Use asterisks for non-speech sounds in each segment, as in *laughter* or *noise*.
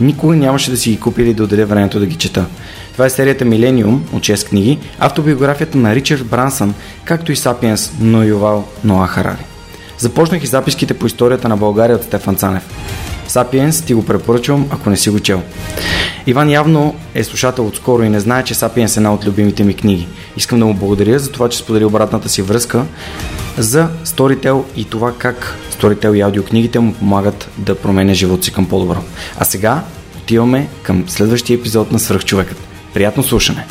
Никога нямаше да си ги купя или да отделя времето да ги чета. Това е серията Милениум от 6 книги, автобиографията на Ричард Брансън, както и Сапиенс на Ювал Ноа Харари. Започнах и записките по историята на България от Стефан Цанев. Сапиенс ти го препоръчвам, ако не си го чел. Иван явно е слушател отскоро и не знае, че Сапиенс е една от любимите ми книги. Искам да му благодаря за това, че сподели обратната си връзка за Storytel и това как Storytel и аудиокнигите му помагат да променя живота си към по-добро. А сега отиваме към следващия епизод на Свръхчовекът. Приятно слушане!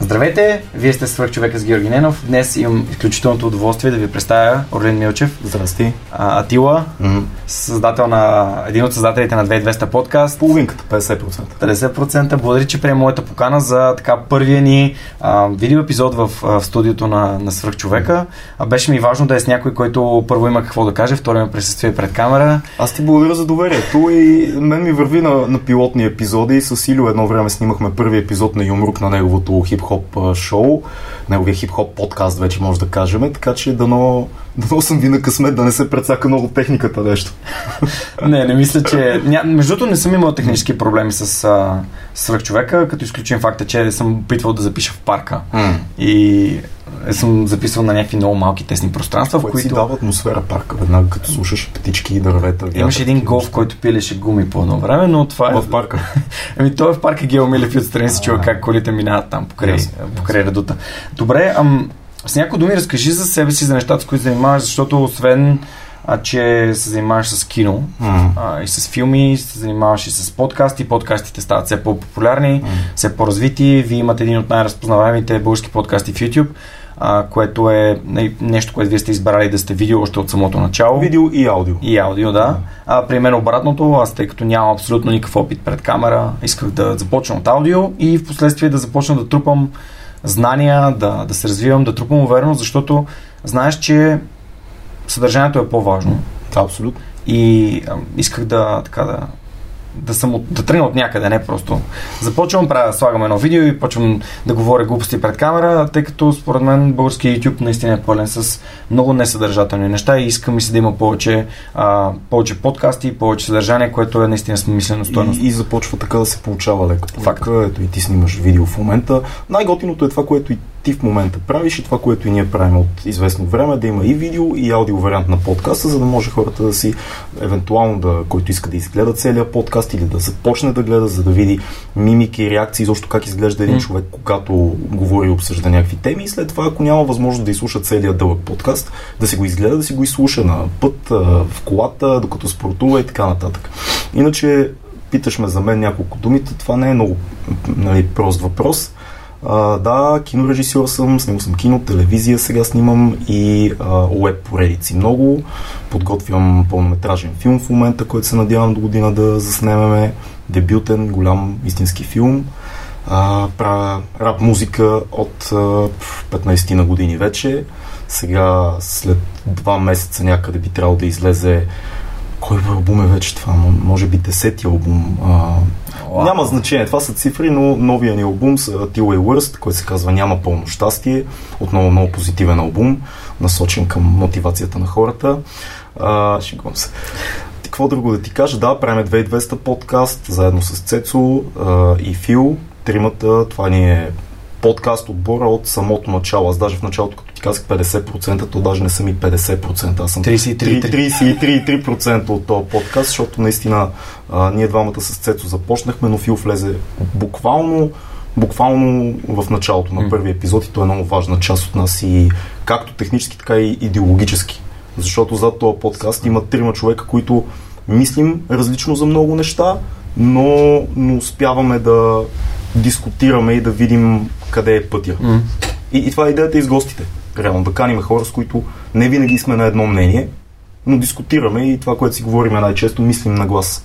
Здравейте, вие сте свърх човека с Георги Ненов. Днес имам изключителното удоволствие да ви представя Орлин Милчев. Здрасти. А, Атила, mm-hmm. създател на, един от създателите на 2200 подкаст. Половинката, 50%. 50%. Благодаря, че приема моята покана за така първия ни а, видео епизод в, в студиото на, на свърх човека. А, беше ми важно да е с някой, който първо има какво да каже, второ има присъствие пред камера. Аз ти благодаря за доверието и мен ми върви на, на пилотни епизоди. С Илю едно време снимахме първи епизод на Юмрук на неговото хип хип-хоп шоу, неговия хип-хоп подкаст вече може да кажем, така че дано, дано съм ви на късмет да не се прецака много техниката нещо. *laughs* не, не мисля, че... Ня... Между другото не съм имал технически проблеми с а, свръх човека, като изключим факта, че съм опитвал да запиша в парка. Mm. И съм записал на някакви много малки тесни пространства, в които... си дава атмосфера парка, веднага като слушаш птички и дървета. Имаше един голф, който пилеше гуми по едно време, но това е... В парка? *laughs* Ами той е в парка Гео Милев и отстрани се чува как колите минават там покрай, yes, покрай редута. Добре, ам, с някои думи разкажи за себе си, за нещата, с които занимаваш, защото освен а, че се занимаваш с кино mm. а, и с филми, се занимаваш и с подкасти. Подкастите стават все по-популярни, mm. все по-развити. Вие имате един от най-разпознаваемите български подкасти в YouTube а, което е нещо, което вие сте избрали да сте видео още от самото начало. Видео и аудио. И аудио, да. А, при мен обратното, аз тъй като нямам абсолютно никакъв опит пред камера, исках да започна от аудио и в последствие да започна да трупам знания, да, да се развивам, да трупам увереност, защото знаеш, че съдържанието е по-важно. Да, абсолютно. И а, исках да, така, да, да, съм от, да тръгна от някъде, не просто. Започвам, правя, слагам едно видео и почвам да говоря глупости пред камера, тъй като според мен български YouTube наистина е пълен с много несъдържателни неща и искам ми се да има повече, а, повече подкасти, повече съдържание, което е наистина смислено стойност. И, и започва така да се получава леко. Факт. Ето и ти снимаш видео в момента. Най-готиното е това, което и ти в момента правиш и това, което и ние правим от известно време, да има и видео, и аудио вариант на подкаста, за да може хората да си, евентуално да, който иска да изгледа целият подкаст или да започне да гледа, за да види мимики и реакции, защо как изглежда един mm. човек, когато говори и обсъжда някакви теми и след това, ако няма възможност да изслуша целият дълъг подкаст, да си го изгледа, да си го изслуша на път, в колата, докато спортува и така нататък. Иначе питаш ме за мен няколко думите, това не е много нали, прост въпрос. А, да, кинорежисьор съм, снимал съм кино, телевизия, сега снимам и уеб поредици много. Подготвям пълнометражен филм в момента, който се надявам до година да заснемеме. Дебютен, голям истински филм. А, правя рап музика от а, 15 на години вече. Сега, след два месеца някъде би трябвало да излезе кой албум е вече това? Може би десети албум. А, Wow. Няма значение, това са цифри, но новия ни албум с Till A Worst, който се казва Няма пълно щастие. Отново много позитивен албум, насочен към мотивацията на хората. А, шегувам се. Какво друго да ти кажа? Да, правим 2200 подкаст, заедно с Цецо а, и Фил. Тримата, това ни е подкаст отбора от самото начало. Аз даже в началото, като ти казах 50%, то даже не съм и 50%, аз съм 33% от този подкаст, защото наистина а, ние двамата с Цецо започнахме, но Фил влезе буквално буквално в началото на първи епизод и той е много важна част от нас и както технически, така и идеологически. Защото зад този подкаст има трима човека, които мислим различно за много неща, но, но успяваме да дискутираме и да видим къде е пътя. Mm. И, и това е идеята и с гостите. Реално да каним хора, с които не винаги сме на едно мнение, но дискутираме и това, което си говорим най-често, мислим на глас.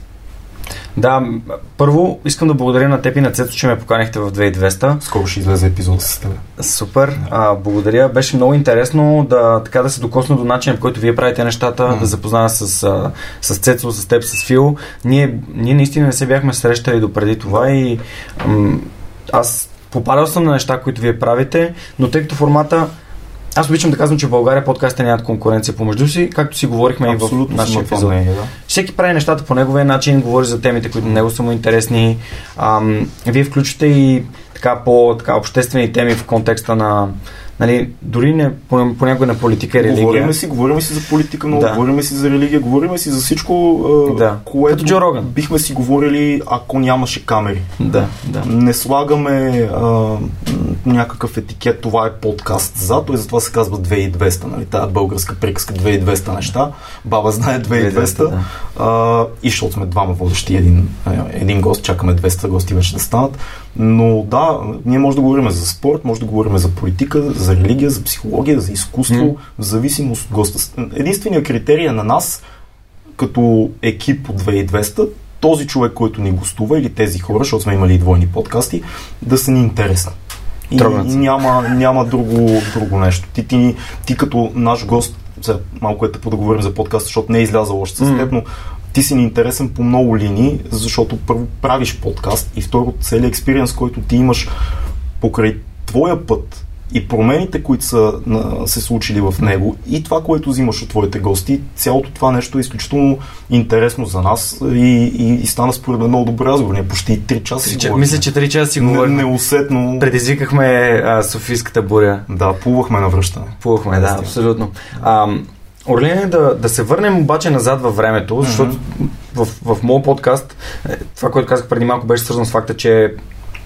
Да, първо искам да благодаря на теб и на Цецо, че ме поканихте в 2200. Скоро ще излезе епизод с теб. Супер, а, благодаря. Беше много интересно да, така да се докосна до начин, в който вие правите нещата, mm. да запозная с, а, с Цецо, с теб, с Фил. Ние, ние наистина не се бяхме срещали допреди това и ам, аз попадал съм на неща, които вие правите, но тъй като формата аз обичам да казвам, че в България подкастите нямат конкуренция помежду си, както си говорихме Абсолютно и в нашия епизод. Да. Всеки прави нещата по неговия начин, говори за темите, които на него са му интересни. Ам, вие включите и така по така, обществени теми в контекста на нали, дори не, понякога на политика и религия. Говориме си, говориме си за политика, но да. говориме си за религия, говориме си за всичко, да. което Като Джо Роган. бихме си говорили, ако нямаше камери. Да, да. Не слагаме а, някакъв етикет, това е подкаст зато и затова се казва 2200, нали, тая българска приказка 2200 неща. Баба знае 2200. Да. А, и защото сме двама водещи, един, един гост, чакаме 200 гости вече да станат. Но да, ние може да говорим за спорт, може да говорим за политика, за религия, за психология, за изкуство, mm. в зависимост от госта. Единственият критерий е на нас, като екип от 2200, този човек, който ни гостува или тези хора, защото сме имали и двойни подкасти, да са ни интересни. И, и няма, няма друго, друго нещо. Ти, ти, ти като наш гост, сега малко е да говорим за подкаст, защото не е излязъл още с теб, но ти си ни интересен по много линии, защото първо правиш подкаст и второ целият експириенс, който ти имаш покрай твоя път и промените, които са на, се случили в него и това, което взимаш от твоите гости, цялото това нещо е изключително интересно за нас и, и, и стана според мен много добър разговор. Ние почти 3 часа си говорихме. Мисля, че 3 часа си говорихме. Неусетно. Предизвикахме а, Софийската буря. Да, плувахме на връщане. Плувахме, да, абсолютно. А, Орлин, да, да се върнем обаче назад във времето, защото mm-hmm. в, в моят подкаст, е, това, което казах преди малко, беше свързано с факта, че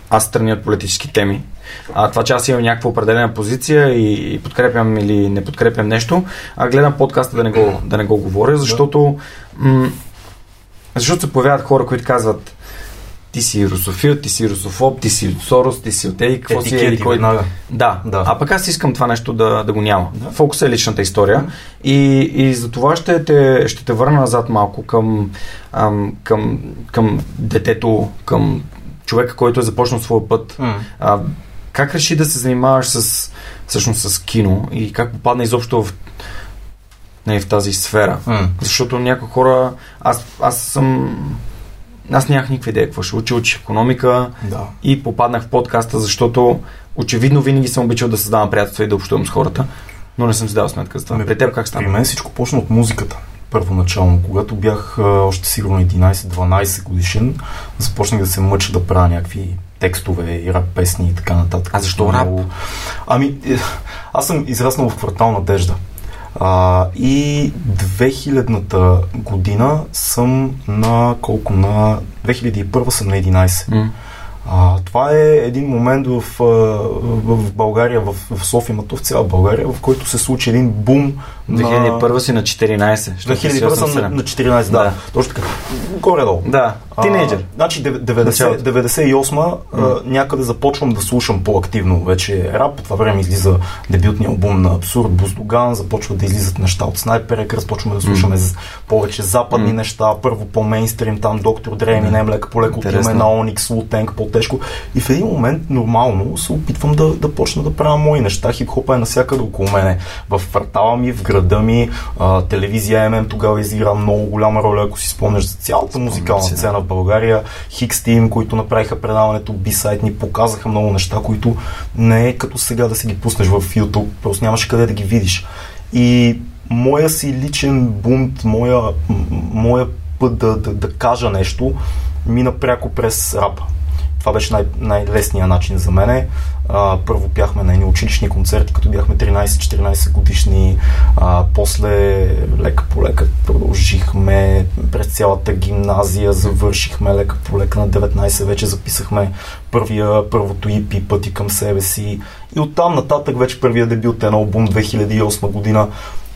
аз страни от политически теми. А, това, че аз имам някаква определена позиция и, и подкрепям или не подкрепям нещо, а гледам подкаста да не го, да не го говоря, защото, м- защото се появяват хора, които казват ти си русофил, ти си русофоб, ти си от Сорос, ти си от Ей, какво си е, кой... Да. да, а пък аз искам това нещо да, да го няма. Да. Фокус е личната история и, и за това ще те, ще те върна назад малко към, ам, към, към детето, към човека, който е започнал своя път. Mm. А, как реши да се занимаваш с, всъщност с кино и как попадна изобщо в, не, в тази сфера? Mm. Защото някои хора, аз, аз съм аз нямах никаква идея какво ще учих економика да. и попаднах в подкаста, защото очевидно винаги съм обичал да създавам приятелства и да общувам с хората, но не съм си дал сметка за това. Ами, при теб как стана? При мен всичко почна от музиката. Първоначално, когато бях а, още сигурно 11-12 годишен, започнах да се мъча да правя някакви текстове и рап песни и така нататък. А защо рап? Ами, е, аз съм израснал в квартал Надежда. А, и 2000-та година съм на колко? На 2001 съм на 11. Mm. А, това е един момент в, в, България, в, в София, в цяла България, в който се случи един бум 2001 си на 14. 2001 съм на, на 14, да. да. Точно така. Горе-долу. Да, тинейджър. значи 90, 98 mm. някъде започвам да слушам по-активно вече рап. По това време излиза дебютния албум на Абсурд, Буздоган, започва да излизат неща от Снайпер започваме да слушаме mm. повече западни mm. неща, първо по-мейнстрим, там Доктор Дре, минем лека по леко отиваме на Оникс, Лутенг, по-тежко. И в един момент нормално се опитвам да, да почна да правя мои неща. Хип-хопа е навсякъде около мене. В квартала ми, в града ми. А, телевизия ММ тогава изигра много голяма роля, ако си спомняш за цялата музикална сцена в България. Хикс Тим, които направиха предаването Бисайт, ни показаха много неща, които не е като сега да си ги пуснеш в YouTube, просто нямаш къде да ги видиш. И моя си личен бунт, моя, моя път да, да, да кажа нещо, мина пряко през рапа. Това беше най- най-лесният начин за мене. А, първо бяхме на едни училищни концерти, като бяхме 13-14 годишни. А, после лека по лека продължихме през цялата гимназия, завършихме лека по лека на 19 вече записахме първия, първото EP пъти към себе си. И оттам нататък вече първия дебютен албум 2008 година.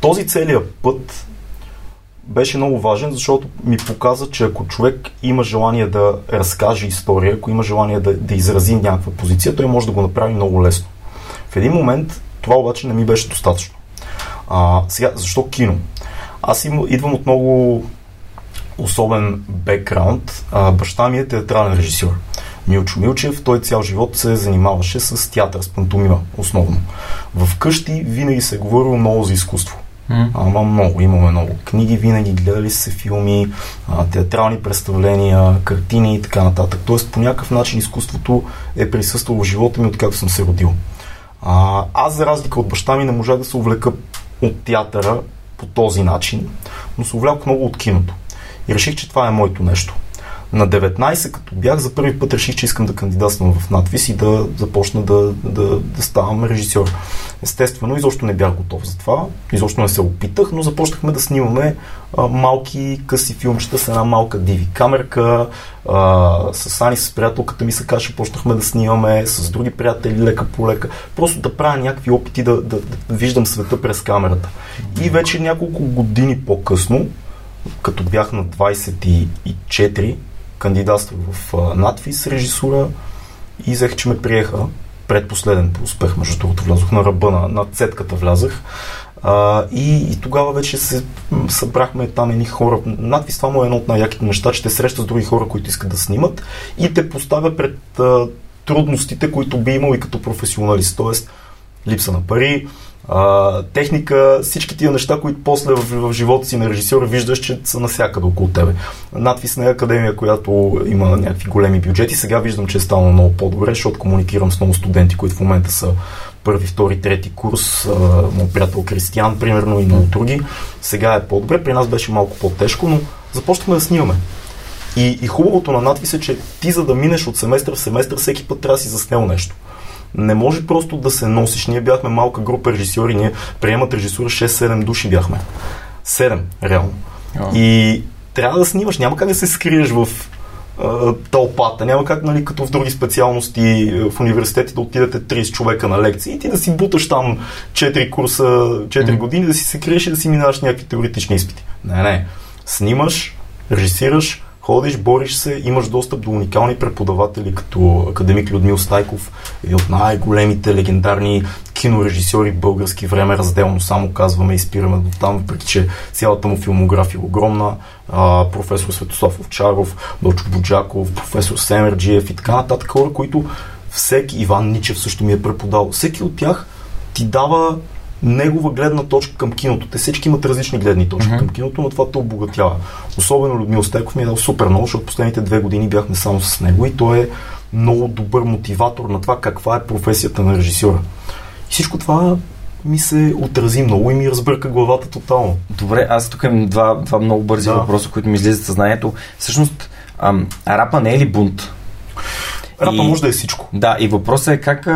Този целият път беше много важен, защото ми показа, че ако човек има желание да разкаже история, ако има желание да, да изрази някаква позиция, той може да го направи много лесно. В един момент това обаче не ми беше достатъчно. А, сега, защо кино? Аз им, идвам от много особен бекграунд. А, баща ми е театрален режисьор. Милчо Милчев, той цял живот се занимаваше с театър, с пантомима, основно. В къщи винаги се е говорило много за изкуство. Mm. Ама много. Имаме много книги, винаги гледали се филми, а, театрални представления, картини и така нататък. Тоест по някакъв начин изкуството е присъствало в живота ми, откакто съм се родил. А, аз, за разлика от баща ми, не можах да се увлека от театъра по този начин, но се увлякох много от киното. И реших, че това е моето нещо. На 19, като бях, за първи път реших, че искам да кандидатствам в надвис и да започна да, да, да ставам режисьор. Естествено, изобщо не бях готов за това, изобщо не се опитах, но започнахме да снимаме а, малки къси филмчета с една малка диви камерка, а, с Ани, с приятелката ми се каже, почнахме да снимаме, с други приятели лека по лека, просто да правя някакви опити да, да, да виждам света през камерата. И вече няколко години по-късно, като бях на 24, кандидатствах в надфис режисура и взех, че ме приеха предпоследен по успех, между другото влязох на ръба, на, на цетката влязах. А, и, и тогава вече се събрахме там едни хора. Надвис това му е едно от най-яките неща, че те среща с други хора, които искат да снимат и те поставя пред а, трудностите, които би имал и като професионалист. Тоест, липса на пари, техника, всички тия неща, които после в, в живота си на режисьора виждаш, че са навсякъде около тебе. Надвис на академия, която има някакви големи бюджети, сега виждам, че е станало много по-добре, защото комуникирам с много студенти, които в момента са първи, втори, трети курс, моят приятел Кристиян, примерно, и много други. Сега е по-добре, при нас беше малко по-тежко, но започнахме да снимаме. И, и хубавото на надвис е, че ти за да минеш от семестър в семестър, всеки път трябва да си заснел нещо не може просто да се носиш. Ние бяхме малка група режисьори, ние приемат режисура 6-7 души бяхме. 7, реално. И трябва да снимаш, няма как да се скриеш в тълпата. Няма как, нали, като в други специалности в университети да отидете 30 човека на лекции и ти да си буташ там 4 курса, 4 mm-hmm. години, да си се криеш и да си минаваш някакви теоретични изпити. Не, не. Снимаш, режисираш, ходиш, бориш се, имаш достъп до уникални преподаватели, като академик Людмил Стайков, един от най-големите легендарни кинорежисьори български време, разделно само казваме и спираме до там, въпреки че цялата му филмография е огромна. А, професор Светослав Овчаров, Дочо Буджаков, професор Семерджиев и така нататък хора, които всеки, Иван Ничев също ми е преподал, всеки от тях ти дава негова гледна точка към киното. Те всички имат различни гледни точки uh-huh. към киното, но това те обогатява. Особено Людмил Стеков ми е дал супер много, защото последните две години бяхме само с него и той е много добър мотиватор на това каква е професията на режисьора. И всичко това ми се отрази много и ми разбърка главата тотално. Добре, аз тук имам два, два много бързи да. въпроса, които ми излизат съзнанието. Всъщност, ам, рапа не е ли бунт? Рапа и, може да е всичко. Да, и въпросът е как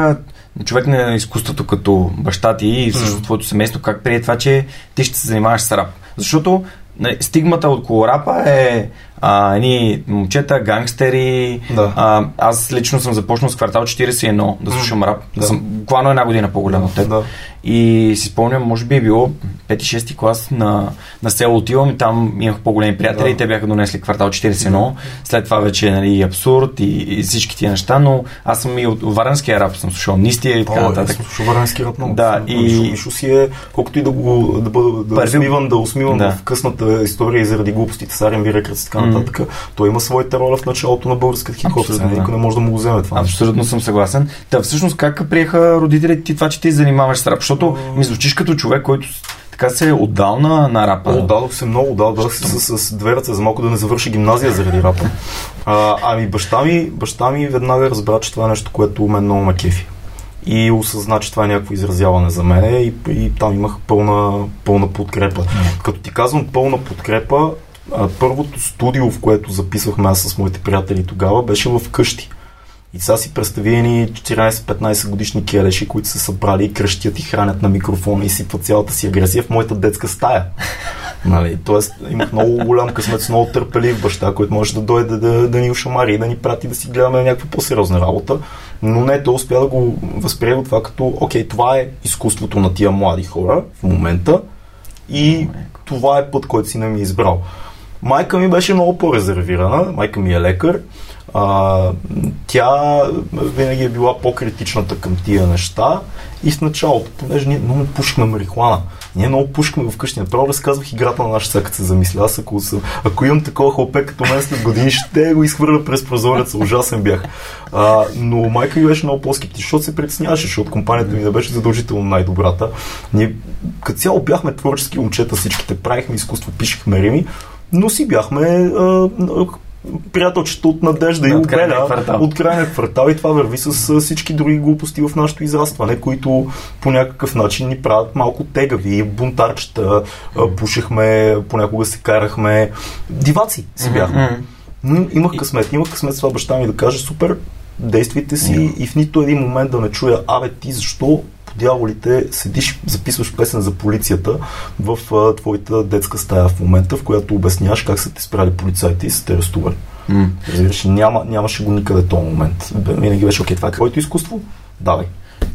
човек на изкуството като баща ти и също твоето семейство, как прие това, че ти ще се занимаваш с рап? Защото нали, стигмата около рапа е а, едни момчета, гангстери. Да. А, аз лично съм започнал с квартал 41 да слушам рап. Да съм буквално една година по-голям от теб. Да. И си спомням, може би е било 5-6 клас на, на село отивам и там имах по-големи приятели да. и те бяха донесли квартал 41. След това вече нали, абсурд и, и всички тия неща, но аз съм и от варенския рап съм слушал Нистия и така нататък. Слушал варенски рап много. Да, и... Мишо си е, колкото и да го да, бъда, да Първи... усмивам, да усмивам да. в късната история и заради глупостите с Арен Бирекръц и така нататък. Mm. Той има своята роля в началото на българската хип-хоп. Никой не може да му го вземе това. Абсолютно съм съгласен. Та всъщност как приеха родителите ти това, че ти занимаваш с рап? Защото ми звучиш като човек, който така се е отдал на, на рапа. Отдалох се много, отдал се с, с две ръце, за малко да не завърши гимназия заради рапа. А, ами баща ми, баща ми веднага разбра, че това е нещо, което мен много ме кефи. И осъзна, че това е някакво изразяване за мен и, и там имах пълна, пълна подкрепа. Като ти казвам пълна подкрепа, първото студио, в което записвахме аз с моите приятели тогава, беше в къщи. И сега си представи ни 14-15 годишни келеши, които са събрали и кръщят и хранят на микрофона и сипват цялата си агресия в моята детска стая. *laughs* Нали? Тоест имах много голям късмет с много търпелив баща, който може да дойде да, да ни ушамари и да ни прати да си гледаме някаква по-сериозна работа. Но не, той успя да го възприема това като, окей, това е изкуството на тия млади хора в момента и това е път, който си не ми е избрал. Майка ми беше много по-резервирана, майка ми е лекар. А, тя винаги е била по-критичната към тия неща и в началото, понеже ние много пушихме марихуана, ние много пушкаме вкъщи. Направо разказвах играта на нашата като се замисля. Аз ако, съм, ако имам такова хлопе като мен след години, ще го изхвърля през прозореца. Ужасен бях. А, но майка ми беше много по-скептична, защото се притесняваше, защото компанията ми не беше задължително най-добрата. Ние като цяло бяхме творчески момчета, всичките правихме изкуство, пишехме рими, но си бяхме а, приятелчето от Надежда и Обеля от крайния квартал. и това върви с всички други глупости в нашето израстване, които по някакъв начин ни правят малко тегави, бунтарчета, пушехме, понякога се карахме, диваци си бяхме. Но имах късмет, имах късмет с това баща ми да каже супер, действайте си yeah. и в нито един момент да не чуя, абе ти защо дяволите седиш, записваш песен за полицията в а, твоята детска стая в момента, в която обясняваш как са те спряли полицайите и са те арестували. Mm. Разбираш, няма, нямаше го никъде този момент. Винаги беше, окей, това е твоето изкуство, давай.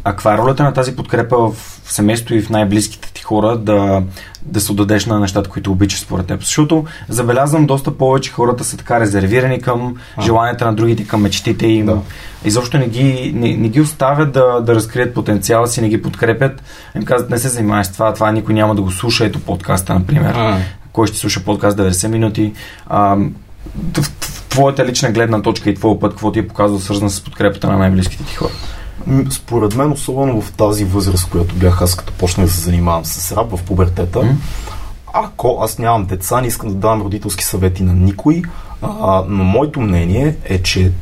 А каква е ролята на тази подкрепа в семейството и в най-близките ти хора да, да се отдадеш на нещата, които обичаш според теб? Защото забелязвам доста повече хората са така резервирани към а. желанията на другите, към мечтите им. Да. Изобщо не ги, не, не ги оставят да, да разкрият потенциала си, не ги подкрепят. Им казват, не се занимавай с това, това никой няма да го слуша. Ето подкаста, например. А. Кой ще слуша подкаст 90 минути? А, твоята лична гледна точка и твоя път, какво ти е показал свързан с подкрепата на най-близките ти хора? Според мен, особено в тази възраст, която бях аз, като почнах да се занимавам с раб в пубертета, mm. ако аз нямам деца, не искам да давам родителски съвети на никой, а, но моето мнение е, че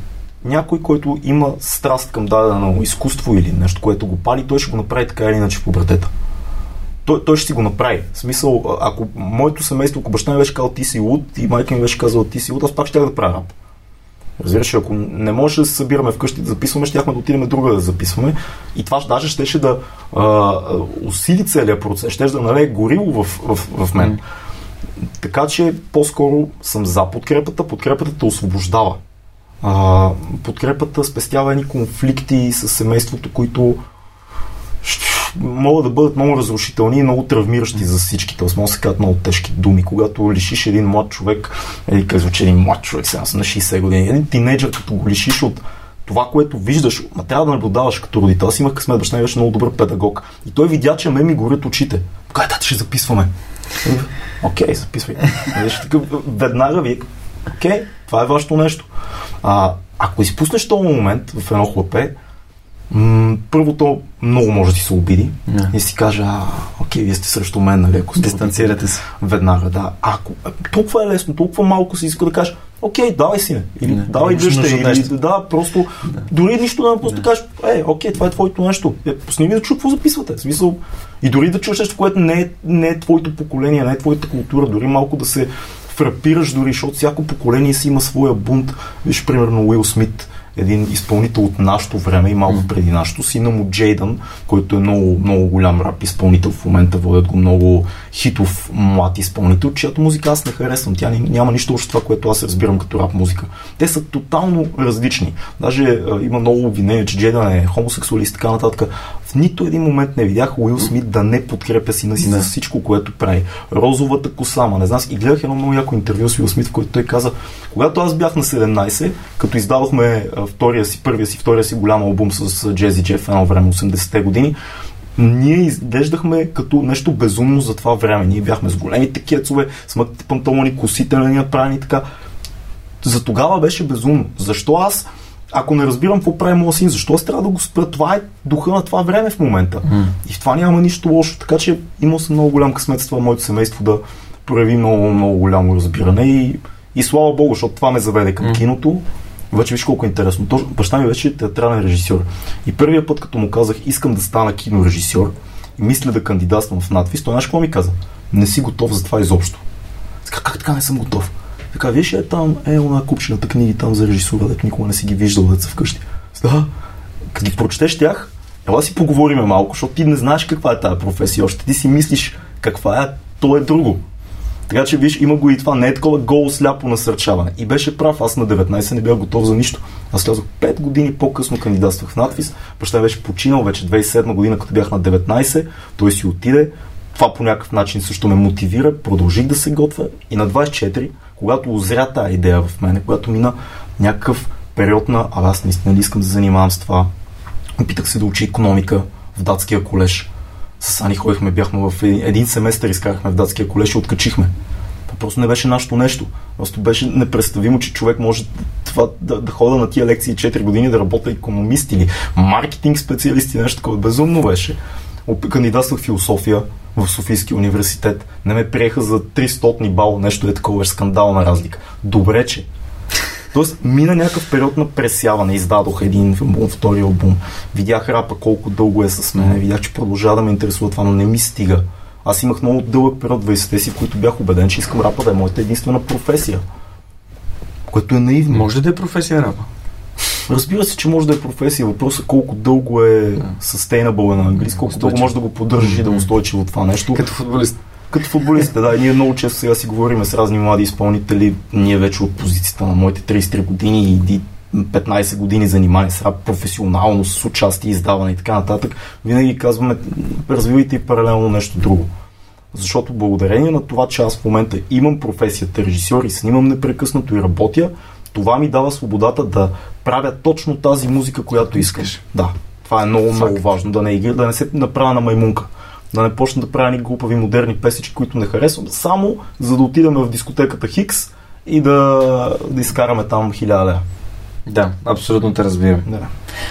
някой, който има страст към дадено изкуство или нещо, което го пали, той ще го направи така или иначе в пубертета. Той, той ще си го направи. В смисъл, ако моето семейство, ако баща ми беше казал ти си луд и майка ми беше казала ти си луд, аз пак ще да правя рап. Разбираш, ако не можеше да се събираме вкъщи да записваме, щяхме да отидем друга да записваме. И това даже щеше да а, усили целият процес, ще да налее горило в, в, в мен. Така че по-скоро съм за подкрепата. Подкрепата те освобождава. А, подкрепата спестява едни конфликти с семейството, които могат да бъдат много разрушителни и много травмиращи за всички. Тоест, могат да се кажат много тежки думи. Когато лишиш един млад човек, или казва, че един млад човек, сега на 60 години, един тинейджър, като го лишиш от това, което виждаш, ма трябва да наблюдаваш като родител. Аз имах късмет, баща ми беше много добър педагог. И той видя, че ме ми горят очите. Кай, тати, ще записваме. Окей, okay, записвай. веднага ви, окей, okay, това е вашето нещо. А, ако изпуснеш този момент в едно хлапе, М- първото много може да ти се обиди yeah. и си каже, а, окей, вие сте срещу мен, нали? Ако Дистанцирате се. Веднага, да. Ако толкова е лесно, толкова малко си иска да кажеш, окей, давай си ме. Или не, давай дръжте. Или нещо. да, просто, да. дори нищо да просто да кажеш, е, окей, това е твоето нещо. Е, пусни ми да чу какво записвате. В смисъл, и дори да чуеш нещо, което не е, не е твоето поколение, не е твоята култура, дори малко да се фрапираш дори, защото всяко поколение си има своя бунт. Виж, примерно, Уил Смит един изпълнител от нашето време и малко преди нашето, сина му Джейдън, който е много, много голям рап изпълнител в момента, водят го много хитов млад изпълнител, чиято музика аз не харесвам. Тя няма нищо още това, което аз разбирам като рап музика. Те са тотално различни. Даже а, има много обвинения, че Джейдън е хомосексуалист и така нататък. В нито един момент не видях Уил Смит да не подкрепя сина си за всичко, което прави. Розовата косама, не знам, и гледах едно много яко интервю с Уил Смит, в което той каза, когато аз бях на 17, като издавахме втория си, първия си, втория си голям албум с Джези Джеф едно време, 80-те години, ние изглеждахме като нещо безумно за това време. Ние бяхме с големите кецове, с мъките панталони, косите на ние правени така. За тогава беше безумно. Защо аз, ако не разбирам какво прави моят син, защо аз трябва да го спра? Това е духа на това време в момента. Mm. И в това няма нищо лошо. Така че имал съм много голям късмет с това моето семейство да прояви много, много голямо разбиране и, и слава Богу, защото това ме заведе към mm. киното вече виж колко е интересно. То, баща ми беше театрален режисьор. И първия път, като му казах, искам да стана кинорежисьор и мисля да кандидатствам в надвис, той знаеш какво ми каза? Не си готов за това изобщо. Така, как така не съм готов? Така, виж е там, е, на купчината книги там за режисура, дето никога не си ги виждал деца вкъщи. Да. Като ги прочетеш тях, ела си поговориме малко, защото ти не знаеш каква е тази професия още. Ти си мислиш каква е, то е друго. Така че виж, има го и това, не е такова голо сляпо насърчаване. И беше прав, аз на 19 не бях готов за нищо. Аз слязох 5 години по-късно кандидатствах в надвис. Баща беше починал вече 2007 година, като бях на 19. Той си отиде. Това по някакъв начин също ме мотивира. Продължих да се готвя. И на 24, когато озря тази идея в мене, когато мина някакъв период на, а аз наистина не искам да занимавам с това. Опитах се да учи економика в датския колеж с Ани ходихме, бяхме в един семестър, изкарахме в датския колеж и откачихме. Просто не беше нашето нещо. Просто беше непредставимо, че човек може това, да, да хода на тия лекции 4 години да работя економист или маркетинг специалист и нещо такова. Безумно беше. Кандидатствах философия в Софийския университет. Не ме приеха за 300 бал, нещо е такова, беше скандална разлика. Добре, че Тоест, мина някакъв период на пресяване. Издадох един албум, втори албум. Видях рапа колко дълго е с мен. Видях, че продължава да ме интересува това, но не ми стига. Аз имах много дълъг период в 20-те си, в който бях убеден, че искам рапа да е моята единствена професия. Което е наивно. Може да е професия рапа? Разбира се, че може да е професия. Въпросът е колко дълго е sustainable е на английски, колко дълго може да го поддържаш и да устойчиво това нещо. Като футболист. Като футболистите, да. Ние много често сега си говорим с разни млади изпълнители. Ние вече от позицията на моите 33 години и 15 години занимание с рап професионално, с участие, издаване и така нататък, винаги казваме, развивайте и паралелно нещо друго. Защото благодарение на това, че аз в момента имам професията режисьор и снимам непрекъснато и работя, това ми дава свободата да правя точно тази музика, която искаш. Да. Това е много, Факт. много важно. Да не, да не се направя на маймунка да не почна да правя ни глупави модерни песички, които не харесвам, само за да отидем в дискотеката Хикс и да, да изкараме там хиляда. Да, абсолютно те разбирам. Да.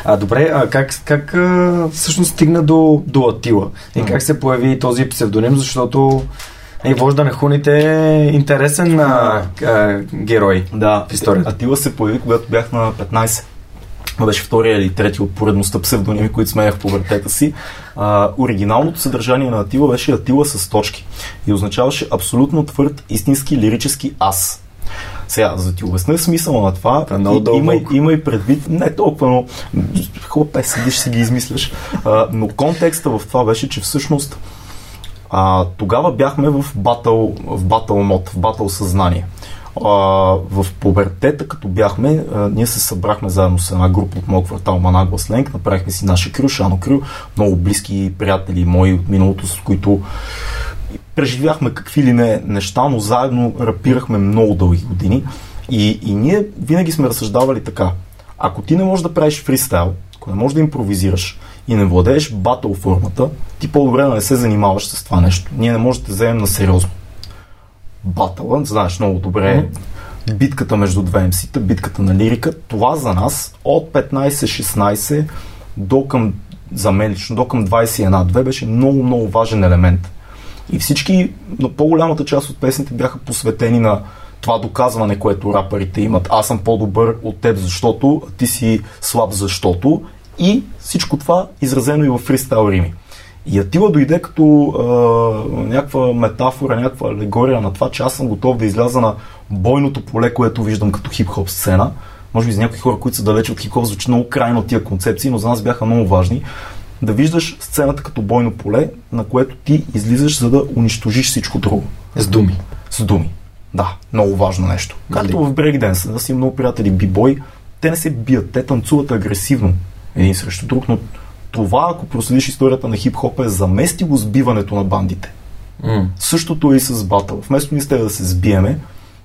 А добре, а как, как а, всъщност стигна до, до Атила? И как се появи този псевдоним, защото и вожда на хуните е интересен а, а, герой да, в историята. Атила се появи, когато бях на 15 беше втория или третия от поредността псевдоними, които сменях в повъртета си. А, оригиналното съдържание на Атила беше Атила с точки и означаваше абсолютно твърд, истински лирически аз. Сега, за да ти обясня смисъла на това, това и, има, има и предвид, не толкова, но хубаво седиш си ги измисляш, а, но контекста в това беше, че всъщност а, тогава бяхме в батъл, в батъл мод, в батъл съзнание а, в пубертета, като бяхме, а, ние се събрахме заедно с една група от моят квартал Манагла Сленг, направихме си наше крил, Шано Крил, много близки приятели мои от миналото, с които преживяхме какви ли не неща, но заедно рапирахме много дълги години. И, и ние винаги сме разсъждавали така. Ако ти не можеш да правиш фристайл, ако не можеш да импровизираш и не владееш батъл формата, ти по-добре да не се занимаваш с това нещо. Ние не можем да вземем на сериозно батъла, знаеш много добре mm-hmm. битката между две МС-та, битката на лирика. Това за нас от 15-16 до към, за мен лично, до към 21-2 беше много, много важен елемент. И всички, но по-голямата част от песните бяха посветени на това доказване, което рапърите имат. Аз съм по-добър от теб, защото ти си слаб, защото и всичко това изразено и в фристайл рими. И Атила дойде като а, някаква метафора, някаква алегория на това, че аз съм готов да изляза на бойното поле, което виждам като хип-хоп сцена. Може би за някои хора, които са далече от хип-хоп, звучи много крайно тия концепции, но за нас бяха много важни. Да виждаш сцената като бойно поле, на което ти излизаш, за да унищожиш всичко друго. С думи. С думи. Да, много важно нещо. Както в брейкденса, да си много приятели бибой, те не се бият, те танцуват агресивно един срещу друг, но това, ако проследиш историята на хип-хоп, е заместило сбиването на бандите. Mm. Същото е и с батъл. Вместо ние с да се сбиеме,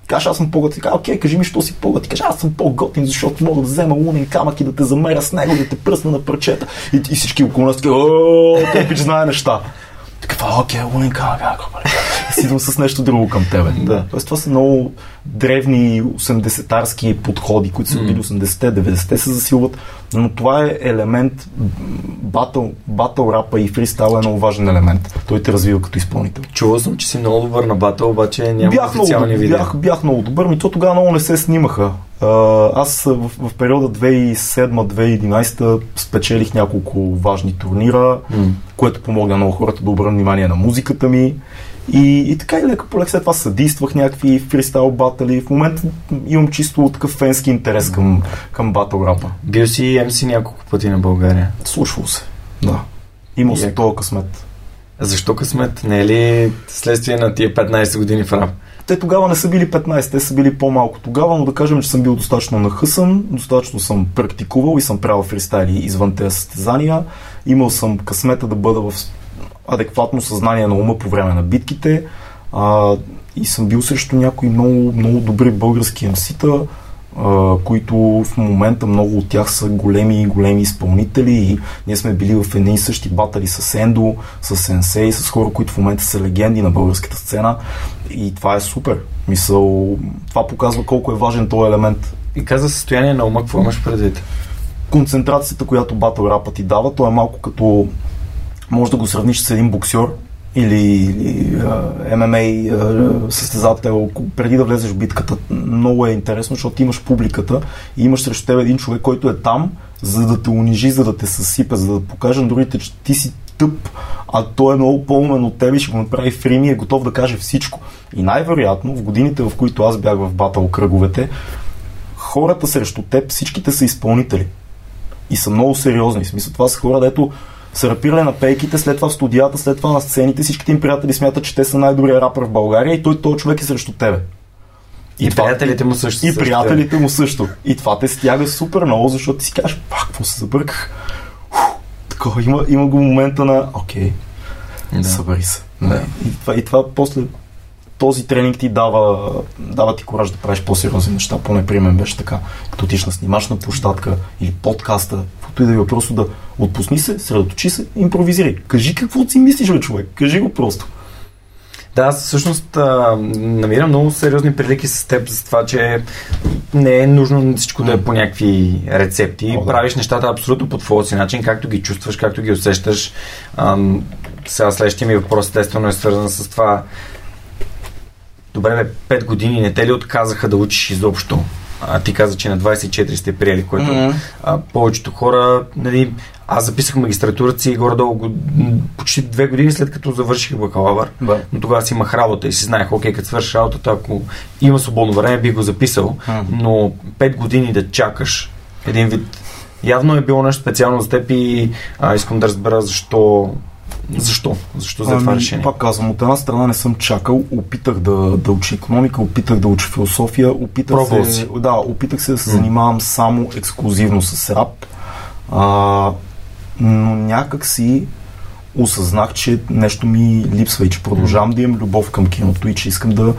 кажеш аз съм по-готин, кажа, окей, кажи ми, що си по-готин, кажа, аз съм по-готин, защото мога да взема лунен камък и да те замеря с него, да те пръсна на парчета. И, и всички около нас, о, пич знае неща. Така, окей, лунен камък, си идвам с нещо друго към тебе. *laughs* Да. Тоест, това са много древни 80-тарски подходи, които са били 80-те, 90-те се засилват, но това е елемент, батъл, батъл рапа и фристайл е много важен елемент. Той те развива като изпълнител. Чувал съм, че си много добър на батъл, обаче няма бях официални много, видео. Бях, бях много добър, но то тогава много не се снимаха. Аз в, в периода 2007-2011 спечелих няколко важни турнира, mm. което помогна много хората да обърнат внимание на музиката ми И, и така и лека по лека след това съдействах някакви фристайл батали. В момента имам чисто такъв фенски интерес към, към батъл рапа. Бил си MC няколко пъти на България. Случвало се, да. Имал се Яко. този късмет. Защо късмет? Не е ли следствие на тия 15 години в рап? Те тогава не са били 15, те са били по-малко тогава, но да кажем, че съм бил достатъчно нахъсан, достатъчно съм практикувал и съм правил фристайли извън тези състезания. Имал съм късмета да бъда в адекватно съзнание на ума по време на битките а, и съм бил срещу някои много, много добри български МС-та, а, които в момента много от тях са големи, големи изпълнители и ние сме били в едни и същи батали с Ендо, с Сенсей, с хора, които в момента са легенди на българската сцена и това е супер. Мисъл, това показва колко е важен този елемент. И каза състояние на ума, какво имаш предвид? Концентрацията, която батъл рапът ти дава, то е малко като може да го сравниш с един боксер или, или а, ММА а, състезател, преди да влезеш в битката, много е интересно, защото имаш публиката и имаш срещу теб един човек, който е там, за да те унижи, за да те съсипе, за да покаже на другите, че ти си тъп, а той е много по-умен от теб и ще го направи фрими е готов да каже всичко. И най-вероятно, в годините, в които аз бях в батъл кръговете, хората срещу теб, всичките са изпълнители. И са много сериозни. В смисъл, това са хора, дето са рапирали на пейките, след това в студията, след това на сцените, всичките им приятели смятат, че те са най-добрия рапър в България и той, този човек е срещу тебе. И, това- приятелите му също. И също. приятелите му също. И това те стяга супер много, защото ти си кажеш, пак, какво се забърках. Такова, има, има го момента на, окей, Да. събери се. Да. И, това, и това после този тренинг ти дава, дава ти кораж да правиш по-сериозни неща. Поне при мен беше така. Като отиш на снимачна площадка или подкаста, каквото и да е просто да отпусни се, средоточи се, импровизирай. Кажи какво си мислиш, бе, човек. Кажи го просто. Да, аз всъщност а, намирам много сериозни прилики с теб за това, че не е нужно всичко да е по някакви рецепти. О, да. Правиш нещата абсолютно по твоя си начин, както ги чувстваш, както ги усещаш. Ам, сега следващия ми въпрос естествено е свързан с това. Добре, бе, 5 години не те ли отказаха да учиш изобщо? А, ти каза, че на 24 сте приели, което Мгм. а, повечето хора, нали, аз записах магистратурата си горе-долу почти две години след като завърших бакалавър. Да. Но тогава си имах работа и си знаех, окей, като свършиш работата, ако има свободно време, бих го записал. Мгм. Но 5 години да чакаш един вид. Явно е било нещо специално за теб и а, искам да разбера защо. Защо? Защо за това Ами, решение? Пак казвам, от една страна не съм чакал, опитах да, да уча економика, опитах да уча философия, опитах Пробвал се, да, опитах се да се занимавам само ексклюзивно с рап, а, но някак си осъзнах, че нещо ми липсва и че продължавам да имам любов към киното и че искам да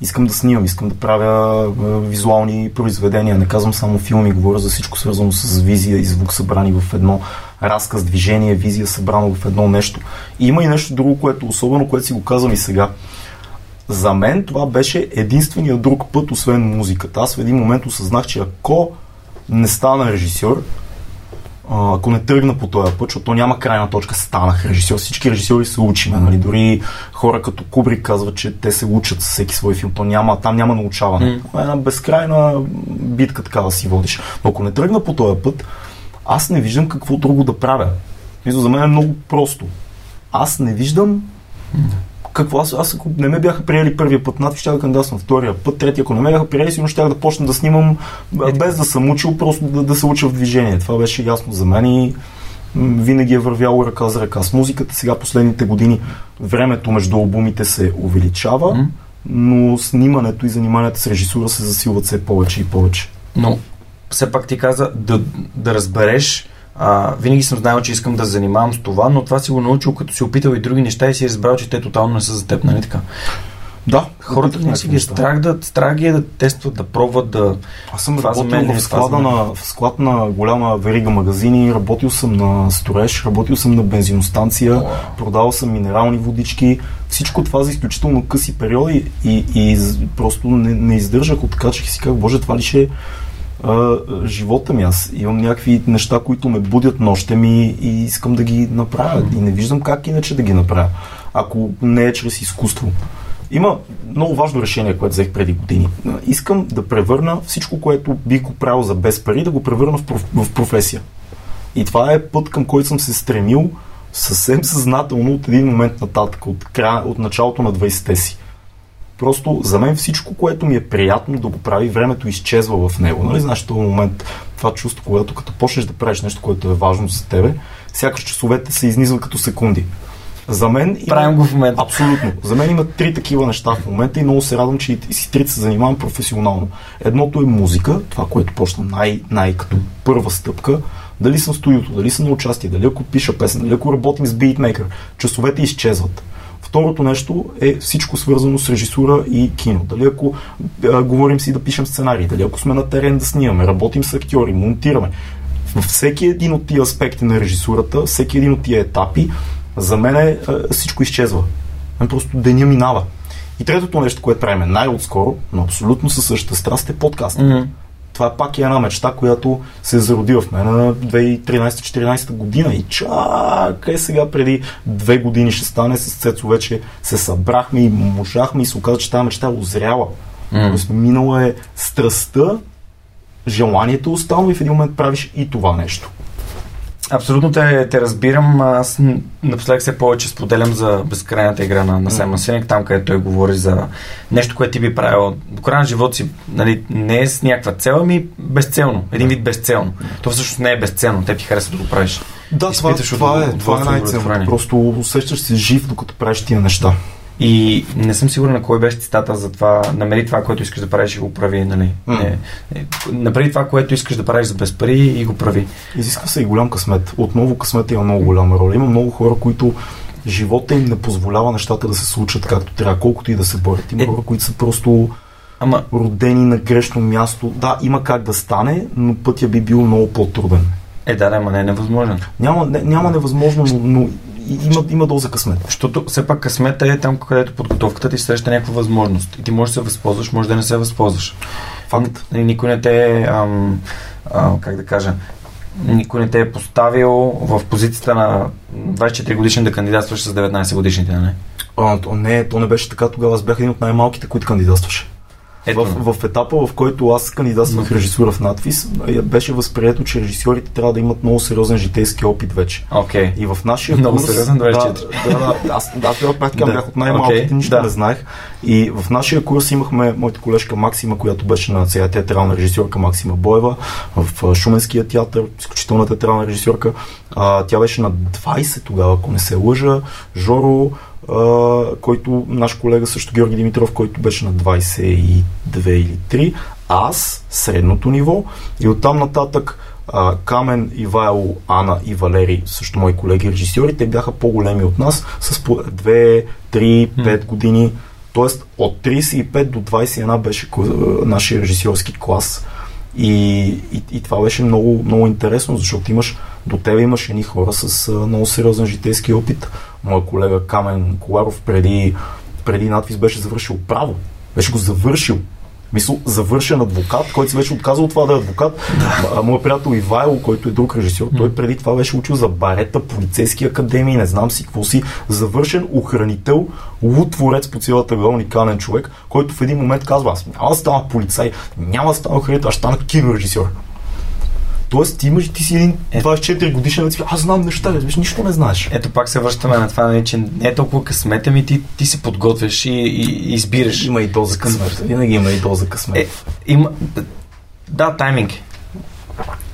искам да снимам, искам да правя визуални произведения. Не казвам само филми, говоря за всичко свързано с визия и звук събрани в едно разказ, движение, визия събрано в едно нещо. И има и нещо друго, което особено, което си го казвам и сега. За мен това беше единствения друг път, освен музиката. Аз в един момент осъзнах, че ако не стана режисьор, ако не тръгна по този път, защото то няма крайна точка, станах режисьор. Всички режисьори се учиме. Нали? Дори хора като Кубрик казват, че те се учат с всеки свой филм. То няма, там няма научаване. М. Една безкрайна битка така да си водиш. Но ако не тръгна по този път, аз не виждам какво друго да правя. Мисля, за мен е много просто. Аз не виждам какво аз, аз ако не ме бяха приели първия път надпис, щях да кандидатствам втория път, третия, ако не ме бяха приели, сигурно щях да почна да снимам а, без да съм учил, просто да, да се уча в движение. Това беше ясно за мен и винаги е вървяло ръка за ръка с музиката. Сега последните години времето между албумите се увеличава, но снимането и заниманията с режисура се засилват все повече и повече. Но все пак ти каза да, да разбереш. А, винаги съм знаел, че искам да занимавам с това, но това си го научил, като си опитал и други неща и си разбрал, че те тотално не са за теб, нали така? Да, Хората не си ги е страх да, страх ги е да тестват, да пробват, да... Аз съм Това работил мен е, в, склада мен. на, в склад на голяма верига магазини, работил съм на строеж, работил съм на бензиностанция, Уау. продавал съм минерални водички. Всичко това за изключително къси периоди и, и просто не, не издържах, откачих и си казах, боже, това ли ще е а, живота ми. Аз имам някакви неща, които ме будят нощем и, и искам да ги направя. И не виждам как иначе да ги направя, ако не е чрез изкуство. Има много важно решение, което взех преди години. Искам да превърна всичко, което бих го правил за без пари, да го превърна в, проф, в професия. И това е път, към който съм се стремил съвсем съзнателно от един момент нататък, от, края, от началото на 20-те си. Просто за мен всичко, което ми е приятно да го прави, времето изчезва в него. Нали? Знаеш, този момент, това чувство, когато като почнеш да правиш нещо, което е важно за тебе, сякаш часовете се изнизват като секунди. За мен има... Правим го в момента. Абсолютно. За мен има три такива неща в момента и много се радвам, че и си трите се занимавам професионално. Едното е музика, това, което почна най- най- като първа стъпка. Дали съм студиото, дали съм на участие, дали ако пиша песен, дали ако работим с битмейкър, часовете изчезват. Второто нещо е всичко свързано с режисура и кино. Дали ако а, говорим си да пишем сценарии, дали ако сме на терен да снимаме, работим с актьори, монтираме. Във всеки един от тия аспекти на режисурата, всеки един от тия етапи, за мен е, всичко изчезва. Мен просто деня минава. И третото нещо, което правим най-отскоро, но абсолютно със същата страст е подкаст. Mm-hmm. Това пак е една мечта, която се е зароди в мен на 2013-2014 година. И чакай сега преди две години ще стане с Цецо вече се събрахме и можахме и се оказа, че тази мечта е озряла. Mm. Тоест, минала е страстта, желанието е останало и в един момент правиш и това нещо. Абсолютно те, те разбирам. Аз напоследък все повече споделям за безкрайната игра на, на Саймон Синек, там където той говори за нещо, което ти би правил до края на живота си. Нали, не е с някаква цел, ами безцелно. Един вид безцелно. То всъщност не е безцелно. Те ти харесва да го правиш. Да, това, това, е, това е най-ценно. Просто усещаш се жив, докато правиш тия неща. И не съм сигурен на кой беше цитата за това, намери това, което искаш да правиш и го прави. Нали? Mm. Не, не, направи това, което искаш да правиш за без пари и го прави. Изисква се и голям късмет. Отново късмет има много голяма роля. Има много хора, които живота им не позволява нещата да се случат както трябва, колкото и да се борят. Има е... хора, които са просто Ама... родени на грешно място. Да, има как да стане, но пътя би бил много по-труден. Е, да, да, ама не е невъзможен. Няма, не, няма невъзможно, но, но има, има доза късмет. Защото все пак късмета е там, където подготовката ти среща някаква възможност. И ти можеш да се възползваш, може да не се възползваш. Факт. Никой не те е, ам, а, как да кажа, никой не те е поставил в позицията на 24 годишен да кандидатстваш с 19 годишните, не? А, то не, то не беше така. Тогава аз бях един от най-малките, които кандидатстваше. Ето. В, в етапа, в който аз кандидатствах режисура в надвис, беше възприето, че режисьорите трябва да имат много сериозен житейски опит вече. Okay. И в нашия много курс... сериозен 24. Да, да, да, аз, аз да, да. бях от най-малките, okay. нищо да. не знаех. И в нашия курс имахме моята колежка Максима, която беше на сега театрална режисьорка Максима Боева в Шуменския театър, изключителна театрална режисьорка. А, тя беше на 20 тогава, ако не се лъжа. Жоро, който наш колега също Георги Димитров, който беше на 22 или 3, аз средното ниво и оттам нататък а, Камен, Ивайло, Ана и Валери, също мои колеги режисьори, те бяха по-големи от нас с 2, 3, 5 години. Тоест от 35 до 21 беше нашия режисьорски клас. И, и, и това беше много, много интересно, защото имаш, до тебе имаш едни хора с а, много сериозен житейски опит. Моя колега Камен Коларов преди, преди надпис беше завършил право. Беше го завършил. Мисъл, завършен адвокат, който се беше отказал това да е адвокат. Да. Моят приятел Ивайло, който е друг режисьор, той преди това беше учил за барета, полицейски академии, не знам си какво си. Завършен охранител, луд творец по цялата гора, уникален човек, който в един момент казва, аз няма да стана полицай, няма да стана охранител, аз ще стана кинорежисьор. Тоест, ти имаш, ти си един 24 е. годишен, аз знам неща, виж, нищо не знаеш. Ето пак се връщаме на това, нали, че не е толкова късмет, ами ти, ти се подготвяш и, и, и избираш. Има и доза късмет. Винаги има и доза късмет. Е, има... Да, тайминг.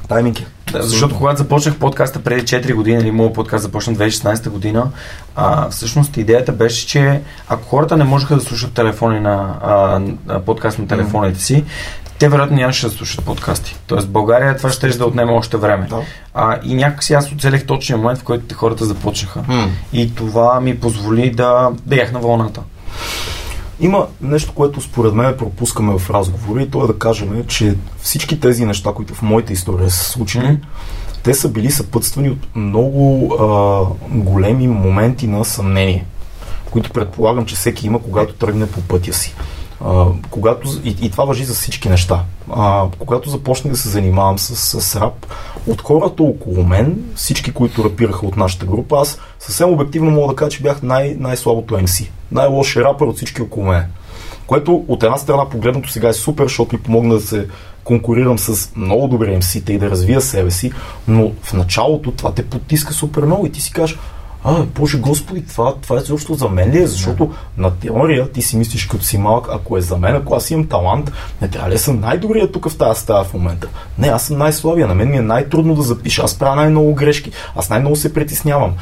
Тайминг е. Да, защото когато започнах подкаста преди 4 години, или моят подкаст започна 2016 година, а, всъщност идеята беше, че ако хората не можеха да слушат телефони на а, подкаст на телефоните си, те вероятно нямаше да слушат подкасти. Тоест в България това ще да отнема още време. Да. А, и някакси аз оцелех точния момент, в който хората започнаха. Mm. И това ми позволи да, да ях на вълната. Има нещо, което според мен пропускаме в разговори и то е да кажем, че всички тези неща, които в моята история са случили, те са били съпътствани от много а, големи моменти на съмнение, които предполагам, че всеки има, когато тръгне по пътя си. Когато, и, и това въжи за всички неща. А, когато започнах да се занимавам с, с рап, от хората около мен, всички, които рапираха от нашата група, аз съвсем обективно мога да кажа, че бях най- най-слабото MC. Най-лошия рапър от всички около мен. Което от една страна погледнато сега е супер, защото ми помогна да се конкурирам с много добри MC-та и да развия себе си, но в началото това те потиска супер много и ти си кажеш, а, Боже Господи, това, това е също за мен ли е? Защото на теория ти си мислиш като си малък, ако е за мен, ако аз имам талант, не трябва ли да съм най-добрия тук в тази стая в момента? Не, аз съм най-слабия, на мен ми е най-трудно да запиша, аз правя най-много грешки, аз най-много се притеснявам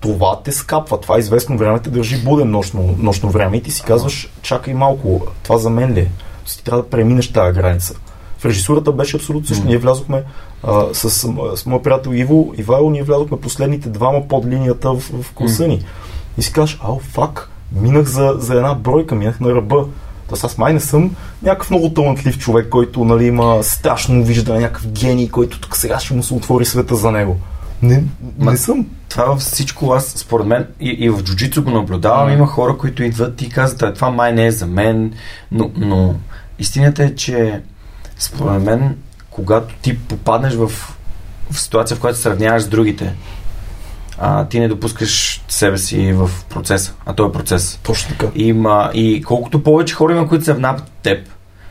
това те скапва. Това известно време те държи буден нощно, нощно време и ти си казваш, чакай малко, това за мен ли е? Ти трябва да преминеш тази граница. В режисурата беше абсолютно също. Mm. Ние влязохме а, с, с, с моят приятел Иво Ивайло, ние влязохме последните двама под линията в, в класа ни. И си кажеш, ау, фак, минах за, за една бройка, минах на ръба. Тоест аз май не съм някакъв много талантлив човек, който нали, има страшно виждане, някакъв гений, който тук сега ще му се отвори света за него. Не, не съм. Това всичко аз, според мен, и, и в джуджицу го наблюдавам, mm. има хора, които идват и казват, това май не е за мен, но, но истината е, че според мен, когато ти попаднеш в, в ситуация, в която се сравняваш с другите, а, ти не допускаш себе си в процеса, а то е процес. Точно така. Има, и колкото повече хора има, които се внапят теб,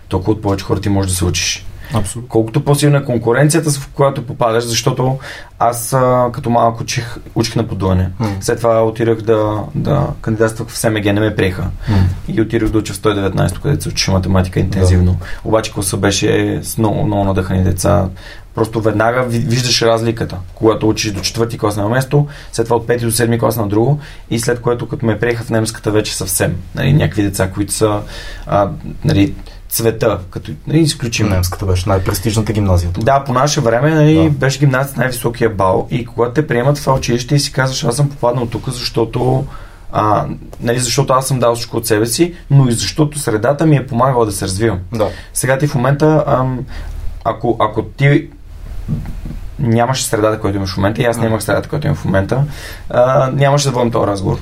толкова повече хора ти можеш да се учиш. Абсолютно. Колкото по-силна е конкуренцията, в която попадаш, защото аз а, като малък учих, учих на подуване. Mm. След това отидах да, да кандидатствах в СМГ, не ме приеха. Mm. И отидах да уча в 119, където се учи математика интензивно. Да. Обаче класа беше с много, много надъхани деца. Просто веднага виждаш разликата, когато учиш до четвърти клас на место, след това от пети до седми клас на друго и след което като ме приеха в немската вече съвсем. Нали, някакви деца, които са а, нали, цвета, като нали, изключим. Немската беше най-престижната гимназия. Да, по наше време нали, да. беше гимназия с най-високия бал и когато те приемат в това училище и си казваш, аз съм попаднал тук, защото а, нали, защото аз съм дал всичко от себе си, но и защото средата ми е помагала да се развивам. Да. Сега ти в момента, ам, ако, ако ти нямаше средата, която имаш в момента, и аз нямах средата, която имам в момента, а, нямаше да водим този разговор.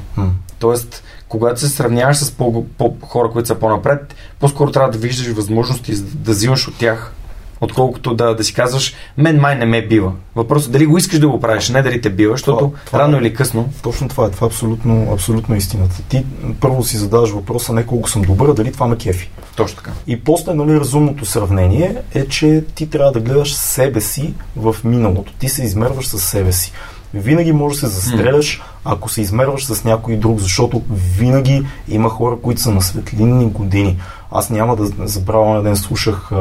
Тоест, когато се сравняваш с по, по, хора, които са по-напред, по-скоро трябва да виждаш възможности да взимаш от тях, отколкото да, да си казваш, мен май не ме бива. Въпросът е дали го искаш да го правиш, не дали те бива, защото това, това, рано или късно. Точно това е. Това е абсолютно, абсолютно истината. Ти първо си задаваш въпроса не колко съм добър, дали това ме кефи. Точно така. И после, нали, разумното сравнение е, че ти трябва да гледаш себе си в миналото. Ти се измерваш с себе си винаги можеш да се застреляш, ако се измерваш с някой друг, защото винаги има хора, които са на светлинни години. Аз няма да забравя на ден слушах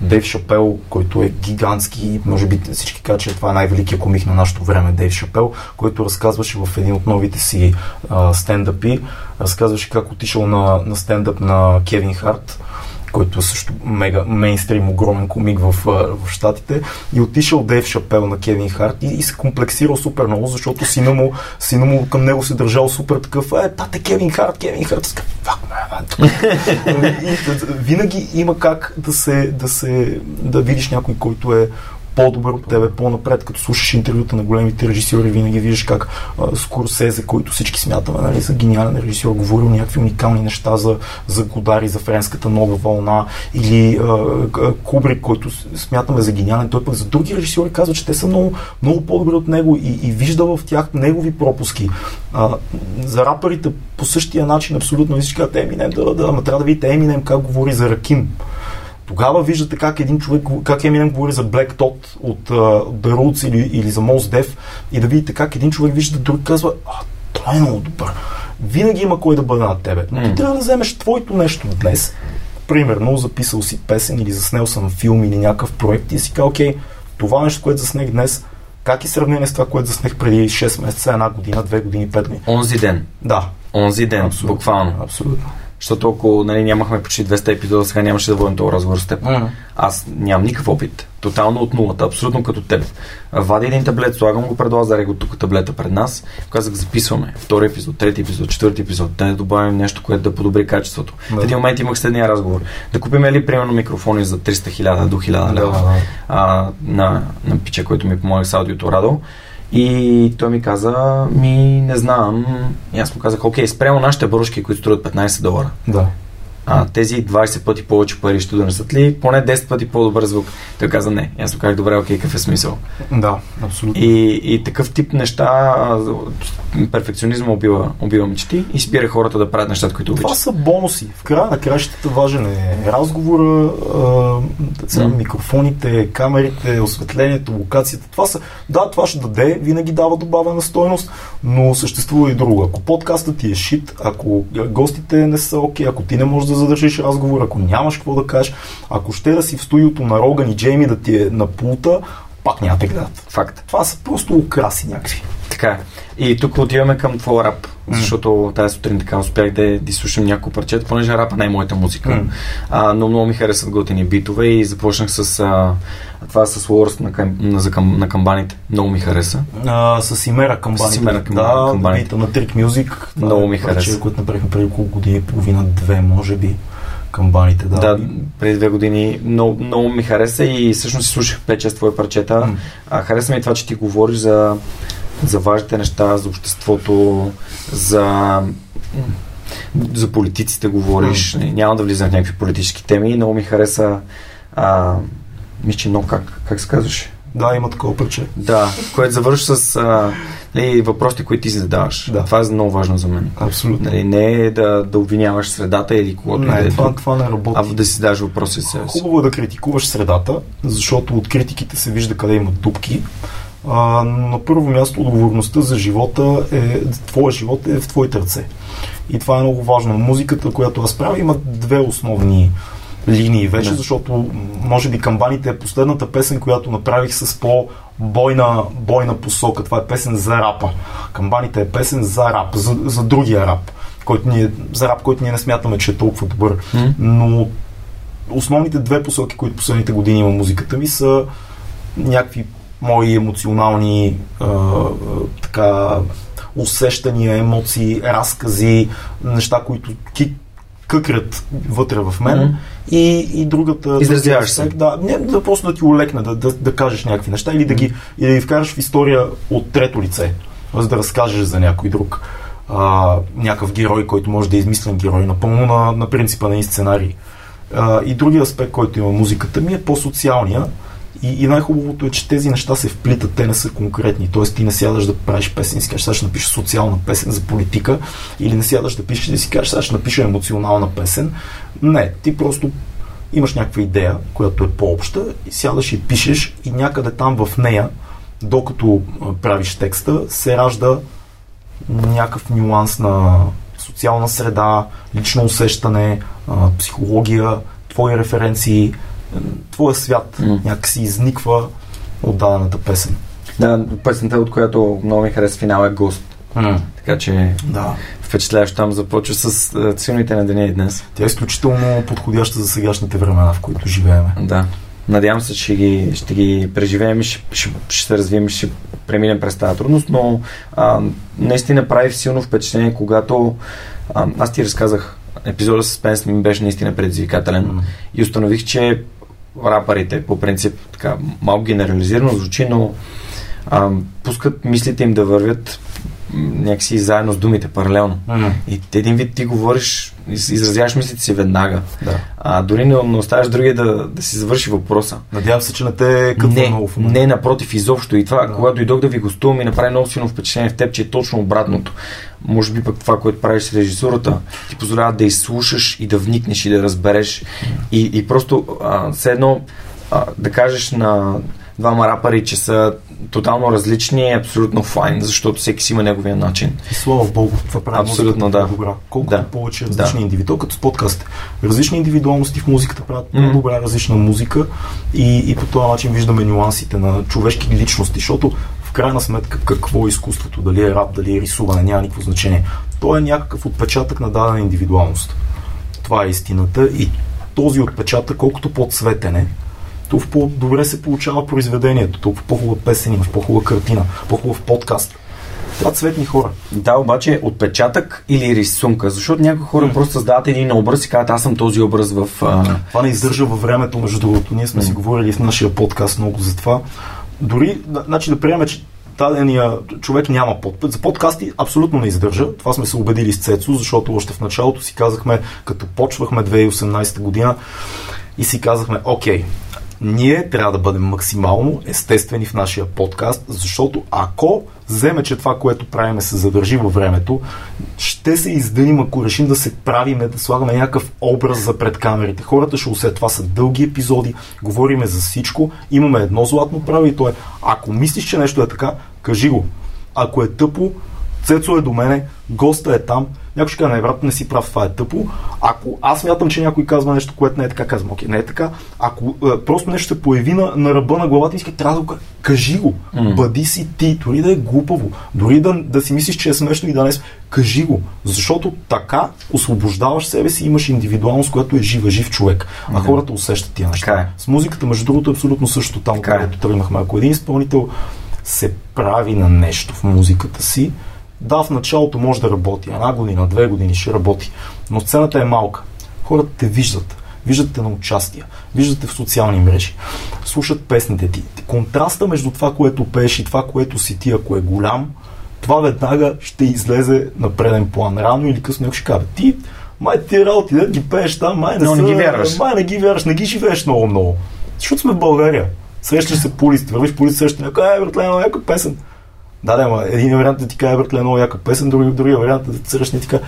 Дейв Шапел, който е гигантски, може би всички казват, че това е най-великият комик на нашето време, Дейв Шапел, който разказваше в един от новите си а, стендъпи, разказваше как отишъл на, на стендъп на Кевин Харт, който е също мега мейнстрим, огромен комик в, в Штатите, и отишъл Дейв Шапел на Кевин Харт и, и се комплексирал супер много, защото сина му, сина му към него се държал супер такъв, е, тате Кевин Харт, Кевин Харт, фак, *laughs* и, винаги има как да се, да се, да видиш някой, който е по-добър от тебе, по-напред, като слушаш интервюта на големите режисьори, винаги виждаш как Скорсезе, който всички смятаме нали, за гениален режисьор, говорил някакви уникални неща за, за Годари, за френската нова вълна, или а, Кубрик, който смятаме за гениален, той пък за други режисьори казва, че те са много, много по-добри от него и, и вижда в тях негови пропуски. А, за рапърите по същия начин абсолютно всички казват Еминем, да, да, ама трябва да видите Еминем как говори за Раким. Тогава виждате как един човек, как Еминем говори за Black Dot от uh, The Roots или, или за Mos Def и да видите как един човек вижда друг казва, а, той е много добър. Винаги има кой да бъде над тебе. Но ти трябва да вземеш твоето нещо днес. Примерно, записал си песен или заснел съм филм или някакъв проект и си казва, окей, това нещо, което заснех днес, как е сравнение с това, което заснех преди 6 месеца, една година, 2 години, 5 години? Онзи ден. Да. Онзи ден, абсолютно, буквално. Абсолютно. Защото ако нали, нямахме почти 200 епизода, сега нямаше да водим този разговор с теб. Mm. Аз нямам никакъв опит. Тотално от нулата, абсолютно като теб. Вади един таблет, слагам го пред Лазаре го тук таблета пред нас. Казах, записваме втори епизод, трети епизод, четвърти епизод. Да добавим нещо, което да подобри качеството. Да. В един момент имах следния разговор. Да купим ли примерно микрофони за 300 хиляда до 1000 лева да, да. на, на пича, който ми помага с аудиото Радо. И той ми каза, ми не знам. И аз му казах, окей, спрямо нашите брушки, които струват 15 долара. Да. А, тези 20 пъти повече пари ще донесат ли поне 10 пъти по-добър звук? Той каза не. Аз му казах, добре, окей, какъв е смисъл? Да, абсолютно. И, и такъв тип неща, перфекционизма убива, убива мечти и спира хората да правят нещата, които обичат. Това са бонуси. В края на кращата важен е разговора, а, mm. микрофоните, камерите, осветлението, локацията. Това са, да, това ще даде, винаги дава добавена стойност, но съществува и друго. Ако подкастът ти е шит, ако гостите не са окей, ако ти не можеш да задържиш разговор, ако нямаш какво да кажеш, ако ще да си в студиото на Роган и Джейми да ти е на пулта, пак няма да гледат. Факт. Това са просто украси някакви. Така е. И тук отиваме към твоя рап, защото тази сутрин така успях да, да слушам няколко парчета, понеже рапа не е моята музика. Mm. А, но много ми харесват готини битове и започнах с а, това с Лорс на, на, на, на камбаните. Много ми хареса. А, с Имера камбаните. С Имера. Да, камбаните. на Трик Мюзик. Много ми хареса. Което направихме преди около години, половина-две, може би камбаните. Да, да преди две години много, много ми хареса и всъщност слушах 5-6 твои парчета. Mm. А, хареса ми това, че ти говориш за за важните неща, за обществото, за, за политиците говориш. Mm. Няма да влизам в някакви политически теми. Много ми хареса а, мисля, много как, как се казваше? Да, има такова парче. Да, което завърши с а, нали, въпросите, които ти задаваш. Да. Това е много важно за мен. Абсолютно. Нали, не е да, да обвиняваш средата или когото не, е. Това, това не работи. А да си даш въпроси с себе си. Хубаво е да критикуваш средата, защото от критиките се вижда къде има дупки а, на първо място отговорността за живота е, твоя живот е в твоите ръце. И това е много важно. Музиката, която аз правя, има две основни линии вече, да. защото може би Камбаните е последната песен, която направих с по-бойна бойна посока. Това е песен за рапа. Камбаните е песен за рап, за, за другия рап, който ние, за рап, който ние не смятаме, че е толкова добър. Mm. Но основните две посоки, които последните години има музиката ми са някакви мои емоционални а, така, усещания, емоции, разкази, неща, които ки, къкрят вътре в мен. Mm-hmm. И, и другата. Изразяваш се. Да, не, да просто да ти улекне, да, да, да кажеш някакви неща или да, ги, или да ги вкараш в история от трето лице, за да разкажеш за някой друг. А, някакъв герой, който може да е измислен герой, напълно на, на принципа на и сценарий. А, и другия аспект, който има музиката ми е по-социалния и, и най-хубавото е, че тези неща се вплитат, те не са конкретни. Тоест ти не сядаш да правиш песен и си кажеш, сега ще напиша социална песен за политика, или не сядаш да пишеш и си кажеш, сега ще напиша емоционална песен. Не, ти просто имаш някаква идея, която е по-обща, и сядаш и пишеш и някъде там в нея, докато правиш текста, се ражда някакъв нюанс на социална среда, лично усещане, психология, твои референции, твоя свят mm. някакси изниква от дадената песен. Да, песента, от която много ми хареса финал е Гост. Mm. Така че да. впечатляващо там започва с uh, силните на деня и днес. Тя е изключително подходяща за сегашните времена, в които живеем. Да. Надявам се, че ги, ще ги преживеем ще, ще, ще се развием ще преминем през тази трудност, но а, наистина прави силно впечатление, когато а, аз ти разказах епизода с Пенс ми беше наистина предизвикателен mm. и установих, че рапърите, по принцип, така малко генерализирано звучи, но а, пускат мислите им да вървят някакси заедно с думите, паралелно. Mm-hmm. И един вид ти говориш, изразяваш мислите си веднага. Да. А дори не, не оставяш другия да, да си завърши въпроса. Надявам се, че не те е не, много в Не, напротив, изобщо. И това, да. когато дойдох да ви гостувам, ми направи много силно впечатление в теб, че е точно обратното. Може би пък това, което правиш с режисурата, ти позволява да изслушаш и да вникнеш и да разбереш. И, и просто а, все едно а, да кажеш на двама рапъри, че са тотално различни, е абсолютно файн, защото всеки си има неговия начин. И слава Богу, това прави абсолютно, да. добра. Колкото да. повече различни да. индивидуалности, като с подкаст, различни индивидуалности в музиката правят mm-hmm. добра различна музика и, и по този начин виждаме нюансите на човешки личности, защото крайна сметка какво е изкуството, дали е рап, дали е рисуване, няма никакво значение. То е някакъв отпечатък на дадена индивидуалност. Това е истината и този отпечатък, колкото по-цветен е, толкова по-добре се получава произведението, толкова по-хубава песен имаш, по-хубава картина, по-хубав подкаст. Това цветни хора. Да, обаче отпечатък или рисунка, защото някои хора mm. просто създават един образ и казват, аз съм този образ в... А... Това не издържа във времето, между другото. Ние сме mm. си говорили в нашия подкаст много за това. Дори, значи да приемем, че дадения човек няма подпит. За подкасти абсолютно не издържа. Това сме се убедили с Цецо, защото още в началото си казахме, като почвахме 2018 година и си казахме, окей, ние трябва да бъдем максимално естествени в нашия подкаст, защото ако вземе, че това, което правиме се задържи във времето, ще се издъним, ако решим да се правиме, да слагаме някакъв образ за пред камерите. Хората ще усетят, това са дълги епизоди, говориме за всичко, имаме едно златно право и то е, ако мислиш, че нещо е така, кажи го. Ако е тъпо, Цецо е до мене, госта е там, някой ще каже, не, брат, не си прав, това е тъпо. Ако аз мятам, че някой казва нещо, което не е така, казвам, окей, не е така. Ако е, просто нещо се появи на, на ръба на главата и иска, трябва да го кажи го. Mm. Бъди си ти, дори да е глупаво, дори да, да си мислиш, че е смешно и да не кажи го. Защото така освобождаваш себе си, имаш индивидуалност, която е жива, жив човек. А mm. хората усещат тия неща. Така е. С музиката, между другото, е абсолютно също там, е. където тръгнахме. Ако един изпълнител се прави на нещо в музиката си, да, в началото може да работи, една година, две години ще работи, но сцената е малка. Хората те виждат, виждат те на участие, виждат те в социални мрежи, слушат песните ти. Контраста между това, което пееш и това, което си ти, ако е голям, това веднага ще излезе на преден план. Рано или късно някой ще каже, ти, май ти работи, да ги пееш там, май не, Но не ги вярваш. Май не ги вярваш, не ги живееш много-много. Защото сме в България. Срещаш се по улиците, вървиш по улиците, срещаш някой, е, братле, някаква песен да, да, ама един вариант е да ти кажа, братле, много яка песен, други, другия вариант е да срещне и ти кажа,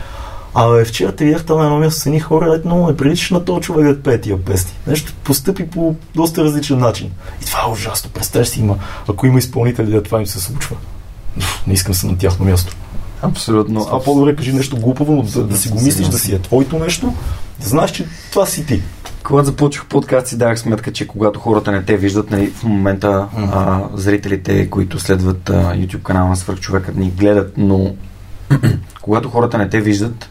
Абе, вчера те видях там на едно място с едни хора, ето много ме прилича на този човек да пее тия песни. Нещо постъпи по доста различен начин. И това е ужасно. Представяш си, има, ако има изпълнители, да това им се случва. Не искам се на тяхно място. Абсолютно. А по-добре кажи нещо глупаво, но да, да си го мислиш, да си е твоето нещо, да знаеш, че това си ти. Когато започнах подкаст си давах сметка, че когато хората не те виждат, нали, в момента mm-hmm. а, зрителите, които следват а, YouTube канала на Свърхчовекът ни гледат, но *clears throat* когато хората не те виждат,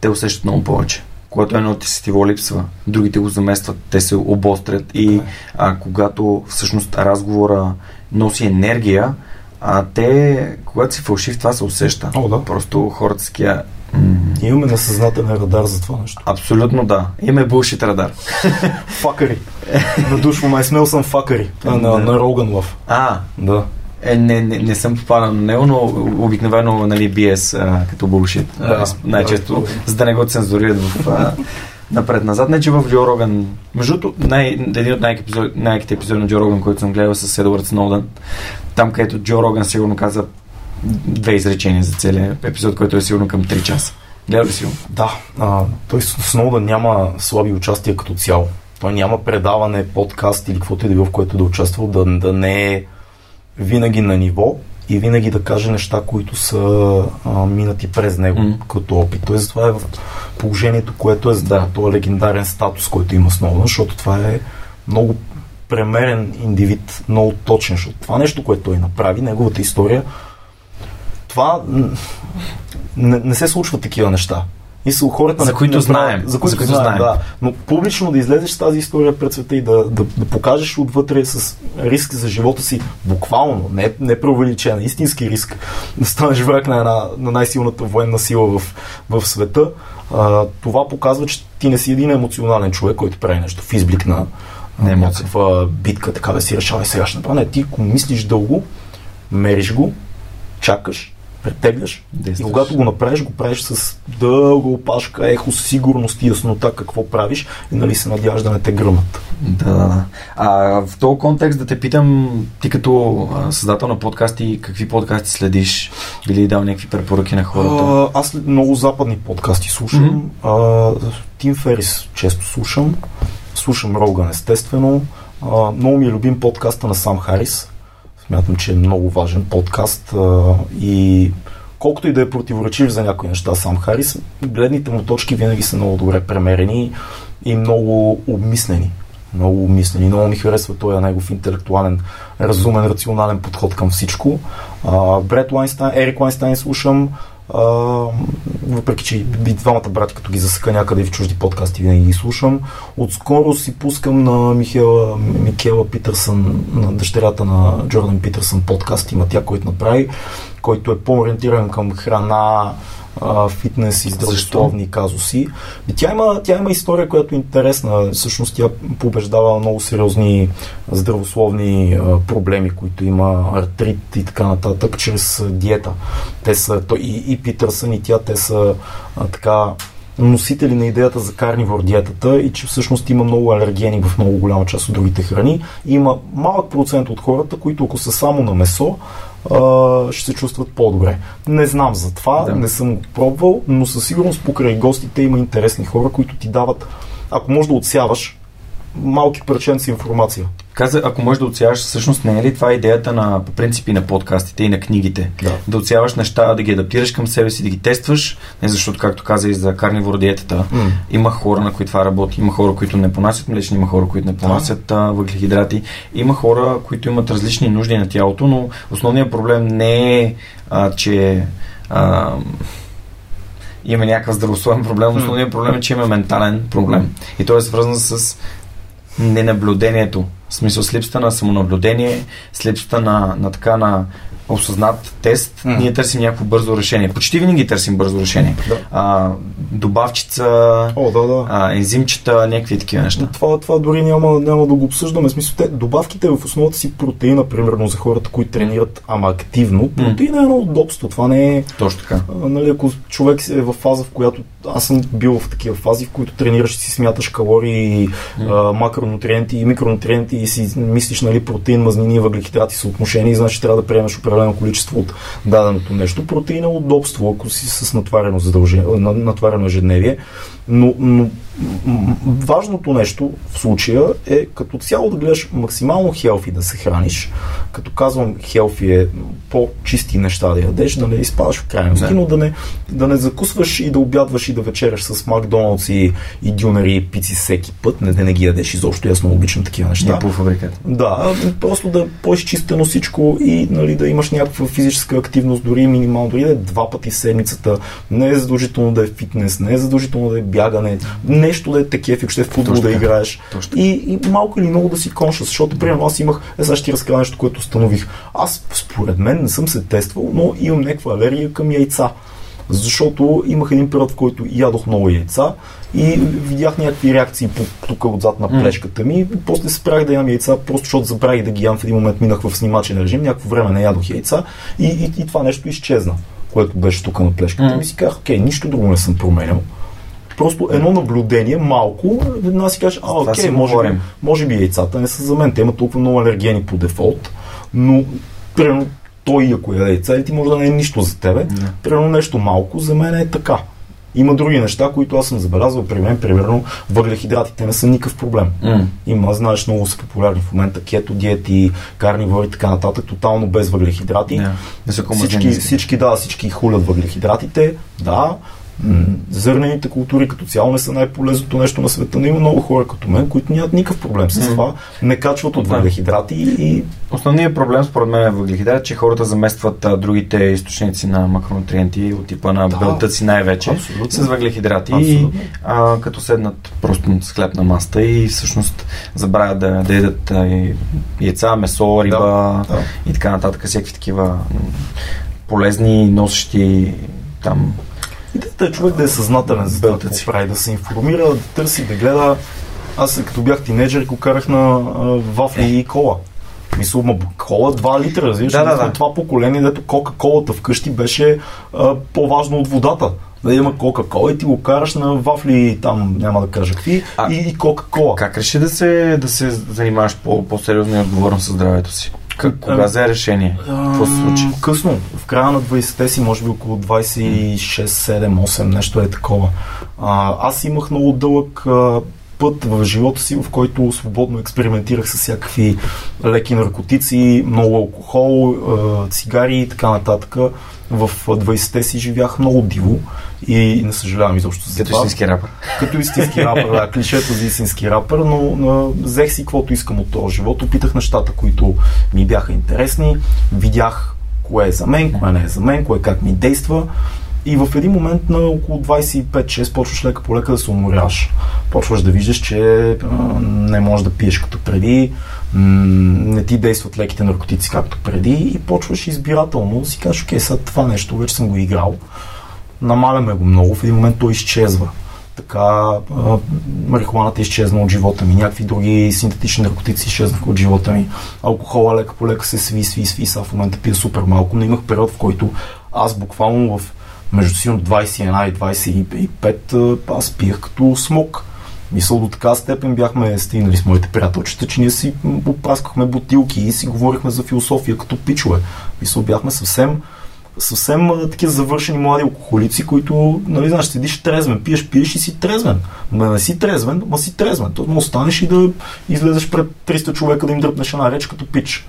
те усещат много повече. Когато едно ти сетиво липсва, другите го заместват, те се обострят и а, когато всъщност разговора носи енергия, а те, когато си фалшив, това се усеща. О, да. Просто хората са Mm. Имаме несъзнателен радар за това нещо. Абсолютно да. Имаме булшит радар. *laughs* факари. Надушвам, май смел съм факари. Това на, на Роган Лъв. А, да. Е, не, не, не съм попадал на него, но обикновено нали, BS а, като булшит. Да, най-често, да, за да не го цензурират в а, напред-назад. Не, че в Джо Роган, между другото, най, един от най-яките епизоди на Джо Роган, който съм гледал с Едвард Сноудън, там където Джо Роган сигурно каза две изречения за целия епизод, който е сигурно към 3 часа. Гледа ли си го? Да. А, той Сноудън няма слаби участия като цяло. Той няма предаване, подкаст или каквото и да било, в което да участва, да, да не е винаги на ниво и винаги да каже неща, които са а, минати през него mm. като опит. Той затова е в положението, което е за да. този легендарен статус, който има Сноудън, защото това е много премерен индивид, много точен, защото това нещо, което той направи, неговата история, това не, не се случват такива неща. И са хората, за които не, знаем. За които, за които знаем, да. Но публично да излезеш с тази история пред света и да, да, да покажеш отвътре с риск за живота си, буквално, не, не преувеличен, истински риск, да станеш враг на, една, на най-силната военна сила в, в света, а, това показва, че ти не си един емоционален човек, който прави нещо в изблик на, не някаква битка, така да си решава сега ще направя. Не, ти ако мислиш дълго, мериш го, чакаш, претегляш Действаш. и когато го направиш, го правиш с дълга опашка, ехо, сигурност и яснота какво правиш и нали се надяваш да не те гръмат. Да, да, да. А в този контекст да те питам, ти като създател на подкасти, какви подкасти следиш? Били дал някакви препоръки на хората? А, аз много западни подкасти слушам. Mm-hmm. Тим Ферис често слушам. Слушам Роган естествено. А, много ми е любим подкаста на Сам Харис Смятам, че е много важен подкаст а, и колкото и да е противоречив за някои неща сам Харис, гледните му точки винаги са много добре премерени и много обмислени. Много обмислени. Много ми харесва този негов интелектуален, разумен, рационален подход към всичко. А, Бред Лайнстайн, Ерик Лайнстайн слушам, въпреки, че и двамата брати, като ги засъка някъде в чужди подкасти, винаги ги слушам. Отскоро си пускам на Михела, Микела Питърсън, на дъщерята на Джордан Питърсън подкаст, има тя, който направи, който е по-ориентиран към храна, а, фитнес и здравословни казуси. И тя има, тя има история, която е интересна. Всъщност тя побеждава много сериозни здравословни а, проблеми, които има артрит и така нататък, чрез диета. Те са, то, и, и Питърсън и тя, те са а, така носители на идеята за карнивор диетата и че всъщност има много алергени в много голяма част от другите храни. И има малък процент от хората, които ако са само на месо, ще се чувстват по-добре. Не знам за това, да. не съм го пробвал, но със сигурност покрай гостите има интересни хора, които ти дават, ако можеш да отсяваш, малки парченци информация. Каза, ако можеш да отсяваш, всъщност не е ли това идеята на по принципи на подкастите и на книгите? Да. да отсяваш неща, да ги адаптираш към себе си, да ги тестваш, не защото, както каза и за карнивор диетата, mm. има хора, на които това работи, има хора, които не понасят млечни, има хора, които не понасят да. въглехидрати, има хора, които имат различни нужди на тялото, но основният проблем не е, а, че а, има някакъв здравословен проблем, основният проблем е, че има ментален проблем. И той е свързан с ненаблюдението. В смисъл с липсата на самонаблюдение, с липсата на, на така на осъзнат тест, mm. ние търсим някакво бързо решение. Почти винаги търсим бързо решение. Да. А, добавчица, О, да, да. А, ензимчета, някакви такива неща. Това, това дори няма, няма да го обсъждаме. В смисъл, те, добавките в основата си протеина, примерно за хората, които тренират, ама активно. Протеина е едно удобство. Това не е. Точно така. А, нали, ако човек е в фаза, в която аз съм бил в такива фази, в които тренираш и си смяташ калории, mm. а, макронутриенти и микронутриенти и си мислиш, нали, протеин, мазнини и въглехидрати са отношения, значи трябва да приемеш определено количество от даденото нещо. Протеин е удобство, ако си с натварено, задължение, натварено ежедневие. Но, но важното нещо в случая е като цяло да гледаш максимално хелфи да се храниш. Като казвам хелфи е по-чисти неща да ядеш, да не изпадаш в крайности, да. но да не, да не закусваш и да обядваш и да вечеряш с Макдоналдс и, и дюнери и пици всеки път, не да не ги ядеш изобщо, много обичам такива неща. Не фабрикат. Да, просто да по-изчистено всичко и нали, да имаш някаква физическа активност, дори минимално, дори да е два пъти седмицата. Не е задължително да е фитнес, не е задължително да е бягане, нещо да е такефи, ще е в футбол да играеш. И, и, малко или много да си конша, защото примерно аз имах, е, сега ще ти разкажа нещо, което установих. Аз според мен не съм се тествал, но имам някаква алергия към яйца. Защото имах един период, в който ядох много яйца и видях някакви реакции тук отзад на плешката ми. После спрях да ям яйца, просто защото забравих да ги ям. В един момент минах в снимачен режим, някакво време не ядох яйца и, и, и това нещо изчезна, което беше тук на плешката ми. Си казах, окей, нищо друго не съм променял. Просто едно наблюдение, малко, веднага си кажеш, а, окей, може, би, може би яйцата не са за мен. Те имат толкова много алергени по дефолт, но примерно той, ако яде яйца, ти може да не е нищо за тебе. Yeah. Примерно нещо малко, за мен е така. Има други неща, които аз съм забелязал при мен, примерно въглехидратите не са никакъв проблем. Mm. Има, знаеш, много са популярни в момента кето диети, карнивори и така нататък, тотално без въглехидрати. Yeah. Всички, всички, да, всички хулят въглехидратите, да, Зърнените култури като цяло не са най-полезното нещо на света, но има много хора като мен, които нямат никакъв проблем с това, не качват от въглехидрати и... Основният проблем според мен е въглехидрат, че хората заместват а, другите източници на макронутриенти от типа на да, белтъци най-вече абсолютно. с въглехидрати и а, като седнат просто с хлеб на маста и всъщност забравят да, да едат яйца, месо, риба да, да. и така нататък, всякакви такива полезни, носещи там Идеята е човек да е съзнателен за това, какво прави, да се информира, да търси, да гледа. Аз като бях тинейджър, го карах на а, вафли и кола. Мисля, ма кола 2 литра, разбираш? Да, да, да. Това поколение, дето кока-колата вкъщи беше а, по-важно от водата. Да има Кока-Кола и ти го караш на вафли, там няма да кажа какви, а, и, и Кока-Кола. Как реши да се, да се занимаваш по, по-сериозно и отговорно с здравето си? Как, кога взе решение? Какво се случи? Късно. В края на 20-те си, може би около 26, 7, 8, нещо е такова. А, аз имах много дълъг а, път в живота си, в който свободно експериментирах с всякакви леки наркотици, много алкохол, цигари и така нататък. В 20-те си живях много диво и не съжалявам изобщо за Като истински рапър. Като истински рапър, да, клишето за истински рапър, но, но взех си каквото искам от този живот, опитах нещата, които ми бяха интересни, видях кое е за мен, кое не е за мен, кое как ми действа и в един момент на около 25-6 почваш лека по лека да се уморяваш. Почваш да виждаш, че а, не можеш да пиеш като преди, не ти действат леките наркотици както преди и почваш избирателно си кажеш, окей, сега това нещо вече съм го играл. намаляме го много, в един момент той изчезва. Така марихуаната изчезна от живота ми, някакви други синтетични наркотици изчезнаха от живота ми. Алкохола лека по лека се сви, сви, сви, сега в момента пия супер малко, но имах период, в който аз буквално в между силно 21 и 25 аз пиех като смок. Мисъл до така степен бяхме стигнали с моите приятелчета, че ние си опраскахме бутилки и си говорихме за философия като пичове. Мисъл бяхме съвсем съвсем такива завършени млади алкохолици, които, нали, знаеш, седиш трезвен, пиеш, пиеш и си трезвен. Ма не си трезвен, ма си трезвен. То може останеш и да излезеш пред 300 човека да им дръпнеш една реч като пич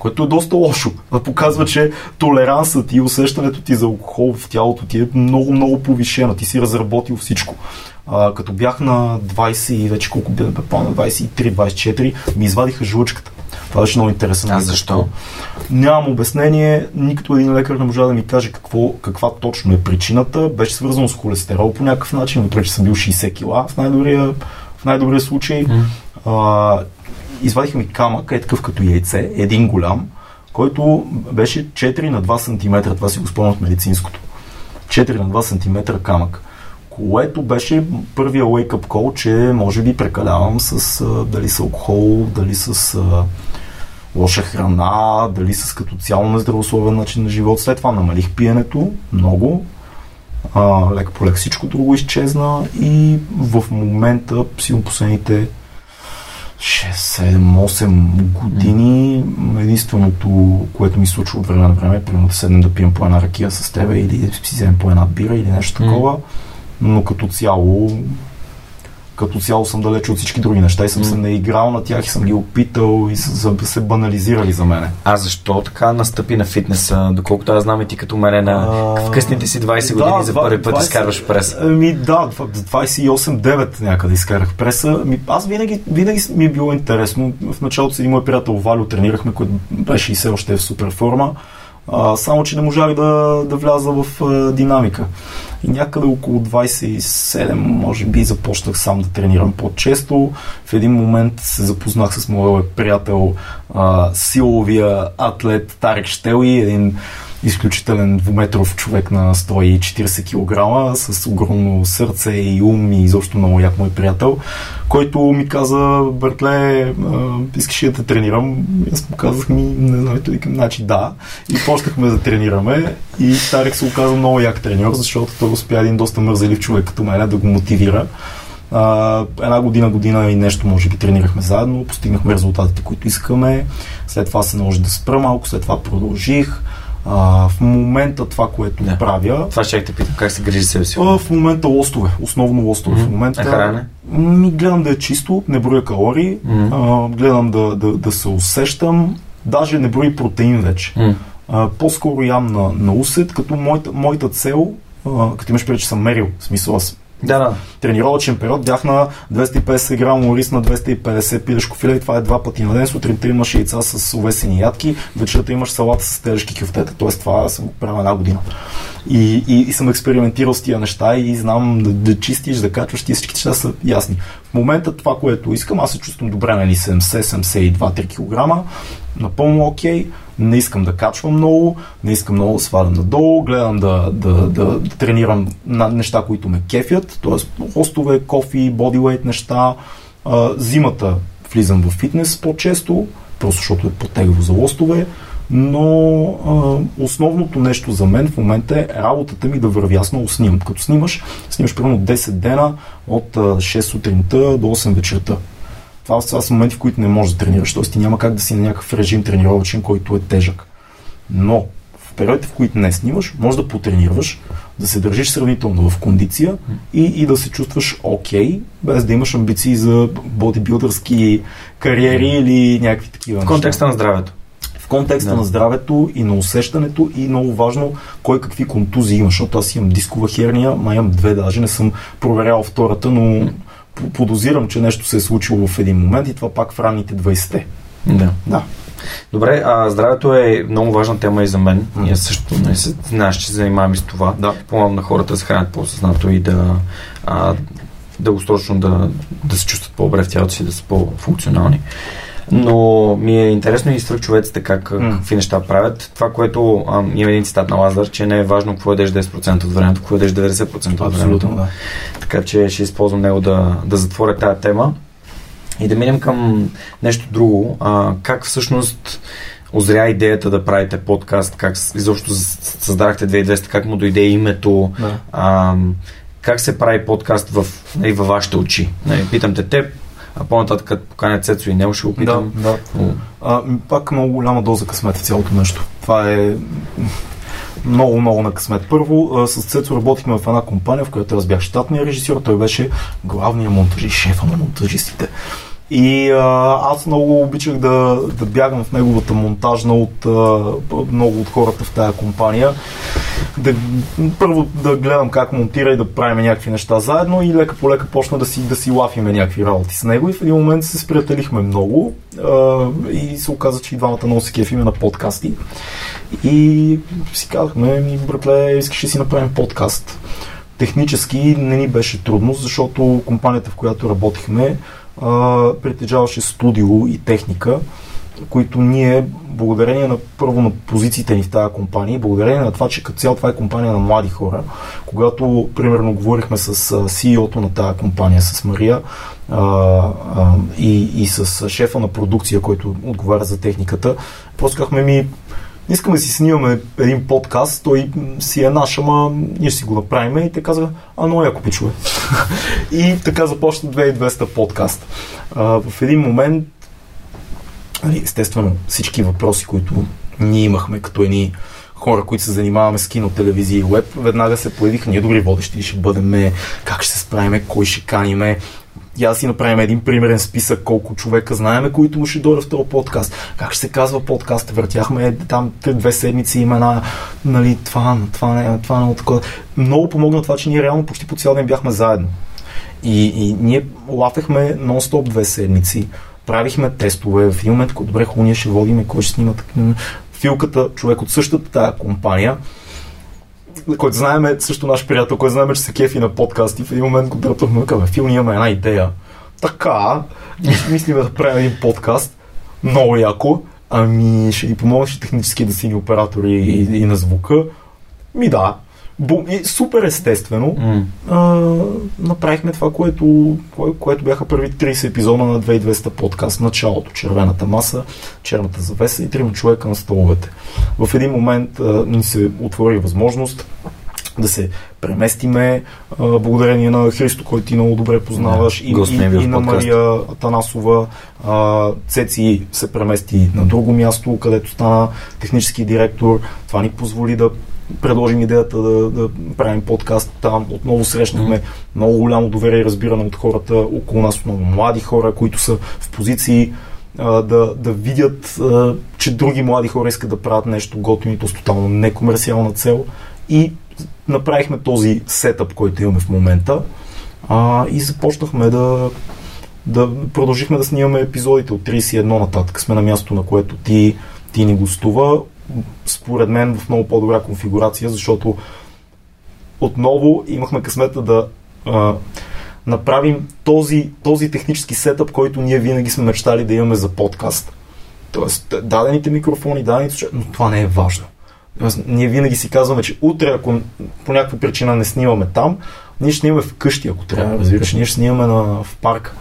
което е доста лошо. Показва, че толерансът и усещането ти за алкохол в тялото ти е много, много повишено. Ти си разработил всичко. А, като бях на 20 и вече колко бе, бе на 23-24, ми извадиха жлъчката. Това беше много интересно. А защо? Нямам обяснение. Никто един лекар не можа да ми каже какво, каква точно е причината. Беше свързано с холестерол по някакъв начин, въпреки че съм бил 60 кила в най-добрия, в най-добрия случай. Mm. А, извадиха ми камък, е такъв като яйце, един голям, който беше 4 на 2 см. Това си го спомням от медицинското. 4 на 2 см камък което беше първия wake-up call, че може би прекалявам с дали с алкохол, дали с лоша храна, дали с като цяло нездравословен начин на живот. След това намалих пиенето много, а, лека по лек всичко друго изчезна и в момента, сигурно последните 6, 7, 8 години единственото, което ми случва от време на време, е примерно да седнем да пием по една ракия с тебе или да си вземем по една бира или нещо такова. Но като цяло като цяло съм далеч от всички други неща и съм се наиграл на тях и съм ги опитал и са се банализирали за мене. А защо така настъпи на фитнеса? Доколкото аз знам и ти като мене на в късните си 20 години да, за първи път 20, изкарваш преса. Ми, да, 28-9 някъде изкарах преса. Ми, аз винаги, винаги ми е било интересно. В началото си мой приятел Валю тренирахме, който беше и все още е в супер форма. А, само, че не можах да, да вляза в а, динамика. И някъде около 27, може би, започнах сам да тренирам по-често. В един момент се запознах с моя приятел, а, силовия атлет Тарек Штели, един изключителен двуметров човек на 140 кг, с огромно сърце и ум и изобщо много як мой приятел, който ми каза, братле, искаш ли да те тренирам? И аз му казах ми, не знам, той викам, значи да. И почнахме да тренираме и Тарик се оказа много як треньор, защото той успя един доста мързелив човек като мен да го мотивира. А, една година, година и нещо, може би, тренирахме заедно, постигнахме резултатите, които искаме. След това се наложи да спра малко, след това продължих. А, в момента това, което да. правя... Това ще те питам, как се грижи себе си? В момента лостове, основно лостове. Mm-hmm. В момента... А хране? Ми, гледам да е чисто, не броя калории, mm-hmm. а, гледам да, да, да се усещам, даже не брои протеин вече. Mm-hmm. А, по-скоро ям на, на усет, като моята, моята цел, а, като имаш преди, че съм мерил, в смисъл аз да, да. Тренировъчен период бях на 250 грама рис на 250 пилешко филе и това е два пъти на ден. Сутринта имаш яйца с увесени ядки, вечерта имаш салата с тежки кюфтета. Тоест това съм правил една година. И, и, и, съм експериментирал с тия неща и знам да, да чистиш, да качваш, ти всички неща са ясни. В момента това, което искам, аз се чувствам добре, нали 70-72-3 кг, напълно окей. Не искам да качвам много, не искам много да свалям надолу, гледам да, да, да, да тренирам на неща, които ме кефят, т.е. хостове, кофи, бодилейт неща. Зимата влизам в фитнес по-често, просто защото е по-тегаво за лостове, но а, основното нещо за мен в момента е работата ми да върви. Аз много снимам. Като снимаш, снимаш примерно 10 дена от 6 сутринта до 8 вечерта. Това, това са моменти, в които не можеш да тренираш. Тоест ти няма как да си на някакъв режим тренировачен, който е тежък. Но в периодите, в които не снимаш, може да потренираш, да се държиш сравнително в кондиция и, и да се чувстваш окей, okay, без да имаш амбиции за бодибилдърски кариери или някакви такива В контекста на здравето. Контекста да. на здравето и на усещането и много важно кой какви контузии имаш, защото аз имам дискова херния, май имам две даже, не съм проверял втората, но подозирам, че нещо се е случило в един момент и това пак в ранните 20-те. Да. да. Добре, а здравето е много важна тема и за мен. Mm. Аз също не се, знаеш, че занимавам и с това. Да. Помагам на хората да се хранят по-съзнато и да а, дългосрочно да, да се чувстват по-добре в тялото си, да са по-функционални. Но ми е интересно и свръхчовеците как, mm. какви неща правят. Това, което ам, има един цитат на Лазар, че не е важно какво едеш 10% от времето, какво едеш 90% от времето. Да. Така че ще използвам него да, да затворя тази тема. И да минем към нещо друго. А, как всъщност озря идеята да правите подкаст, как изобщо създадахте 2200, как му дойде името, да. а, как се прави подкаст в, нали, във вашите очи. Нали, питам те теб, а по-нататък като поканя Цецо и Нел ще го питам. Да, да. А, пак много голяма доза късмет е цялото нещо. Това е много, много на късмет. Първо, с Цецо работихме в една компания, в която аз бях щатния режисьор, той беше главният монтажист, шефа на монтажистите. И а, аз много обичах да, да бягам в неговата монтажна от а, много от хората в тая компания. Да, първо да гледам как монтира и да правим някакви неща заедно и лека по лека почна да си, да си лафиме някакви работи с него и в един момент се сприятелихме много а, и се оказа, че и двамата много се кефиме на подкасти. И си казахме, ми братле, искаш ли си направим подкаст? Технически не ни беше трудно, защото компанията, в която работихме, притежаваше студио и техника, които ние, благодарение на първо на позициите ни в тази компания, благодарение на това, че като цяло това е компания на млади хора, когато, примерно, говорихме с CEO-то на тази компания, с Мария а, а, и, и с шефа на продукция, който отговаря за техниката, просто казахме ми, искаме да си снимаме един подкаст, той си е наш, ама ние си го направим и те казаха, а много яко пичове. *laughs* и така започна 2200 подкаст. А, в един момент, нали, естествено, всички въпроси, които ние имахме като едни хора, които се занимаваме с кино, телевизия и веб, веднага се появиха ние добри водещи, ще бъдем, как ще се справиме, кой ще каниме, я си направим един примерен списък колко човека знаеме, които му ще дойдат в този подкаст. Как ще се казва подкаст? Въртяхме там две седмици имена, нали, това, това, не, това не, такова. Много помогна това, че ние реално почти по цял ден бяхме заедно. И, и ние лафехме нон-стоп две седмици. Правихме тестове. В един момент, добре, ние ще водиме, кой ще снима. Филката, човек от същата тая компания, който знаем е също наш приятел, който знаем, че се кефи на подкасти. В един момент го дръпнахме, казва, Фил, имаме една идея. Така, мислим да правим един подкаст. Много яко. Ами, ще ни помогнеш технически да си ни оператори и, и на звука. Ми да, Бум, и супер естествено mm. а, направихме това, което, кое, което бяха първи 30 епизода на 2200 подкаст. Началото, червената маса, черната завеса и трима човека на столовете. В един момент а, ни се отвори възможност да се преместиме а, благодарение на Христо, който ти много добре познаваш yeah, и, и, и на Мария Танасова. А, Цеци се премести на друго място, където стана технически директор. Това ни позволи да предложим идеята да, да правим подкаст. Там отново срещнахме mm. много голямо доверие и разбиране от хората около нас, много млади хора, които са в позиции а, да, да видят, а, че други млади хора искат да правят нещо готино и с тотално некомерциална цел. И направихме този сетъп, който имаме в момента а, и започнахме да, да продължихме да снимаме епизодите от 31 нататък. Сме на място, на което ти, ти ни гостува според мен в много по-добра конфигурация, защото отново имахме късмета да а, направим този, този технически сетъп, който ние винаги сме мечтали да имаме за подкаст. Тоест, дадените микрофони, дадените... Но това не е важно. Тоест, ние винаги си казваме, че утре, ако по някаква причина не снимаме там, ние ще снимаме вкъщи, ако трябва, разбираш. Ние ще снимаме на, в парка.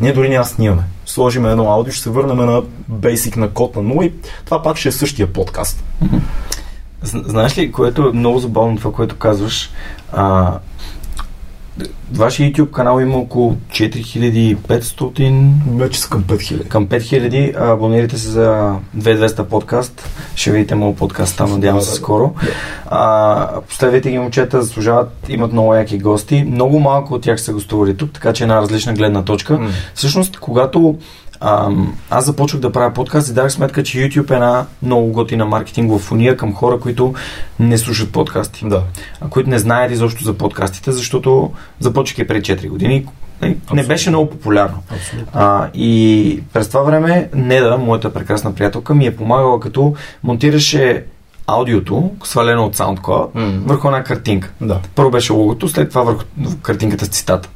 Ние дори няма снимаме. Сложиме едно аудио, ще се върнем на бейсик на код на 0 и това пак ще е същия подкаст. Знаеш ли, което е много забавно това, което казваш, а, Вашия YouTube канал има около 4500. Вече са към 5000. Към 5000. Абонирайте се за 2200 подкаст. Ще видите моят подкаст там, надявам се скоро. А, поставете ги момчета, заслужават, имат много яки гости. Много малко от тях са гостували тук, така че е една различна гледна точка. Mm. Всъщност, когато аз започвах да правя подкаст и дадах сметка, че YouTube е една много готина маркетингова фуния към хора, които не слушат подкасти. Да. А, които не знаят изобщо за подкастите, защото започвах и преди 4 години. Не, не беше много популярно. А, и през това време Неда, моята прекрасна приятелка, ми е помагала като монтираше аудиото, свалено от SoundCloud, mm-hmm. върху една картинка. Да. Първо беше логото, след това върху картинката с цитата.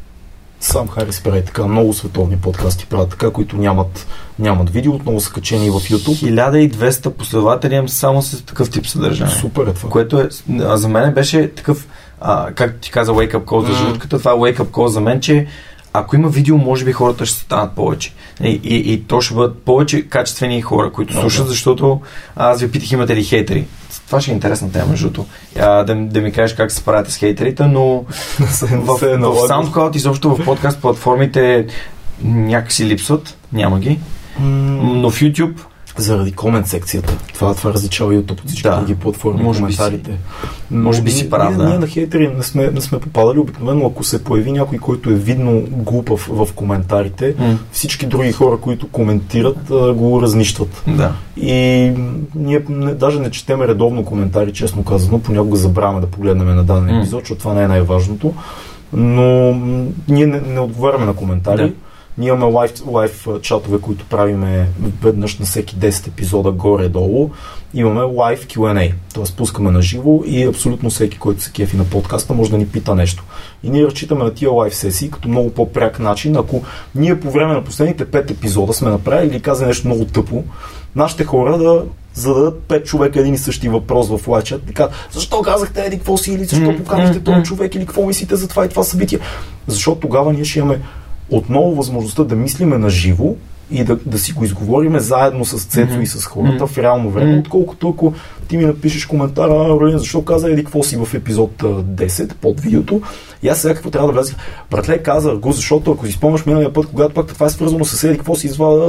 Сам Харис прави така, много световни подкасти правят така, които нямат, нямат видео, отново са качени в YouTube. 1200 последователи имам само с такъв тип съдържание. Супер е това. Което е, а за мен беше такъв, а, както ти каза, wake up call за Мгм. желудката, това е wake up call за мен, че ако има видео, може би хората ще станат повече. И, и, и то ще бъдат повече качествени хора, които слушат, защото аз ви питах имате ли хейтери. Това ще е интересна тема, между другото. Да, да ми кажеш как се справяте с хейтерите, но *laughs* в, се е в. SoundCloud, изобщо в подкаст платформите някакси липсват, няма ги, но в YouTube Заради комент секцията. Това, това различава YouTube от всички Да. други платформи, Може би си- коментарите. може би си прав, ние, да. Ние на хейтери не сме, не сме попадали. Обикновено, ако се появи някой, който е видно глупав в коментарите, м, всички други хора, които коментират, го разнищват. да. И ние не, даже не четеме редовно коментари, честно казано. Понякога забравяме да погледнем на даден епизод, защото това не е най-важното. Но ние не, не отговаряме на коментари. Да. Ние имаме лайв, лайв чатове, които правиме веднъж на всеки 10 епизода горе-долу. Имаме лайв Q&A, т.е. пускаме на живо и абсолютно всеки, който се кефи на подкаста, може да ни пита нещо. И ние разчитаме на тия лайв сесии като много по-пряк начин. Ако ние по време на последните 5 епизода сме направили или казали нещо много тъпо, нашите хора да зададат 5 човека един и същи въпрос в лайчат. Така, защо казахте еди какво си или защо поканихте този човек или какво мислите за това и това събитие? Защото тогава ние ще имаме отново възможността да мислиме на живо и да, да си го изговориме заедно с Цецо Мгм. и с хората Мгм. в реално време, Мгм. отколкото ако ти ми напишеш коментар, а, Орлин, защо каза еди какво си в епизод а, 10 под видеото, и аз сега какво трябва да вляза? Братле, каза го, защото ако си спомняш миналия път, когато пак това е свързано с еди какво си извада,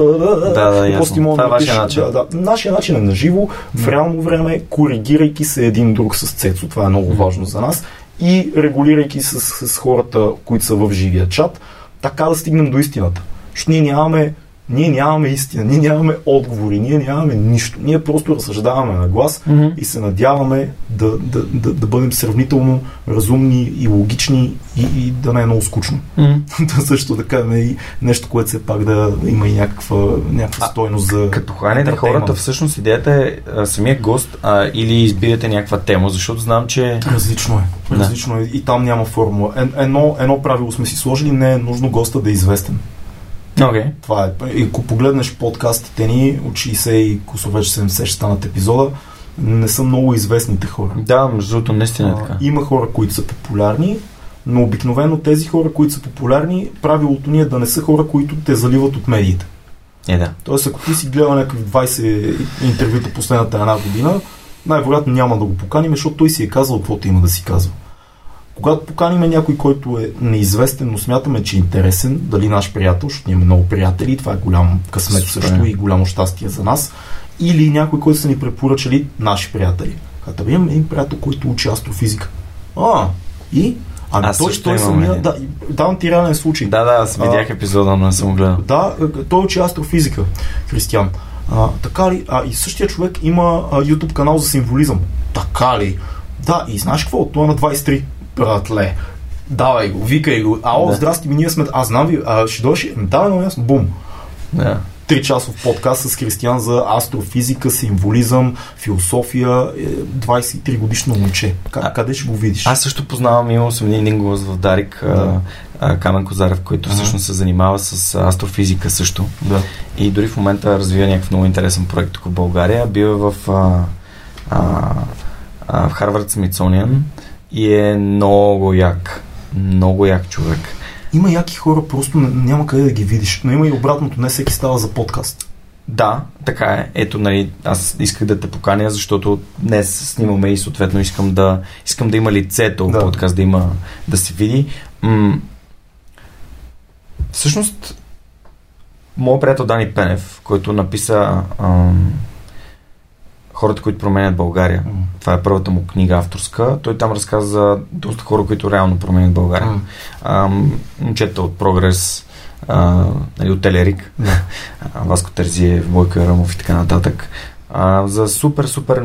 Да, да, какво си мога е да напишеш? начин. Да, да. Нашия начин е на живо, в реално време, коригирайки се един друг с Цецо, това е много важно за нас, и регулирайки с, с хората, които са в живия чат, така да стигнем до истината. Защото ние нямаме, ние нямаме истина, ние нямаме отговори, ние нямаме нищо. Ние просто разсъждаваме на глас Мгм. и се надяваме да, да, да, да бъдем сравнително разумни и логични и, и да не е много скучно. *laughs* Да също така да и нещо, което все пак да има и някаква, някаква А, стойност за... Като Entertainment. хората, всъщност идеята е а, самия гост а, или избирате някаква тема, защото знам, че Различно е. Да. Различно е. И там няма формула. Ен- Едно, едно правило сме си сложили, не е нужно госта да е известен. Okay. Това е. И ако погледнеш подкастите ни от 60 и косо вече 70 ще станат епизода, не са много известните хора. Да, между другото, наистина е така. Има хора, които са популярни, но обикновено тези хора, които са популярни, правилото ни е да не са хора, които те заливат от медиите. Е, да. Тоест, ако ти си гледал някакви 20 интервюта последната една година, най-вероятно няма да го поканим, защото той си е казал каквото има да си казва. Когато поканим някой, който е неизвестен, но смятаме, че е интересен, дали наш приятел, защото имаме много приятели, това е голям късмет Супер. също и голямо щастие за нас, или някой, който са ни препоръчали наши приятели. Като да имаме един приятел, който учи астрофизика. А, и? Ами Аз той, той имам самия, да, давам ти реален случай. Да, да, аз видях епизода, но не съм гледал. Да, той учи астрофизика, Християн. А, така ли? А, и същия човек има а, YouTube канал за символизъм. Така ли? Да, и знаеш какво? Той е на 23. Братле. Давай го, викай го. Ао, Да. да. здрасти ми, ние сме. Аз знам ви, а, ще дойдеш. Ами, Давай, но ясно. Бум. Да. Три часов подкаст с Християн за астрофизика, символизъм, философия. е, 23 годишно момче. Как, А- къде ще го видиш? Аз също познавам, имал съм един гост в Дарик, Да. да. а, Камен Козарев, който всъщност се занимава с астрофизика също. Да. И дори в момента развива някакъв много интересен проект тук в България. Бил е в, а, а, а, в Харвард Смитсониан и е много як. Много як човек. Има яки хора, просто няма къде да ги видиш. Но има и обратното, не всеки става за подкаст. Да, така е. Ето, нали, аз исках да те поканя, защото днес снимаме и съответно искам да, искам да има лицето да. подкаст, да има, да се види. М- всъщност, моят приятел Дани Пенев, който написа ам, Хората, които променят България. М. Това е първата му книга авторска. Той там разказа за доста хора, които реално променят България. Ам, момчета от Прогрес, а, нали, от Телерик, *laughs* а, Васко Терзиев, Бойко Ярамов и така нататък. А, за супер, супер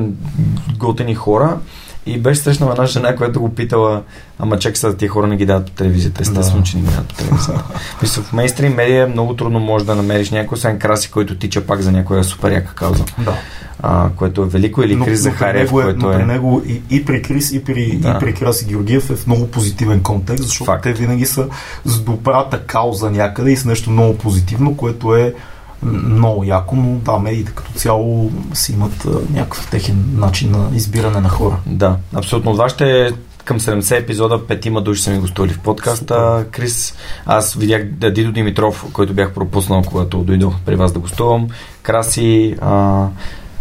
готени хора. И беше срещнала една жена, която го питала, ама чак сега тия хора не ги дават по телевизията. Естествено, Да. че не ги дават по телевизията. *laughs* Мисля, в мейнстрим медия много трудно можеш да намериш някой, освен краси, който тича пак за някоя супер яка кауза. Да. А, което е велико, или Крис при Захариев, него е, което но е... при него и, и при Крис, и при, Да. и при Краси Георгиев е в много позитивен контекст, защото Факт. те винаги са с добрата кауза някъде и с нещо много позитивно, което е много яко, но да, медиите като цяло си имат а, някакъв техен начин на избиране на хора. Да, абсолютно. От вашите към 70 епизода петима души са ми гостували в подкаста. Крис, аз видях Дидо Димитров, който бях пропуснал, когато дойдох при вас да гостувам. Краси а,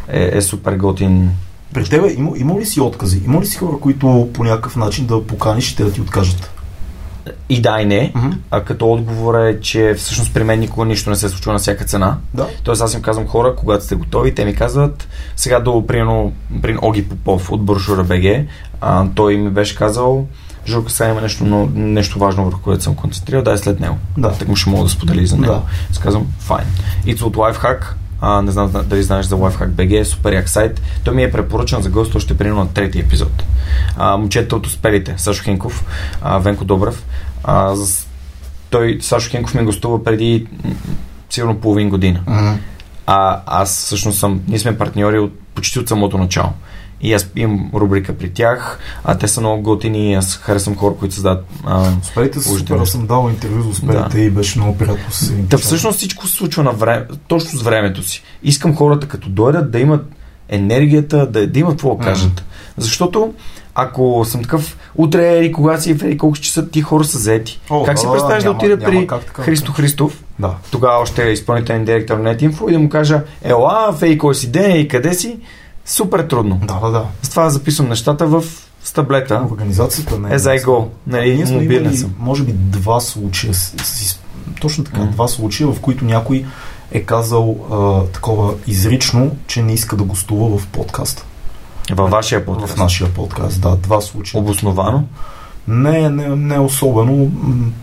е, е супер готин. При тебе има, има ли си откази? Има ли си хора, които по някакъв начин да поканиш и те да ти откажат? И да, и не. Мгм. А като отговор е, че всъщност при мен никога нищо не се случва на всяка цена. Да. Тоест аз им казвам хора, когато сте готови, те ми казват, сега до примерно, при Оги Попов от Брошура БГ, а, той ми беше казал, Журка, сега има нещо, но, нещо важно, върху което съм концентрирал, дай след него. Да. Так му ще мога да сподели за него. Да. Аз казвам, файн. It's от Lifehack, а, не знам зна- дали знаеш за Lifehack BG, е супер як сайт. Той ми е препоръчан за гост още примерно на трети епизод. А, момчета от успелите, Сашо Хинков, а, Венко Добрев. А, той, Сашо Хинков ми гостува преди сигурно половин година. Мгм. А аз всъщност съм, ние сме партньори от, почти от самото начало. И аз имам рубрика при тях, а те са много готини и аз харесвам хора, които създават а, са Положително. супер, аз съм дал интервю за успелите Да. и беше много приятно с Та всъщност всичко се случва на време, точно с времето си. Искам хората като дойдат да имат енергията, да, да имат какво да кажат. Защото ако съм такъв, утре или кога си, в еди колко си часа, ти хора са заети. О, как си да, представяш да няма- отида при как така. Христо Христов, Да. тогава още е изпълнителен директор на NetInfo и да му кажа, ела, еди кой си ден и къде си, супер трудно. Да, да, да. Затова записвам нещата в с таблета. Организацията не е. As I go. Нали, Ние сме мобилен имали, съм. може би, два случая. С, с, точно така, М. два случая, в които някой е казал а, такова изрично, че не иска да гостува в подкаста. Във вашия подкаст. В нашия подкаст, да, два случая. Обосновано. Не, не, не особено,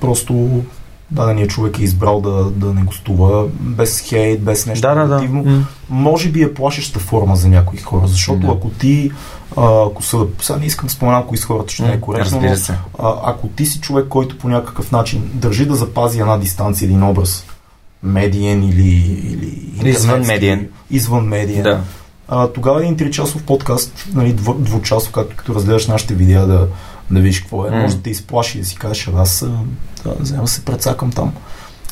просто даденият човек е избрал да, да не гостува без хейт, без нещо Да, да, да. негативно. М. Може би е плашеща форма за някои хора, защото Да. ако ти, а, ако са, сега не искам да споменам кои с хората, ще не е коректно, но а, ако ти си човек, който по някакъв начин държи да запази една дистанция, един образ, медиен или, или Извън медиен. извън медиен, Да. а, тогава един 3-часов подкаст, нали, двучасов, както като разгледаш нашите видеа да, да видиш какво е, може да те изплаши и да си кажеш, «Абе, аз да, взема се прецакам там.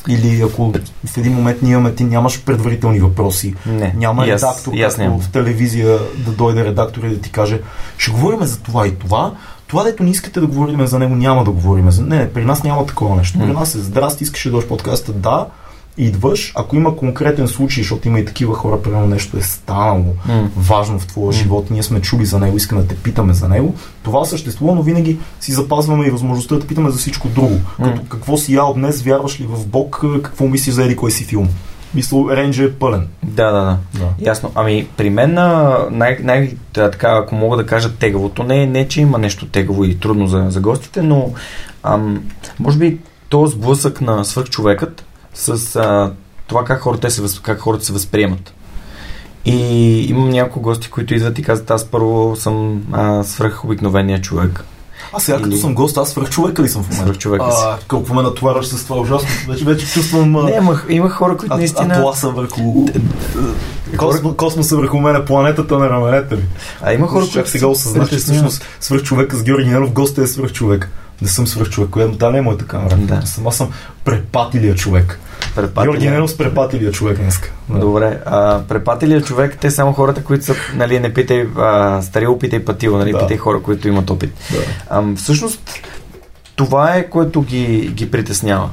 Или ако в един момент ние имаме, ти нямаш предварителни въпроси, Не. няма И аз- редактор, и аз нямам. в телевизия да дойде редактор и да ти каже, ще говорим за това и това. Това, дето не искате да говорим за него, няма да говорим за Не, при нас няма такова нещо. При нас е здрасти, искаш да дойдеш подкаста, да, идваш. Ако има конкретен случай, защото има и такива хора, примерно нещо е станало М. важно в твоя М. живот, ние сме чули за него, искаме да те питаме за него. Това съществува, но винаги си запазваме и възможността да те питаме за всичко друго. М. Като какво си ял днес, вярваш ли в Бог, какво мислиш за еди кой си филм. Мисля, рейнджа е пълен. Да, да, да. Да. Ясно. Ами, при мен, най, най, така, ако мога да кажа тегавото, не, не че има нещо тегаво и трудно за, за гостите, но ам, може би то сблъсък на свърхчовекът с а, това как хората, се, как хората се възприемат. И имам няколко гости, които идват и казват, аз първо съм а, свръх обикновения човек. А сега като Или- съм гост, аз свръх човека ли съм в момента? Свръхчовека си. А, колко ме натоварваш с това ужасно. Вече, вече чувствам а, Не, има, има хора, които а, наистина... атласа върху... Космо, космоса върху мене, планетата на раменете ми. А има хора, които сега осъзнах, че всъщност свръх човека с Георги Ненов, гостът е свръх човек. Не съм свръх човек, която да не е моята камера. Да. Съм, аз съм препатилия човек. Препатили. Георги Ненов с препатилия човек днеска. Да. Добре. А, препателия човек, те само хората, които са, нали, не питай а, старило, питай патило, нали, Да. питай хора, които имат опит. Да. А, всъщност, това е, което ги, ги притеснява.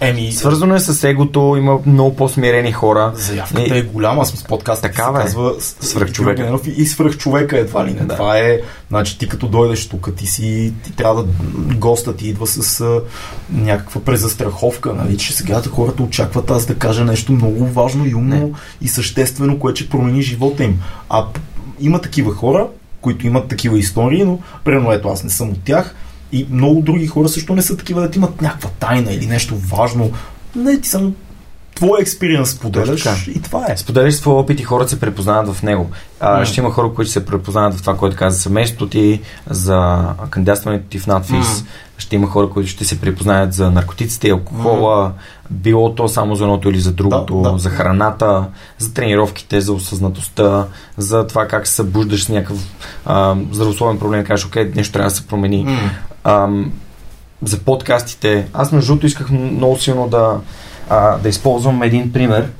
Еми, Свързано е с егото, има много по-смирени хора. Заявката И- е голяма, аз с подкаст. Такава е. Казва с- с- Свръхчовека. Георги Ненов И, свръхчовека едва ли не. Да. Това е, значи ти като дойдеш тук, ти си, ти трябва да, госта ти идва с а, някаква презастраховка, нали, че сега хората очакват аз да кажа нещо много важно и умно Не. и съществено, което ще промени живота им. А има такива хора, които имат такива истории, но примерно ето аз не съм от тях и много други хора също не са такива, да имат някаква тайна или нещо важно. Не, ти само твой експириенс споделяш и това е. Споделяш своя опит и хората се препознават в него. А, М. Ще има хора, които се препознават в това, което каза семейството ти, за кандидатстването ти в надфис. М. Ще има хора, които ще се препознаят за наркотиците алкохола, било то само за едното или за другото, Да, да. за храната, за тренировките, за осъзнатостта, за това как се събуждаш с някакъв а, здравословен проблем и кажеш, окей, нещо трябва да се промени. М. Ам, за подкастите. Аз между другото исках много силно да, а, да използвам един пример.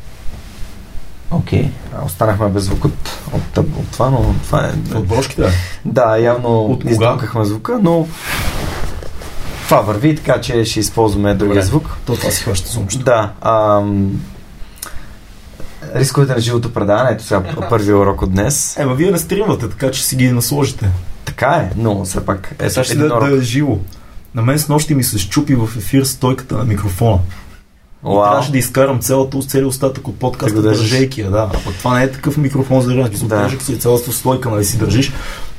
Окей, а, останахме без звук от, от, от това, но това е... От брошките. бе. Да, явно От кога? издукахме звука, но това върви, така че ще използваме другия звук. То това си хваща сумчето. Да. Ам, рисковете на живото предаване, ето сега първият урок от днес. Ема вие не стримвате, така че си ги насложите. Така е, но все пак е Сега ще да, да е живо. На мен с нощи ми се щупи в ефир стойката на микрофона. Вау. трябваше да изкарам цялата, целият остатък от подкаста, държейки я, да. А пък това не е такъв микрофон за държане. Да. Тежък си е цялата стойка, нали си държиш.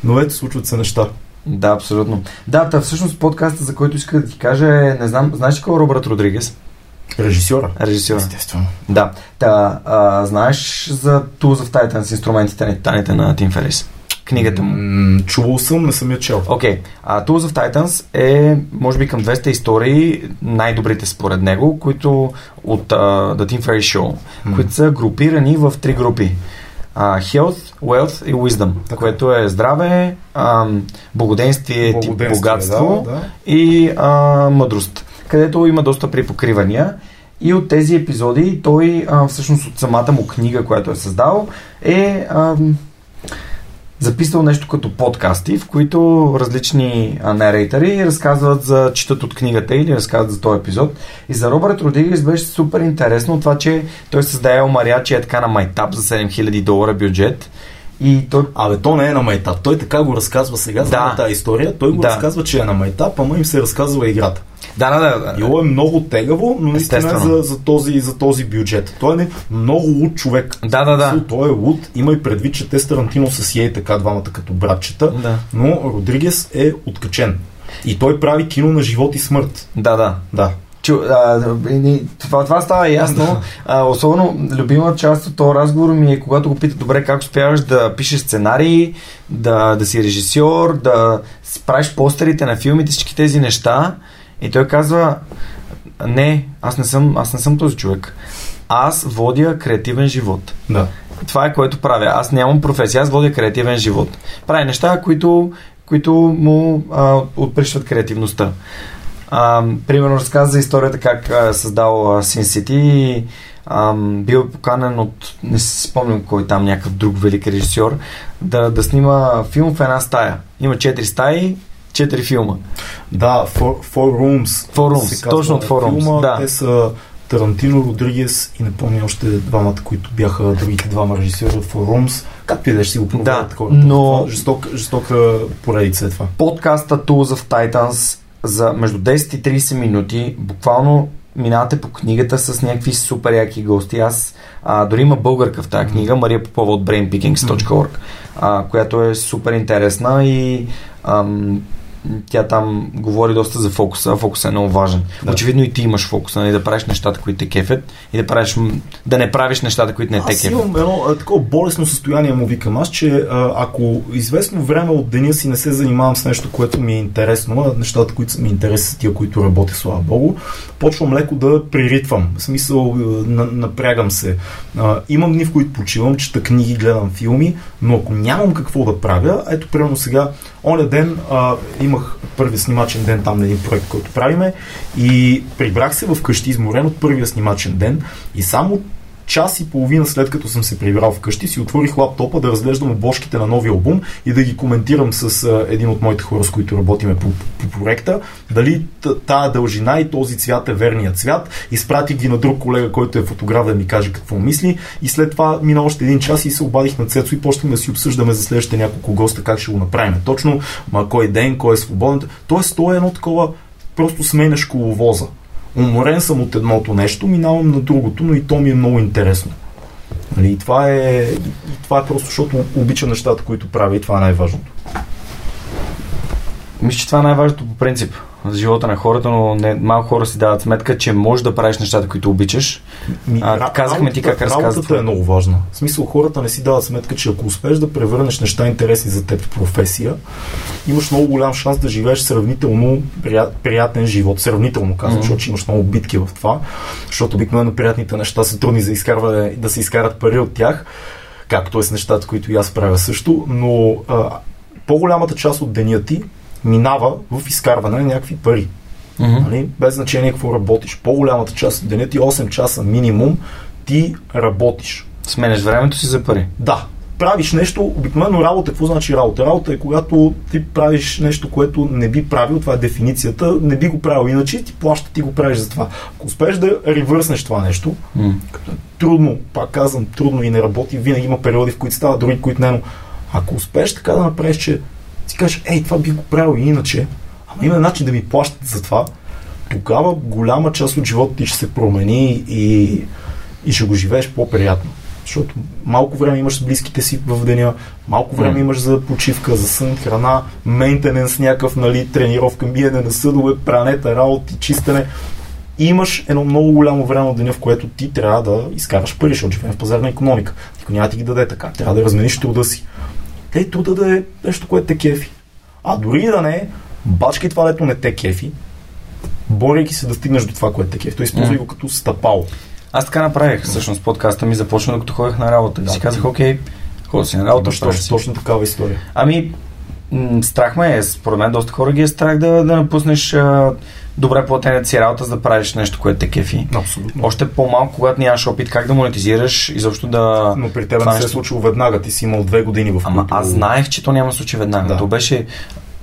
Но ето, случват се неща. Да, абсолютно. Да, та всъщност подкаста, за който исках да ти кажа е, не знам, знаеш ли кой е Робърт Родригес? Режисьора. Режисьор. Естествено. Да. Та, а, знаеш за Tools of Titans, инструментите на титаните на Тим Ферис? Книгата му. М, чувал съм, не съм я чел. Окей. Okay. Tools of Titans е, може би към 200 истории, най-добрите според него, които от uh, The Tim Ferriss Show, М. които са групирани в три групи. Uh, health, Wealth и Wisdom, Така. което е здраве, ам, благоденствие, тип Благоденствие, богатство Да, да. и а, мъдрост, където има доста припокривания. И от тези епизоди той, а, всъщност от самата му книга, която е създал, е а, записал нещо като подкасти, в които различни нарейтъри разказват за, четат от книгата или разказват за този епизод. И за Робърт Родригес беше супер интересно това, че той създаде Омарячи е така на майтап за 7000 долара бюджет. И той Абе, то не е на майтап. Той така го разказва сега за Да. тази история. Той го Да. разказва, че е на майтап, ама им се разказва играта. Да, да, да. да. Било е много тегаво, но наистина е за, за, този, за този бюджет. Той е много луд човек. Да, да, да. Той е луд. Има и предвид, че те с Тарантино са си ей така двамата като братчета, Да. но Родригес е откачен. И той прави кино на живот и смърт. Да, да. Да. Чу, а, и това, това става ясно. А, особено любима част от този разговор ми е когато го пита, добре, как успяваш да пишеш сценарии, да, да си режисьор, да правиш постерите на филмите, всички тези неща. И той казва, не, аз не съм, аз не съм този човек. Аз водя креативен живот. Да. Това е което правя. Аз нямам професия, аз водя креативен живот. Правя неща, които, които му а, отприщват креативността. А, примерно разказа за историята как а, е създал Sin City и бил поканен от, не си спомням кой там, някакъв друг велик режисьор, да, да снима филм в една стая. Има четири стаи, четири филма. Да, Four, four Rooms. Four Rooms, точно от Four Rooms, филма. да. Те са Тарантино, Родригес и не помня още двамата, които бяха другите двама режисьори от Four Rooms. Както и да ще си го проверят Да, хората. но- Това Жесток, жестока поредица е това. подкаста Tools of Titans за между 10 и 30 минути. Буквално минавате по книгата с някакви супер яки гости. Аз а, дори има българка в тази книга, Мария Попова от brainpickings.org, а, която е супер интересна и ам, тя там говори доста за фокуса, а фокусът е много важен. Да. Очевидно и ти имаш фокус, нали, да правиш нещата, които те кефят и да, правиш, да не правиш нещата, които не те Аз кефят. имам едно а, такова болесно състояние, му викам аз, че а, ако известно време от деня си не се занимавам с нещо, което ми е интересно, нещата, които са ми интересни са тия, които работя, слава богу, почвам леко да приритвам. В смисъл, а, на, напрягам се. А, имам дни, в които почивам, чета книги, гледам филми, но ако нямам какво да правя, ето примерно сега, оня ден а, имах първия снимачен ден там на един проект, който правиме и прибрах се вкъщи, изморен от първия снимачен ден и само час и половина след като съм се прибрал вкъщи, си отворих лаптопа да разглеждам обложките на новия албум и да ги коментирам с един от моите хора, с които работиме по, по, по проекта, дали тая дължина и този цвят е верният цвят. Изпратих ги на друг колега, който е фотограф да ми каже какво мисли и след това мина още един час и се обадих на Цецо и почнахме да си обсъждаме за следващите няколко госта как ще го направим. Точно ма, кой ден, кой е свободен. Тоест, то е едно такова просто сменяш коловоза. Уморен съм от едното нещо, минавам на другото, но и то ми е много интересно. Нали, и, това е, и това е просто защото обичам нещата, които правя и това е най-важното. Мисля, че това е най-важното по принцип. За живота на хората, но не, малко хора си дават сметка, че можеш да правиш нещата, които обичаш. Ми, А, казахме ти как работата- разказва Работата това. е много важна. В смисъл, хората не си дават сметка, че ако успееш да превърнеш неща интересни за теб в професия, имаш много голям шанс да живееш сравнително прият, приятен живот. Сравнително казвам, Мгм. защото имаш много битки в това, защото обикновено приятните неща са трудни за изкарване, да се изкарат пари от тях, както е с нещата, които и аз правя също, но а, по-голямата част от деня ти минава в изкарване на някакви пари. Мгм. Нали? Без значение какво работиш. По-голямата част от деня ти, 8 часа минимум, ти работиш. Сменяш времето си за пари. Да, правиш нещо, обикновено работа, какво значи работа? Работа е когато ти правиш нещо, което не би правил, това е дефиницията, не би го правил иначе, ти плаща, ти го правиш за това. Ако успееш да ревърснеш това нещо, като е трудно, пак казвам, трудно и не работи, винаги има периоди, в които става, други, които не, но ако успееш така да направиш, че си кажеш, ей, това би го правил и иначе, ама има начин да ми плащат за това, тогава голяма част от живота ти ще се промени и, и ще го живееш по-приятно. Защото малко време имаш с близките си в деня, малко време М. имаш за почивка, за сън, храна, мейнтененс, някакъв, нали, тренировка, биене на съдове, пранета, работи, чистене. И имаш едно много голямо време от деня, в което ти трябва да изкараш пари, защото живеем в пазарна економика. Никой няма да ти ги даде така. Трябва да размениш труда си. Те труда да е нещо, което те кефи. А дори да не е, бачкай това, дето не те кефи, борейки се да стигнеш до това, което те кефи. Той използвай М. го като стъпало. Аз така направих. Всъщност подкаста ми започна докато ходех на работа. Да, и си казах, окей, ходя си на работа, точно, си. точно такава история. Ами, м, страх ме е. Според мен доста хора ги е страх да, да напуснеш а, добре платената си работа, за да правиш нещо, което те кефи. Абсолютно. Още по-малко, когато нямаш опит как да монетизираш, изобщо да... Но при теб не се е нещо- случило веднага. Ти си имал две години в Ама които... аз знаех, че то няма да случи веднага. Да. То беше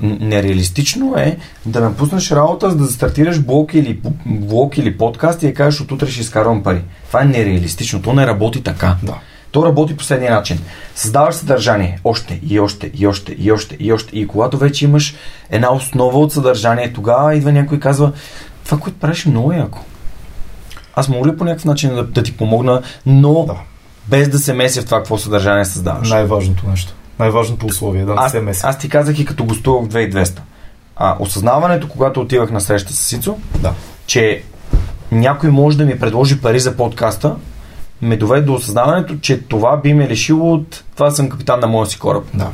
нереалистично е да напуснеш работа, за да стартираш блог или, блог или подкаст и да кажеш от утре ще изкарвам пари. Това е нереалистично. То не работи така. Да. То работи по следния начин. Създаваш съдържание още и още и още и още и още. И когато вече имаш една основа от съдържание, тогава идва някой и казва това, което правиш е много яко. Аз мога ли по някакъв начин да, да ти помогна, но Да. без да се меся в това, какво съдържание създаваш. Най-важното нещо. Най-важното условие, да Аз, се меси. аз ти казах и като гостувах в 2200. А, осъзнаването, когато отивах на среща с Сицо, Да. че някой може да ми предложи пари за подкаста, ме доведе до осъзнаването, че това би ме лишило от това да съм капитан на моя си кораб. Да.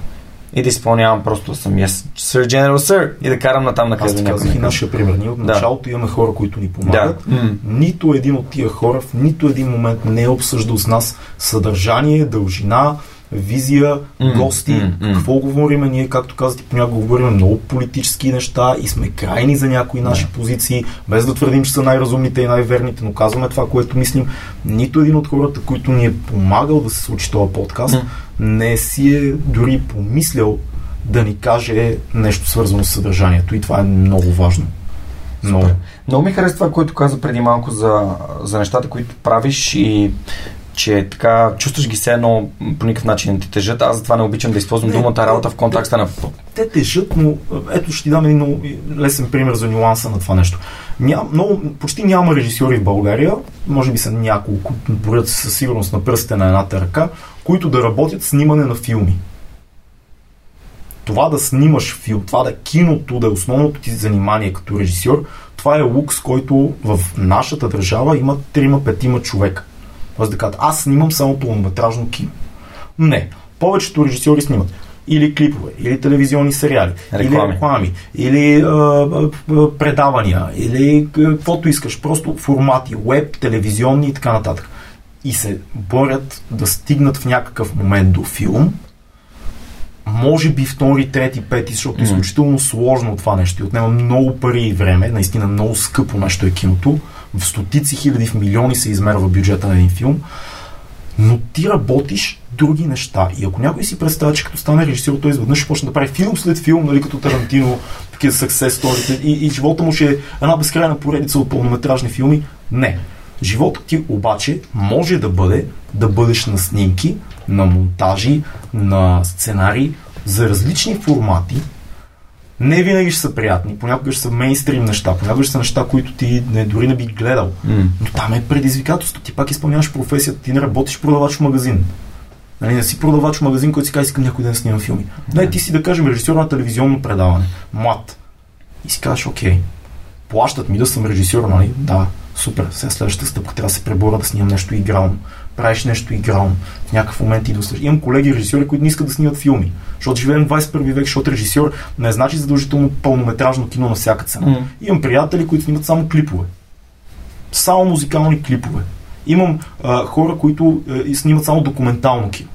И да изпълнявам просто да съм yes, Sir General Sir и да карам натам на Аз къде някой казах и нашия пример. Ние от Да. началото имаме хора, които ни помагат. Да. М. Нито един от тия хора в нито един момент не е обсъждал с нас съдържание, дължина, визия, М, гости, м, м. какво говориме. Ние, както казах, понякога говорим много политически неща и сме крайни за някои наши позиции, без да твърдим, че са най-разумните и най-верните, но казваме това, което мислим. Нито един от хората, които ни е помагал да се случи този подкаст, М. не си е дори помислял да ни каже нещо свързано с съдържанието и това е много важно. Много. Много ми хареса това, което каза преди малко за, за нещата, които правиш и че така чувстваш ги се едно по никакъв начин не ти тежат. Аз затова не обичам да използвам Не, думата работа в контекста на... те тежат, но ето ще ти дам един много лесен пример за нюанса на това нещо. Ням, много, почти няма режисьори в България, може би са няколко, борят със сигурност на пръстите на едната ръка, които да работят снимане на филми. Това да снимаш филм, това да е киното, да е основното ти занимание като режисьор, това е лукс, който в нашата държава има 3-5 човека. Тоест да кажат, аз снимам само пълнометражно кино. Не. Повечето режисьори снимат или клипове, или телевизионни сериали, Реклами. или реклами, или а, предавания, или каквото искаш, просто формати, веб, телевизионни и така нататък. И се борят да стигнат в някакъв момент до филм, може би втори, трети, пети, защото е изключително сложно това нещо и отнема много пари и време, наистина много скъпо нещо е киното, в стотици хиляди, в милиони се измерва бюджета на един филм, но ти работиш други неща. И ако някой си представя, че като стане режисьор, той изведнъж ще почне да прави филм след филм, нали, като Тарантино, такива success stories, и, и живота му ще е една безкрайна поредица от пълнометражни филми. Не. Животът ти обаче може да бъде да бъдеш на снимки, на монтажи, на сценарии за различни формати, не винаги ще са приятни, понякога ще са мейнстрим неща, понякога ще са неща, които ти не, дори не би гледал. М. Но там е предизвикателство. Ти пак изпълняваш професията, ти не работиш продавач в магазин. Нали, не си продавач в магазин, който си казва, искам някой ден да снимам филми. Не, ти си да кажем режисьор на телевизионно предаване, млад. И си казваш, окей, плащат ми да съм режисьор, нали? Да, супер, сега следващата стъпка трябва да се пребора да снимам нещо игрално. Правиш нещо игрално. В някакъв момент и да Имам колеги режисьори, които не искат да снимат филми. Защото живеем в 21 век, защото режисьор не значи задължително пълнометражно кино на всяка цена. Mm. Имам приятели, които снимат само клипове. Само музикални клипове. Имам а, хора, които а, снимат само документално кино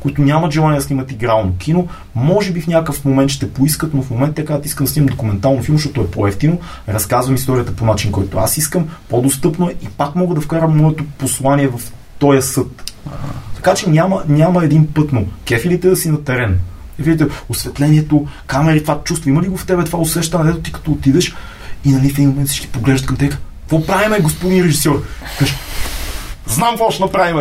които нямат желание да снимат игрално кино, може би в някакъв момент ще поискат, но в момента те казват, искам да снимам документално филм, защото е по-ефтино, разказвам историята по начин, който аз искам, по-достъпно е и пак мога да вкарам моето послание в този съд. Така че няма, няма един път, но кефилите да си на терен. Видите, осветлението, камери, това чувство, има ли го в тебе това усещане, ето ти като отидеш и нали в един момент всички поглеждат към теб, какво правиме, господин режисьор? Каш, знам какво ще направим.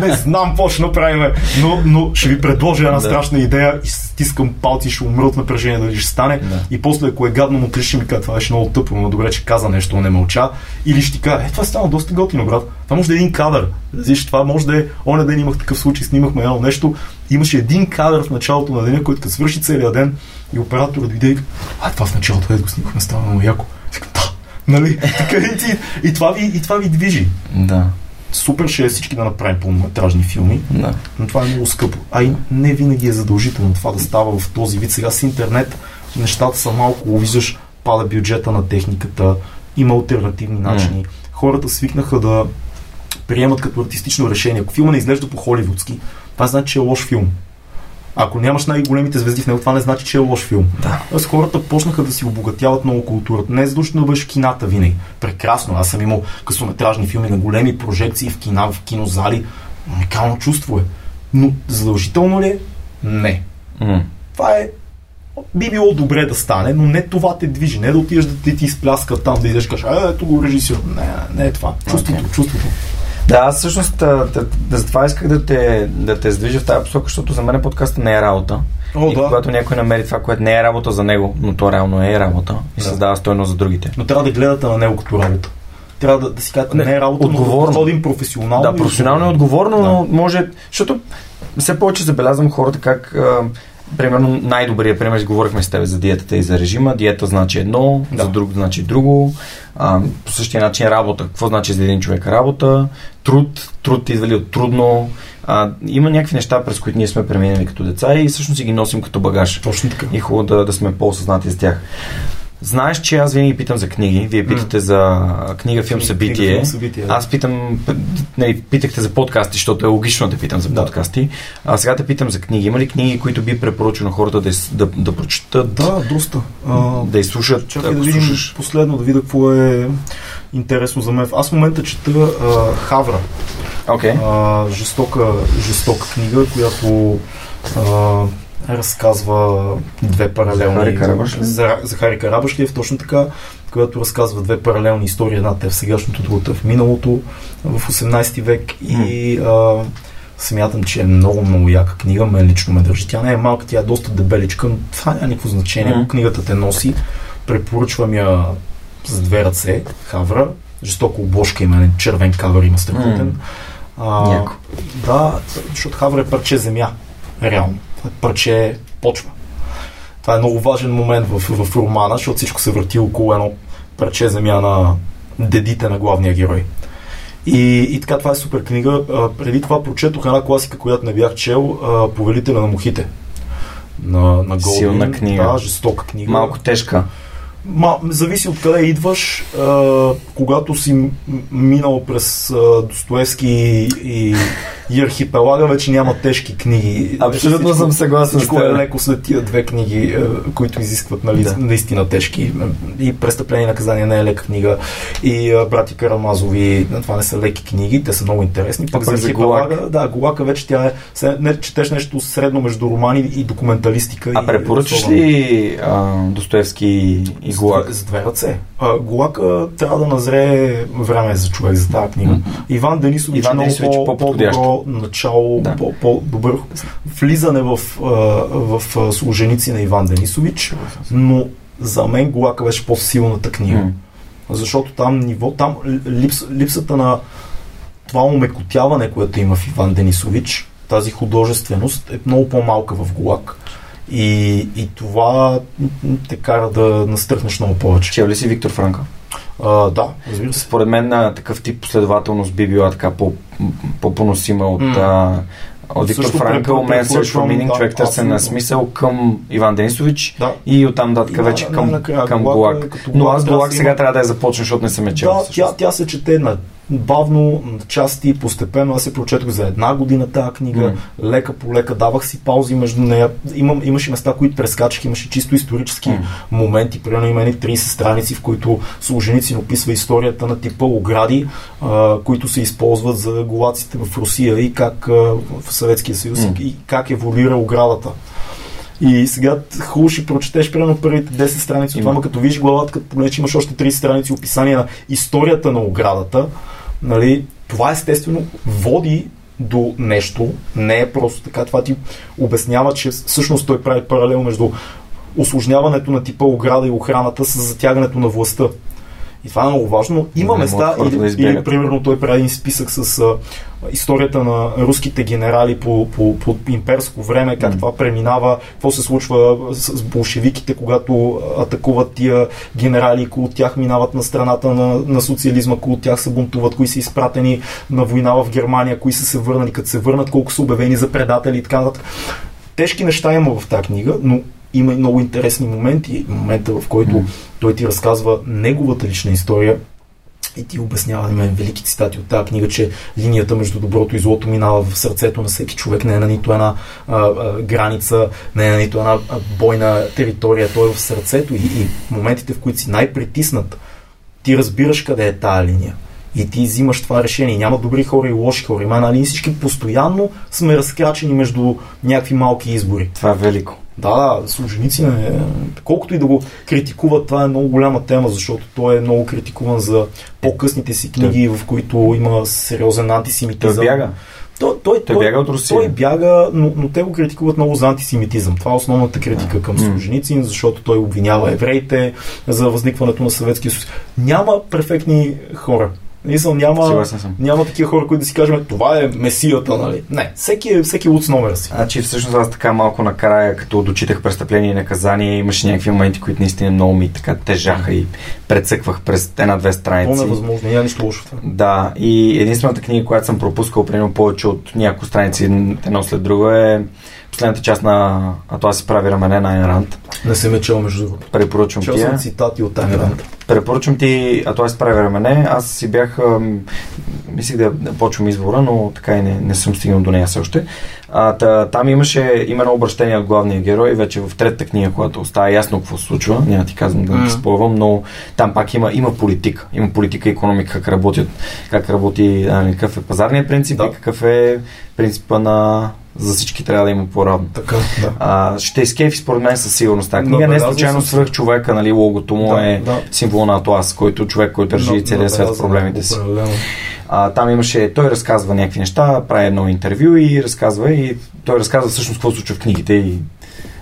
не знам какво ще направим, но, но ще ви предложа една да. страшна идея и стискам палци, ще умра от напрежение дали ще стане. Да. И после, ако е гадно, му ще ми каже, това беше много тъпо, но добре, че каза нещо, не мълча. Или ще ти кажа, е, това стана доста готино, брат. Това може да е един кадър. Виж, това може да е, оня ден имах такъв случай, снимахме едно нещо. Имаше един кадър в началото на деня, който като свърши целият ден и операторът дойде и а това в началото, е, го снимахме, стана много яко. Нали? Така и, ти, и, това ви, и това ви движи. Да супер ще е всички да направим пълнометражни филми, да. но това е много скъпо. А и не винаги е задължително това да става в този вид. Сега с интернет нещата са малко, виждаш, пада бюджета на техниката, има альтернативни начини. Mm. Хората свикнаха да приемат като артистично решение. Ако филма не изглежда по холивудски, това значи, че е лош филм. Ако нямаш най-големите звезди в него, това не значи, че е лош филм. Да. Аз хората почнаха да си обогатяват много културата. Не е задължително да беше кината винаги. Прекрасно. Аз съм имал късометражни филми на големи прожекции в кина, в кинозали. Уникално чувство е. Но задължително ли е? Не. Mm. Това е би било добре да стане, но не това те движи. Не да отидеш да ти, ти изпляска там, да идеш кажеш, а, ето го режисьор. Не, не е това. Чувството, okay. чувството. Да, аз всъщност да, да, затова исках да те, да те сдвижа в тази посока, защото за мен подкаста не е работа. О, и да. когато някой намери това, което не е работа за него, но то реално е работа и да. създава стойност за другите. Но трябва да гледате на него като работа. Трябва да, да си кажете, не, не е работа, отговорно. но да професионално. Да, професионално е отговорно, да. но може, защото все повече забелязвам хората как примерно най-добрият пример, говорихме с теб за диетата и за режима. Диета значи едно, да. за друг значи друго. А, по същия начин работа. Какво значи за един човек работа? Труд. Труд извали от трудно. А, има някакви неща, през които ние сме преминали като деца и всъщност си ги носим като багаж. Точно така. И хубаво да, да сме по-осъзнати за тях. Знаеш, че аз винаги питам за книги. Вие питате mm. за книга, филм, събитие. Книга, филм, събитие да. Аз питам, не, питахте за подкасти, защото е логично да питам за да. подкасти. А сега те питам за книги. Има ли книги, които би препоръчал на хората да, да, да прочитат? Да, доста. А, да изслушат. Чакай да видим слушаш. последно, да видя какво е интересно за мен. Аз в момента чета а, Хавра. Okay. А, жестока, жестока книга, която а, разказва две паралелни... Захари Карабаш За, Захари Карабашлиев, точно така, която разказва две паралелни истории. Едната е в сегашното, другата е в миналото, в 18 век и а, смятам, че е много, много яка книга. Мен лично ме държи. Тя не е малка, тя е доста дебеличка, но това няма никакво значение. Mm. Книгата те носи. Препоръчвам я с две ръце, хавра. Жестоко обложка има, червен кавър има страхотен. Mm. А, да, защото хавра е парче земя, реално парче почва. Това е много важен момент в, в романа, защото всичко се върти около едно парче земя на дедите на главния герой. И, и така, това е супер книга. А, преди това прочетох една класика, която не бях чел, а, Повелителя на мухите. На, на Голдин. Силна книга. Да, жестока книга. Малко тежка. Ма, зависи от къде идваш. А, когато си минал през а, Достоевски и, и Архипелага, вече няма тежки книги. Абсолютно всичко, съм съгласен всичко е леко след тия две книги, а, които изискват нали, да. наистина тежки. И Престъпление и наказание не е лека книга. И а, Брати Карамазови, това не са леки книги, те са много интересни. Пак за Архипелага, да, Голака вече тя е, не, четеш нещо средно между романи и документалистика. А препоръчаш ли а, Достоевски и Гулак? С две ръце. А, Гулака трябва да назрее време за човек за тази книга. Mm-hmm. Иван Денисович Иван е много по, по-добро начало, да. по-добър влизане в, в, в служеници на Иван Денисович, но за мен Гулака беше по-силната книга. Mm-hmm. Защото там ниво, там липс, липсата на това умекотяване, което има в Иван Денисович, тази художественост е много по-малка в Гулак. И, и това те кара да настръхнеш много повече. Чел ли си Виктор Франка? А, да, разбира се. Според мен на такъв тип последователност би била така по, по-поносима от, mm. а, от Виктор Франкъл, мен също Meaning, човек търсен на смисъл към Иван Денисович да. и оттам датка вече към, към Голак. Но аз Голак сега трябва да я започна, защото не съм я чел. Да, тя, тя се чете на бавно, части, постепенно. Аз се прочетох за една година тази книга, mm. лека по лека, давах си паузи между нея. Имам, имаше места, които прескачих, имаше чисто исторически mm. моменти. Примерно има 30 страници, в които Солженицин описва историята на типа огради, а, които се използват за голаците в Русия и как а, в Съветския съюз mm. и как еволюира оградата. И сега хубаво ще прочетеш примерно първите 10 страници от това, като виж главата, като погледнеш, имаш още 30 страници описание на историята на оградата нали, това естествено води до нещо, не е просто така. Това ти обяснява, че всъщност той прави паралел между осложняването на типа ограда и охраната с затягането на властта. И това е много важно. Има не места, или, да или примерно той прави един списък с а, историята на руските генерали по, по, по имперско време, как mm. това преминава, какво се случва с болшевиките, когато атакуват тия генерали, кои от тях минават на страната на, на социализма, кои от тях се бунтуват, кои са изпратени на война в Германия, кои са се върнали, като се върнат, колко са обявени за предатели и така нататък. Тежки неща има в тази книга, но има и много интересни моменти. Момента, в който mm. той ти разказва неговата лична история и ти обяснява мен велики цитати от тази книга, че линията между доброто и злото минава в сърцето на всеки човек, не е на нито една а, а, граница, не е на нито една бойна територия, той е в сърцето и, и моментите, в които си най-притиснат, ти разбираш къде е тая линия и ти взимаш това решение. Няма добри хора и лоши хора. Има, нали, всички постоянно сме разкрачени между някакви малки избори. Това е велико. Да, Солженицин е... Колкото и да го критикуват, това е много голяма тема, защото той е много критикуван за по-късните си книги, в които има сериозен антисемитизъм. Той бяга. Той, той, той, бяга от Русия. Той бяга, но, но те го критикуват много за антисемитизъм. Това е основната критика към Солженицин, защото той обвинява евреите за възникването на Съветския съюз. Няма перфектни хора. Мисъл, няма, няма такива хора, които да си кажем, това е месията, нали? Не, всеки е, всеки луц номер си. Значи всъщност аз така малко накрая, като дочитах престъпление и наказание, имаше някакви моменти, които наистина много ми така тежаха и прецъквах през една-две страници. Това е възможно, няма нищо лошо. Да, и единствената книга, която съм пропускал, примерно повече от няколко страници едно след друго е последната част на А това си прави рамене на Айн Ранд. Не се ме чел между другото. Препоръчвам ти. Чел цитати от Айн Ранд. Препоръчвам ти А това си прави рамене. Аз си бях... Мислих да, да почвам избора, но така и не, не съм стигнал до нея все още. А, та, там имаше именно обращение от главния герой, вече в третата книга, когато става ясно какво се случва, няма ти казвам да не спойвам, но там пак има, има политика. Има политика и економика, как работят, как работи, а, какъв е пазарният принцип да. и какъв е принципа на за всички трябва да има по-равно. Така, да. А, ще изкефи според мен със сигурност. Тази книга не случайно свръх човека, нали, логото му да, е да. символ на Атлас, който човек, който държи целия свет в проблемите си. А, там имаше, той разказва някакви неща, прави едно интервю и разказва и той разказва всъщност какво случва в книгите и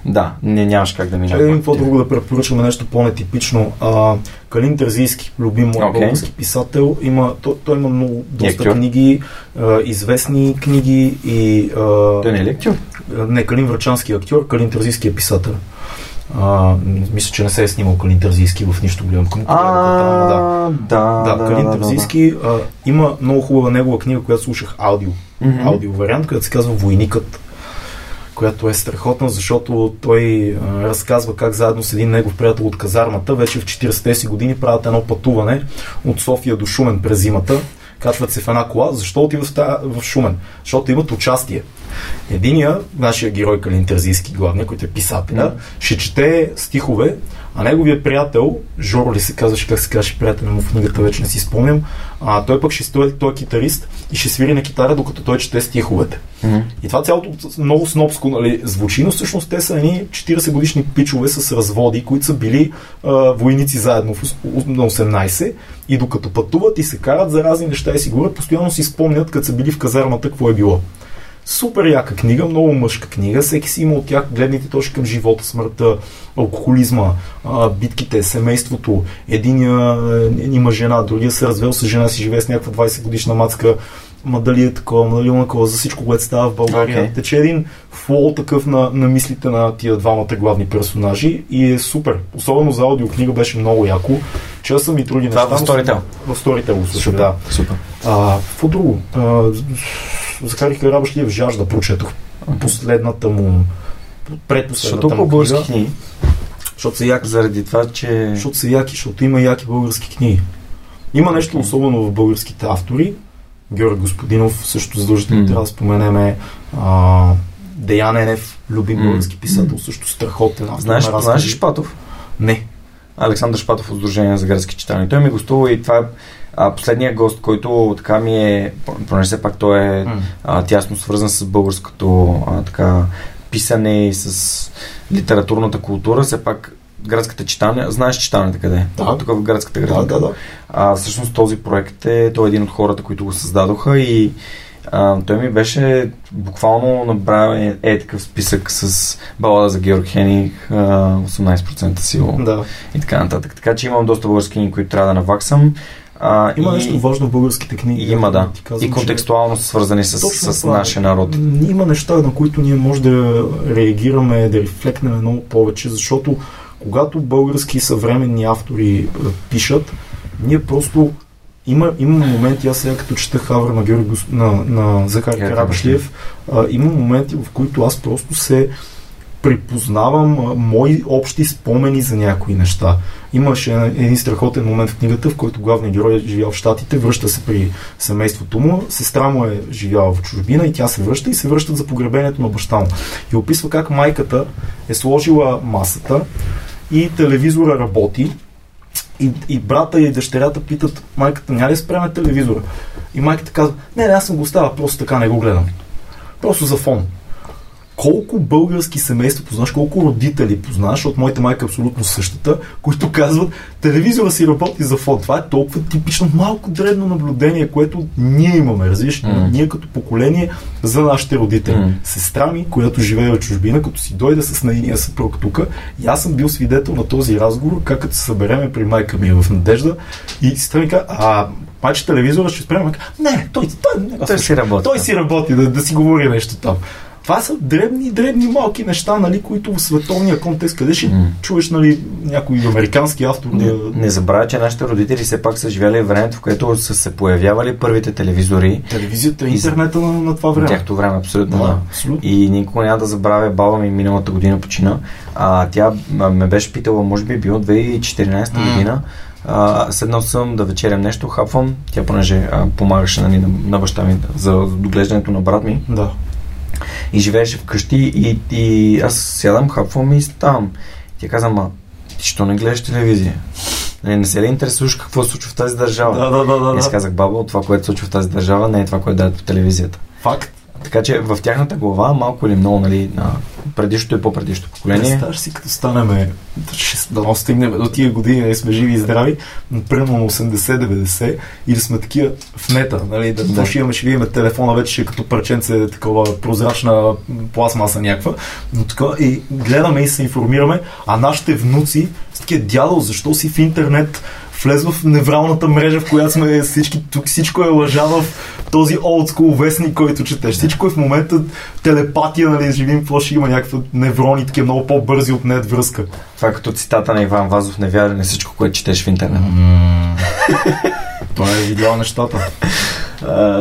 да, не нямаш как да минава. Един какво друго да препоръчваме нещо по-нетипично. А, Калин Терзийски, любим мой okay. български писател, има, той, той има много доста Актьор. книги, а, известни книги и... А, той не е ли актьор? Не, Калин Врачански е актьор, Калин Терзийски е писател. А, мисля, че не се е снимал Калин Терзийски в нищо голямо. Към а, да. Да, да, Калин Терзийски да, да. има много хубава негова книга, която слушах аудио. Mm-hmm. Аудио вариант, която се казва Войникът която е страхотна, защото той а, разказва как заедно с един негов приятел от казармата, вече в 40-те си години правят едно пътуване от София до Шумен през зимата. Качват се в една кола. Защо отиват в, в Шумен? Защото имат участие. Единия, нашия герой Калин Терзийски, главния, който е писателя, mm. ще чете стихове, а неговия приятел, Жоро ли се казваше, как се казваше приятел му в книгата, вече не си спомням, а, той пък ще стои, той е китарист и ще свири на китара, докато той чете стиховете. Mm-hmm. И това цялото много снобско нали, звучи, но всъщност те са едни 40 годишни пичове с разводи, които са били а, войници заедно в, на 18 и докато пътуват и се карат за разни неща и си говорят, постоянно си спомнят, като са били в казармата, какво е било. Супер яка книга, много мъжка книга. Всеки си има от тях гледните точки към живота, смъртта, алкохолизма, битките, семейството. Единия е, има жена, другия се развел с жена си, живее с някаква 20 годишна мацка. Ма дали е такова, ма дали е такова, за всичко, което става в България. Okay. Тече един флоу такъв на, на мислите на тия двамата главни персонажи и е супер. Особено за аудиокнига беше много яко. Че съм и други неща. Това в Storytel? В Storytel, също, да. Супер. А, какво друго? А, Захари Карабашлиев жажда прочетох. Последната му предпоследната Защото по български книги. Защото са яки. Заради това, че... Защото са яки, защото има яки български книги. Има нещо особено в българските автори. Георги Господинов също задължително mm. трябва да споменеме. А, Деян Енев, любим mm. български писател, също страхотен. Знаеш, знаеш Шпатов? Не. Александър Шпатов от Сдружение за градски читания. Той ми гостува и това е а, последният гост, който така ми е, понеже все пак той е mm. а, тясно свързан с българското а, така, писане и с литературната култура, все пак градската читалня, знаеш читалнята къде е? Да. Тук в градската градинка. Да, да, да. А, всъщност този проект е, той е един от хората, които го създадоха и а, той ми беше буквално направен е, е такъв списък с балада за Георг Хених, 18% сила да. и така нататък. Така че имам доста български книги, които трябва да наваксам. А, има и, нещо важно в българските книги. Има, да. Ти казвам, и контекстуално че... свързани с, с това, нашия народ. Има неща, на които ние може да реагираме, да рефлекнем много повече, защото когато български съвременни автори пишат, ние просто има, има моменти, аз сега като чета Хавра на, Георги, на, на Захар Карабашлиев, има моменти, в които аз просто се припознавам мои общи спомени за някои неща. Имаше един страхотен момент в книгата, в който главният герой е живял в Штатите, връща се при семейството му, сестра му е живяла в чужбина и тя се връща и се връщат за погребението на баща му. И описва как майката е сложила масата и телевизора работи и, и брата и дъщерята питат майката, няма ли спреме телевизора? И майката казва, не, не, аз съм го оставя, просто така не го гледам. Просто за фон колко български семейства познаш, колко родители познаш, от моята майка е абсолютно същата, които казват, телевизора си работи за фон. Това е толкова типично малко дребно наблюдение, което ние имаме, разбираш, mm. ние като поколение за нашите родители. Mm. Сестра ми, която живее в чужбина, като си дойде с нейния съпруг тук, и аз съм бил свидетел на този разговор, как като се събереме при майка ми в Надежда, и сестра ми каза, а майче телевизора ще спрем. Не, той, той, той, той си работи. Той си работи, да, да си говори нещо там. Това са дребни, дребни, малки неща, нали, които в световния контекст, къде ще mm. чуеш нали, някой американски автор не, да... Не забравя, че нашите родители все пак са живели времето, в което са се появявали първите телевизори. Телевизията, интернета на, на това време. Тяхто време, абсолютно. Да, да. Абсолютно. И никога няма да забравя баба ми миналата година почина. А, тя ме беше питала, може би било 2014 mm. година, Uh, седнал съм да вечерям нещо, хапвам. Тя, понеже uh, помагаше нали, на, на баща ми за доглеждането на брат ми. Да и живееше вкъщи и, и аз сядам, хапвам и ставам. Тя каза, ма, ти що не гледаш телевизия? Не, не се ли интересуваш какво се случва в тази държава? Да, да, да. да. И аз казах, баба, това, което се случва в тази държава, не е това, което дадат по телевизията. Факт. Така че в тяхната глава малко или много, нали, на предишното и по-предишното поколение. Представяш си, като станеме, да стигнем до тия години, сме живи и здрави, примерно 80-90, или сме такива в нета, нали, да, да. ще имаме, ще видим телефона вече е като парченце, такова прозрачна пластмаса някаква, но така и гледаме и се информираме, а нашите внуци с такива дядо, защо си в интернет, влез в невралната мрежа, в която сме всички, тук всичко е лъжа в този олдскул вестник, който четеш. Всичко е в момента телепатия, нали, живим, какво ще има някакви неврони, такива много по-бързи от нет връзка. Това е като цитата на Иван Вазов, не вярвай на всичко, което четеш в интернет. *laughs* Това е видял нещата.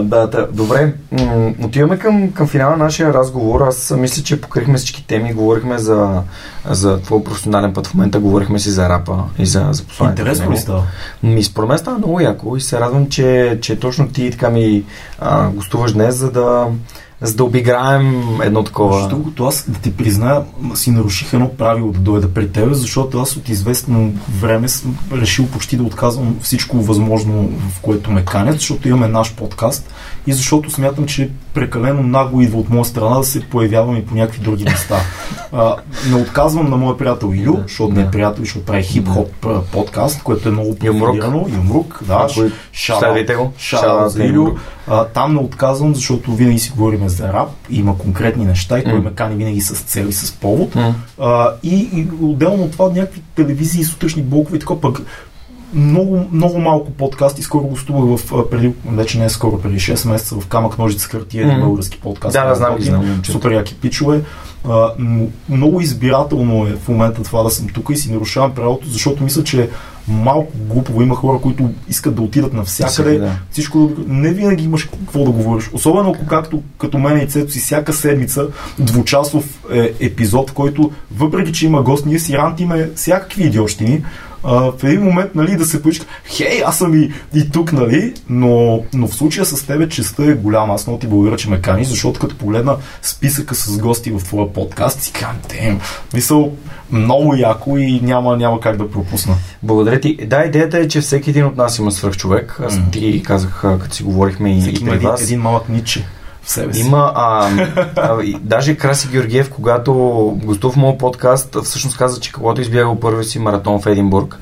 Да, да, добре. М- отиваме към, към финала на нашия разговор. Аз мисля, че покрихме всички теми. Говорихме за, за твой професионален път. В момента говорихме си за рапа и за, за посланието. Интересно ли става? Ми, според мен става много яко и се радвам, че, че точно ти така ми а, гостуваш днес, за да, за да обиграем едно такова. Защото аз да ти призная, си наруших едно правило да дойда при теб, защото аз от известно време съм решил почти да отказвам всичко възможно, в което ме канят, защото имаме наш подкаст и защото смятам, че прекалено нагло идва от моя страна да се появявам и по някакви други *laughs* места. А, не отказвам на моя приятел Илю, защото да. не е приятел, защото прави хип-хоп подкаст, което е много профилирано. Юмрук, да. Шаут за Илю. А, там не отказвам, защото винаги си говорим говорим за рап, има конкретни неща и той ме кани винаги с цел и с повод. А, и, и отделно от това някакви телевизии, сутрешни блокове и така пък много, много малко подкасти. Скоро гостувах в, преди, вече не е скоро, преди 6 месеца в Камък Ножица хартия, Мгм. български подкаст. Да, да, знам знам. Супер яки пичове. А, но много избирателно е в момента това да съм тук и си нарушавам правилото, защото мисля, че малко глупово има хора, които искат да отидат навсякъде. Всякъде, да. Всичко не винаги имаш какво да говориш. Особено ако както като мен и Цето си всяка седмица двучасов е, епизод, в който въпреки, че има гост, ние си рантиме всякакви идиощини. А, в един момент, нали, да се поиска, хей, аз съм и, и тук, нали, но, но в случая с тебе честа е голяма. Аз много ти благодаря, че ме каниш, защото като погледна списъка с гости в твоя подкаст, си казвам, тем, мисъл, много яко и няма, няма как да пропусна. Благодаря ти. Да, идеята е, че всеки един от нас има свръхчовек. Аз ти казах, като си говорихме и, и Всеки има при един, вас. един малък ниче в себе си. Има, а, а, и даже Краси Георгиев, когато гостува в моят подкаст, всъщност каза, че когато избягал първи си маратон в Единбург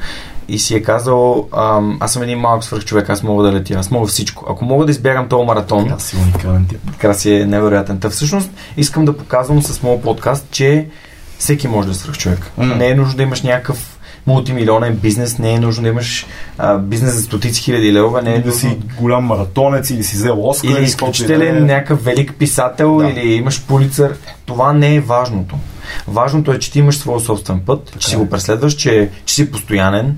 и си е казал, ам, аз съм един малък свръхчовек, аз мога да летя, аз мога всичко. Ако мога да избягам този маратон, Аз си уникален тип. Краси е невероятен. Та всъщност искам да показвам с моят подкаст, че всеки може да е свръхчовек. М. Не е нужно да имаш някакъв мултимилионен бизнес, не е нужно да имаш а, бизнес за стотици хиляди левове, не е да си голям маратонец или си взел Оскар. или изключителен да е. някакъв велик писател, Да. или имаш полицар. Това не е важното. Важното е, че ти имаш своя собствен път, че си е. го преследваш, че, че си постоянен.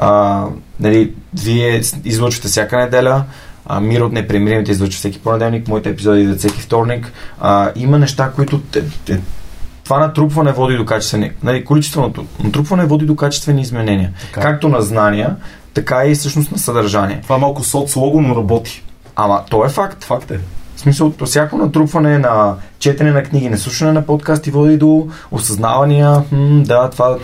А, нали, вие излучвате всяка неделя. А, Мир от непримиримите излучва всеки понеделник, моите епизоди идват всеки вторник. А, има неща, които те, те, това натрупване води до качествени. Нали, количественото натрупване води до качествени изменения. Така. Както на знания, така и всъщност на съдържание. Това малко соцлого, но работи. Ама то е факт. Факт е. В смисъл, всяко натрупване на четене на книги, на слушане на подкасти води до осъзнавания, хм, да, това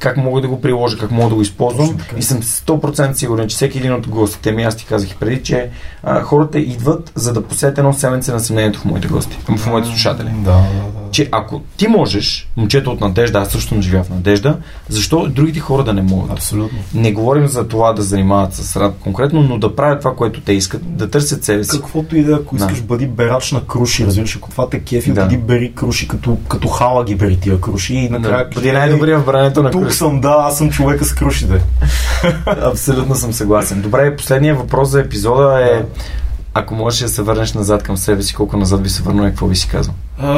как мога да го приложа, как мога да го използвам. И съм 100% сигурен, че всеки един от гостите ми, аз ти казах и преди, че а, хората идват за да посетят едно семенце на съмнението в моите гости, в моите слушатели. Да, да, да. Че ако ти можеш, момчето от надежда, аз също не живея в надежда, защо другите хора да не могат? Абсолютно. Не говорим за това да занимават с рад конкретно, но да правят това, което те искат, да търсят себе си. Каквото и да, ако Да. искаш, бъди берач на круши, разбираш, ако това те кефи, Да. бъди бери круши, като, като хала ги бери тия круши и накрая... Да, бъди най-добрия в брането на Тук кръст. съм, да, аз съм човека с крушите. *laughs* Абсолютно съм съгласен. Добре, последният въпрос за епизода е ако можеш да се върнеш назад към себе си, колко назад би се върнал и какво би си казал? А,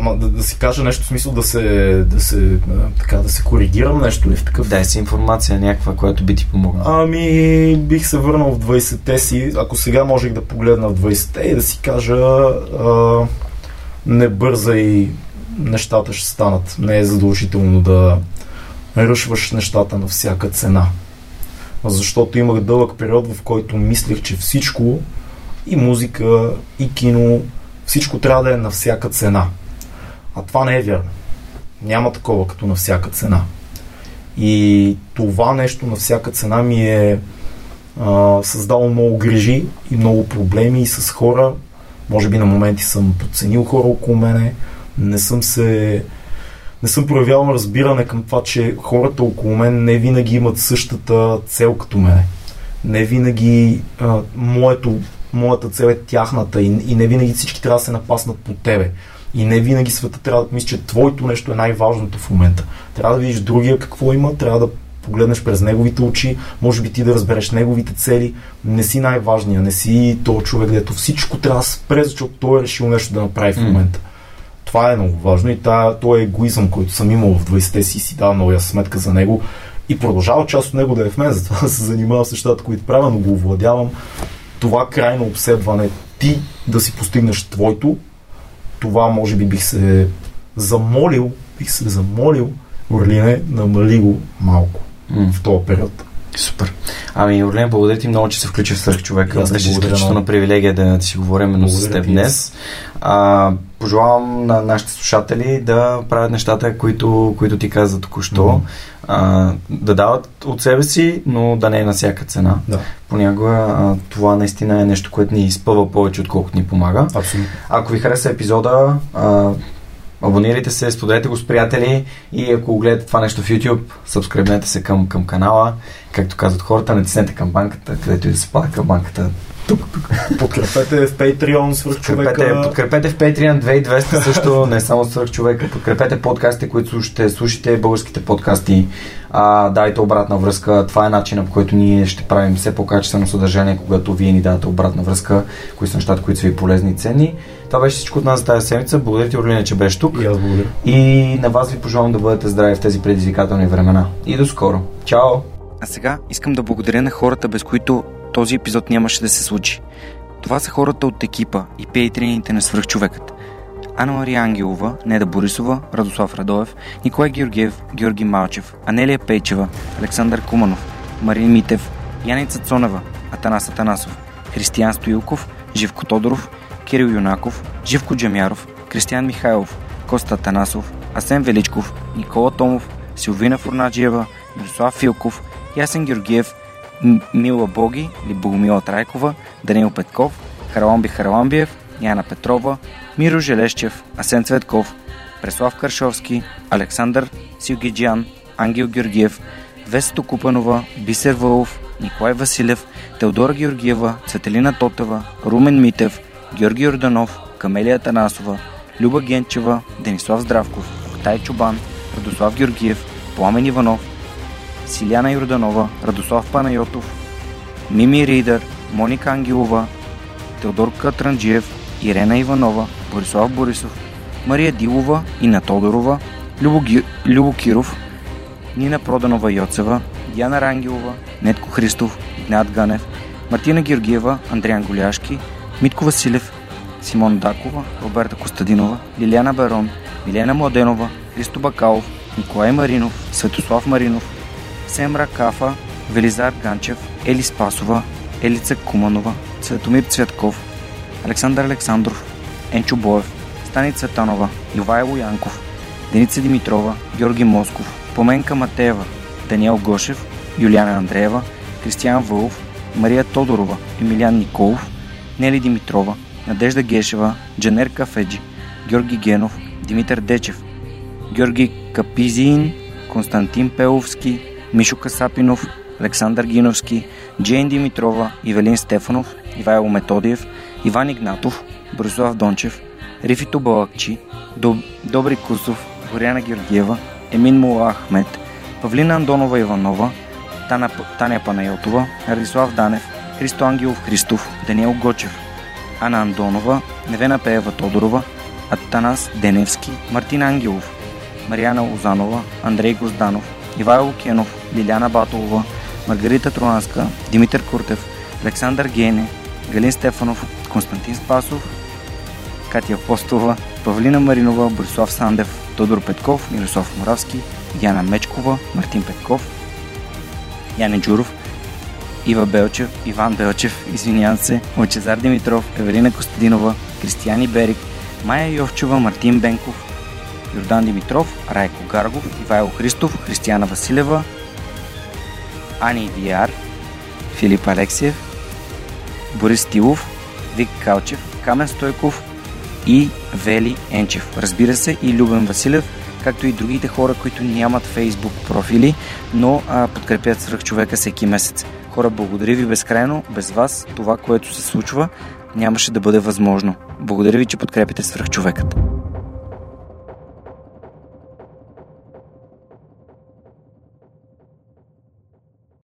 ма, да, да си кажа нещо в смисъл да се, да се, така, да се коригирам нещо ли в такъв Дай си информация някаква, която би ти помогнала. Ами, бих се върнал в 20-те си, ако сега можех да погледна в 20-те и да си кажа а, не бързай, нещата ще станат. Не е задължително да ръшваш нещата на всяка цена. Защото имах дълъг период, в който мислех, че всичко и музика, и кино, всичко трябва да е на всяка цена. А това не е вярно. Няма такова като на всяка цена. И това нещо на всяка цена ми е а, създало много грижи и много проблеми и с хора. Може би на моменти съм подценил хора около мене. Не съм се не съм проявявал разбиране към това, че хората около мен не винаги имат същата цел като мене. Не винаги а, моето, моята цел е тяхната и, и не винаги всички трябва да се напаснат по тебе. И не винаги света трябва да мисли, че твоето нещо е най-важното в момента. Трябва да видиш другия какво има, трябва да погледнеш през неговите очи, може би ти да разбереш неговите цели. Не си най-важния, не си то човек, дето всичко трябва да спре, защото той е решил нещо да направи в момента. Това е много важно и та, този егоизъм, който съм имал в 20-те си, си дава много ясна сметка за него и продължава част от него да е в мен, затова да *laughs* се занимавам с нещата, които правя, но го овладявам. Това крайно обседване, ти да си постигнеш твоето, това може би бих се замолил, бих се замолил, Орлине, намали го малко М. в този период. Супер. Ами, Орлен, благодаря ти много, че се включи в Сърх човека. Те Беше много. привилегия да си говорим именно с теб днес. А, пожелавам на нашите слушатели да правят нещата, които, които ти каза току-що. Мгм. А, да дават от себе си, но да не е на всяка цена. Да, Понякога а, това наистина е нещо, което ни изпъва повече, отколкото ни помага. абсолютно. Ако ви хареса епизода, а, абонирайте се, споделете го с приятели и ако гледате това нещо в YouTube, сабскрибнете се към, към канала. Както казват хората, натиснете камбанката, където и да се пада камбанката. тук, тук. Подкрепете в Patreon свърх човека. Подкрепете, подкрепете в Patreon 2200 също, *laughs* не само свърх човека. Подкрепете подкастите, които ще слушате, българските подкасти. А, дайте обратна връзка. Това е начинът, по който ние ще правим все по-качествено съдържание, когато вие ни дадете обратна връзка, кои са нещата, които са ви полезни и ценни. Това беше всичко от нас за тази седмица. Благодаря ти, Орлина, че беше тук. И аз благодаря. И на вас ви пожелавам да бъдете здрави в тези предизвикателни времена. И до скоро. Чао! А сега искам да благодаря на хората, без които този епизод нямаше да се случи. Това са хората от екипа и пейтрените на свръхчовекът. Анна Мария Ангелова, Неда Борисова, Радослав Радоев, Николай Георгиев, Георги Малчев, Анелия Пейчева, Александър Куманов, Марин Митев, Яница Цонева, Атанас Атанасов, Християн Стоилков, Живко Тодоров, Кирил Юнаков, Живко Джамяров, Кристиян Михайлов, Коста Танасов, Асен Величков, Никола Томов, Силвина Фурнаджиева, Мирослав Филков, Ясен Георгиев, Мила Боги или Богомила Трайкова, Данил Петков, Хараламби Хараламбиев, Яна Петрова, Миро Желещев, Асен Цветков, Преслав Каршовски, Александър Силгиджан, Ангел Георгиев, Весто Купанова, Бисер Вълов, Николай Василев, Теодора Георгиева, Цветелина Тотева, Румен Митев, Георги Орданов, Камелия Танасова, Люба Генчева, Денислав Здравков, Октай Чубан, Радослав Георгиев, Пламен Иванов, Силяна Йорданова, Радослав Панайотов, Мими Ридър, Моника Ангелова, Теодор Катранджиев, Ирена Иванова, Борислав Борисов, Мария Дилова, Ина Тодорова, Любо, Ги... Любо Киров, Нина Проданова Йоцева, Диана Рангелова, Нетко Христов, Игнат Ганев, Мартина Георгиева, Андриан Голяшки, Митко Василев, Симон Дакова, Роберта Костадинова, Лиляна Барон, Милена Младенова, Христо Бакалов, Николай Маринов, Светослав Маринов, Семра Кафа, Велизар Ганчев, Ели Спасова, Елица Куманова, Цветомир Цветков, Александър Александров, Енчо Боев, Стани Цветанова, Ивайло Янков, Деница Димитрова, Георги Москов, Поменка Матеева, Даниел Гошев, Юлиана Андреева, Кристиян Вълов, Мария Тодорова, Емилиан Николов, Нели Димитрова, Надежда Гешева, Джанер Кафеджи, Георги Генов, Димитър Дечев, Георги Капизин, Константин Пеловски, Мишо Касапинов, Александър Гиновски, Джейн Димитрова, Ивелин Стефанов, Ивайло Методиев, Иван Игнатов, Борислав Дончев, Рифито Балакчи, Доб... Добри Кусов, Горяна Георгиева, Емин Мула Ахмет, Павлина Андонова Иванова. Таня Панайотова, Радислав Данев, Христо Ангелов Христов, Даниел Гочев, Ана Андонова, Невена Пеева Тодорова, Атанас Деневски, Мартин Ангелов, Марияна Лозанова, Андрей Гозданов, Ивайло Кенов, Лиляна Батолова, Маргарита Троянска, Димитър Куртев, Александър Гене, Галин Стефанов, Константин Спасов, Катя Апостолова, Павлина Маринова, Борислав Сандев, Тодор Петков, Мирослав Моравски, Яна Мечкова, Мартин Петков, Яне Джуров, Ива Белчев, Иван Белчев, извинявам се, Лачезар Димитров, Евелина Костадинова, Кристияни Берик, Майя Йовчева, Мартин Бенков, Йордан Димитров, Райко Гаргов, Ивайло Христов, Християна Василева, Ани Вияр, Филип Алексиев, Борис Тилов, Вик Калчев, Камен Стойков и Вели Енчев. Разбира се и Любен Василев, както и другите хора, които нямат фейсбук профили, но а, подкрепят свръх човека всеки месец. Хора, благодаря ви безкрайно. Без вас това, което се случва, нямаше да бъде възможно. Благодаря ви, че подкрепите свръх човекът.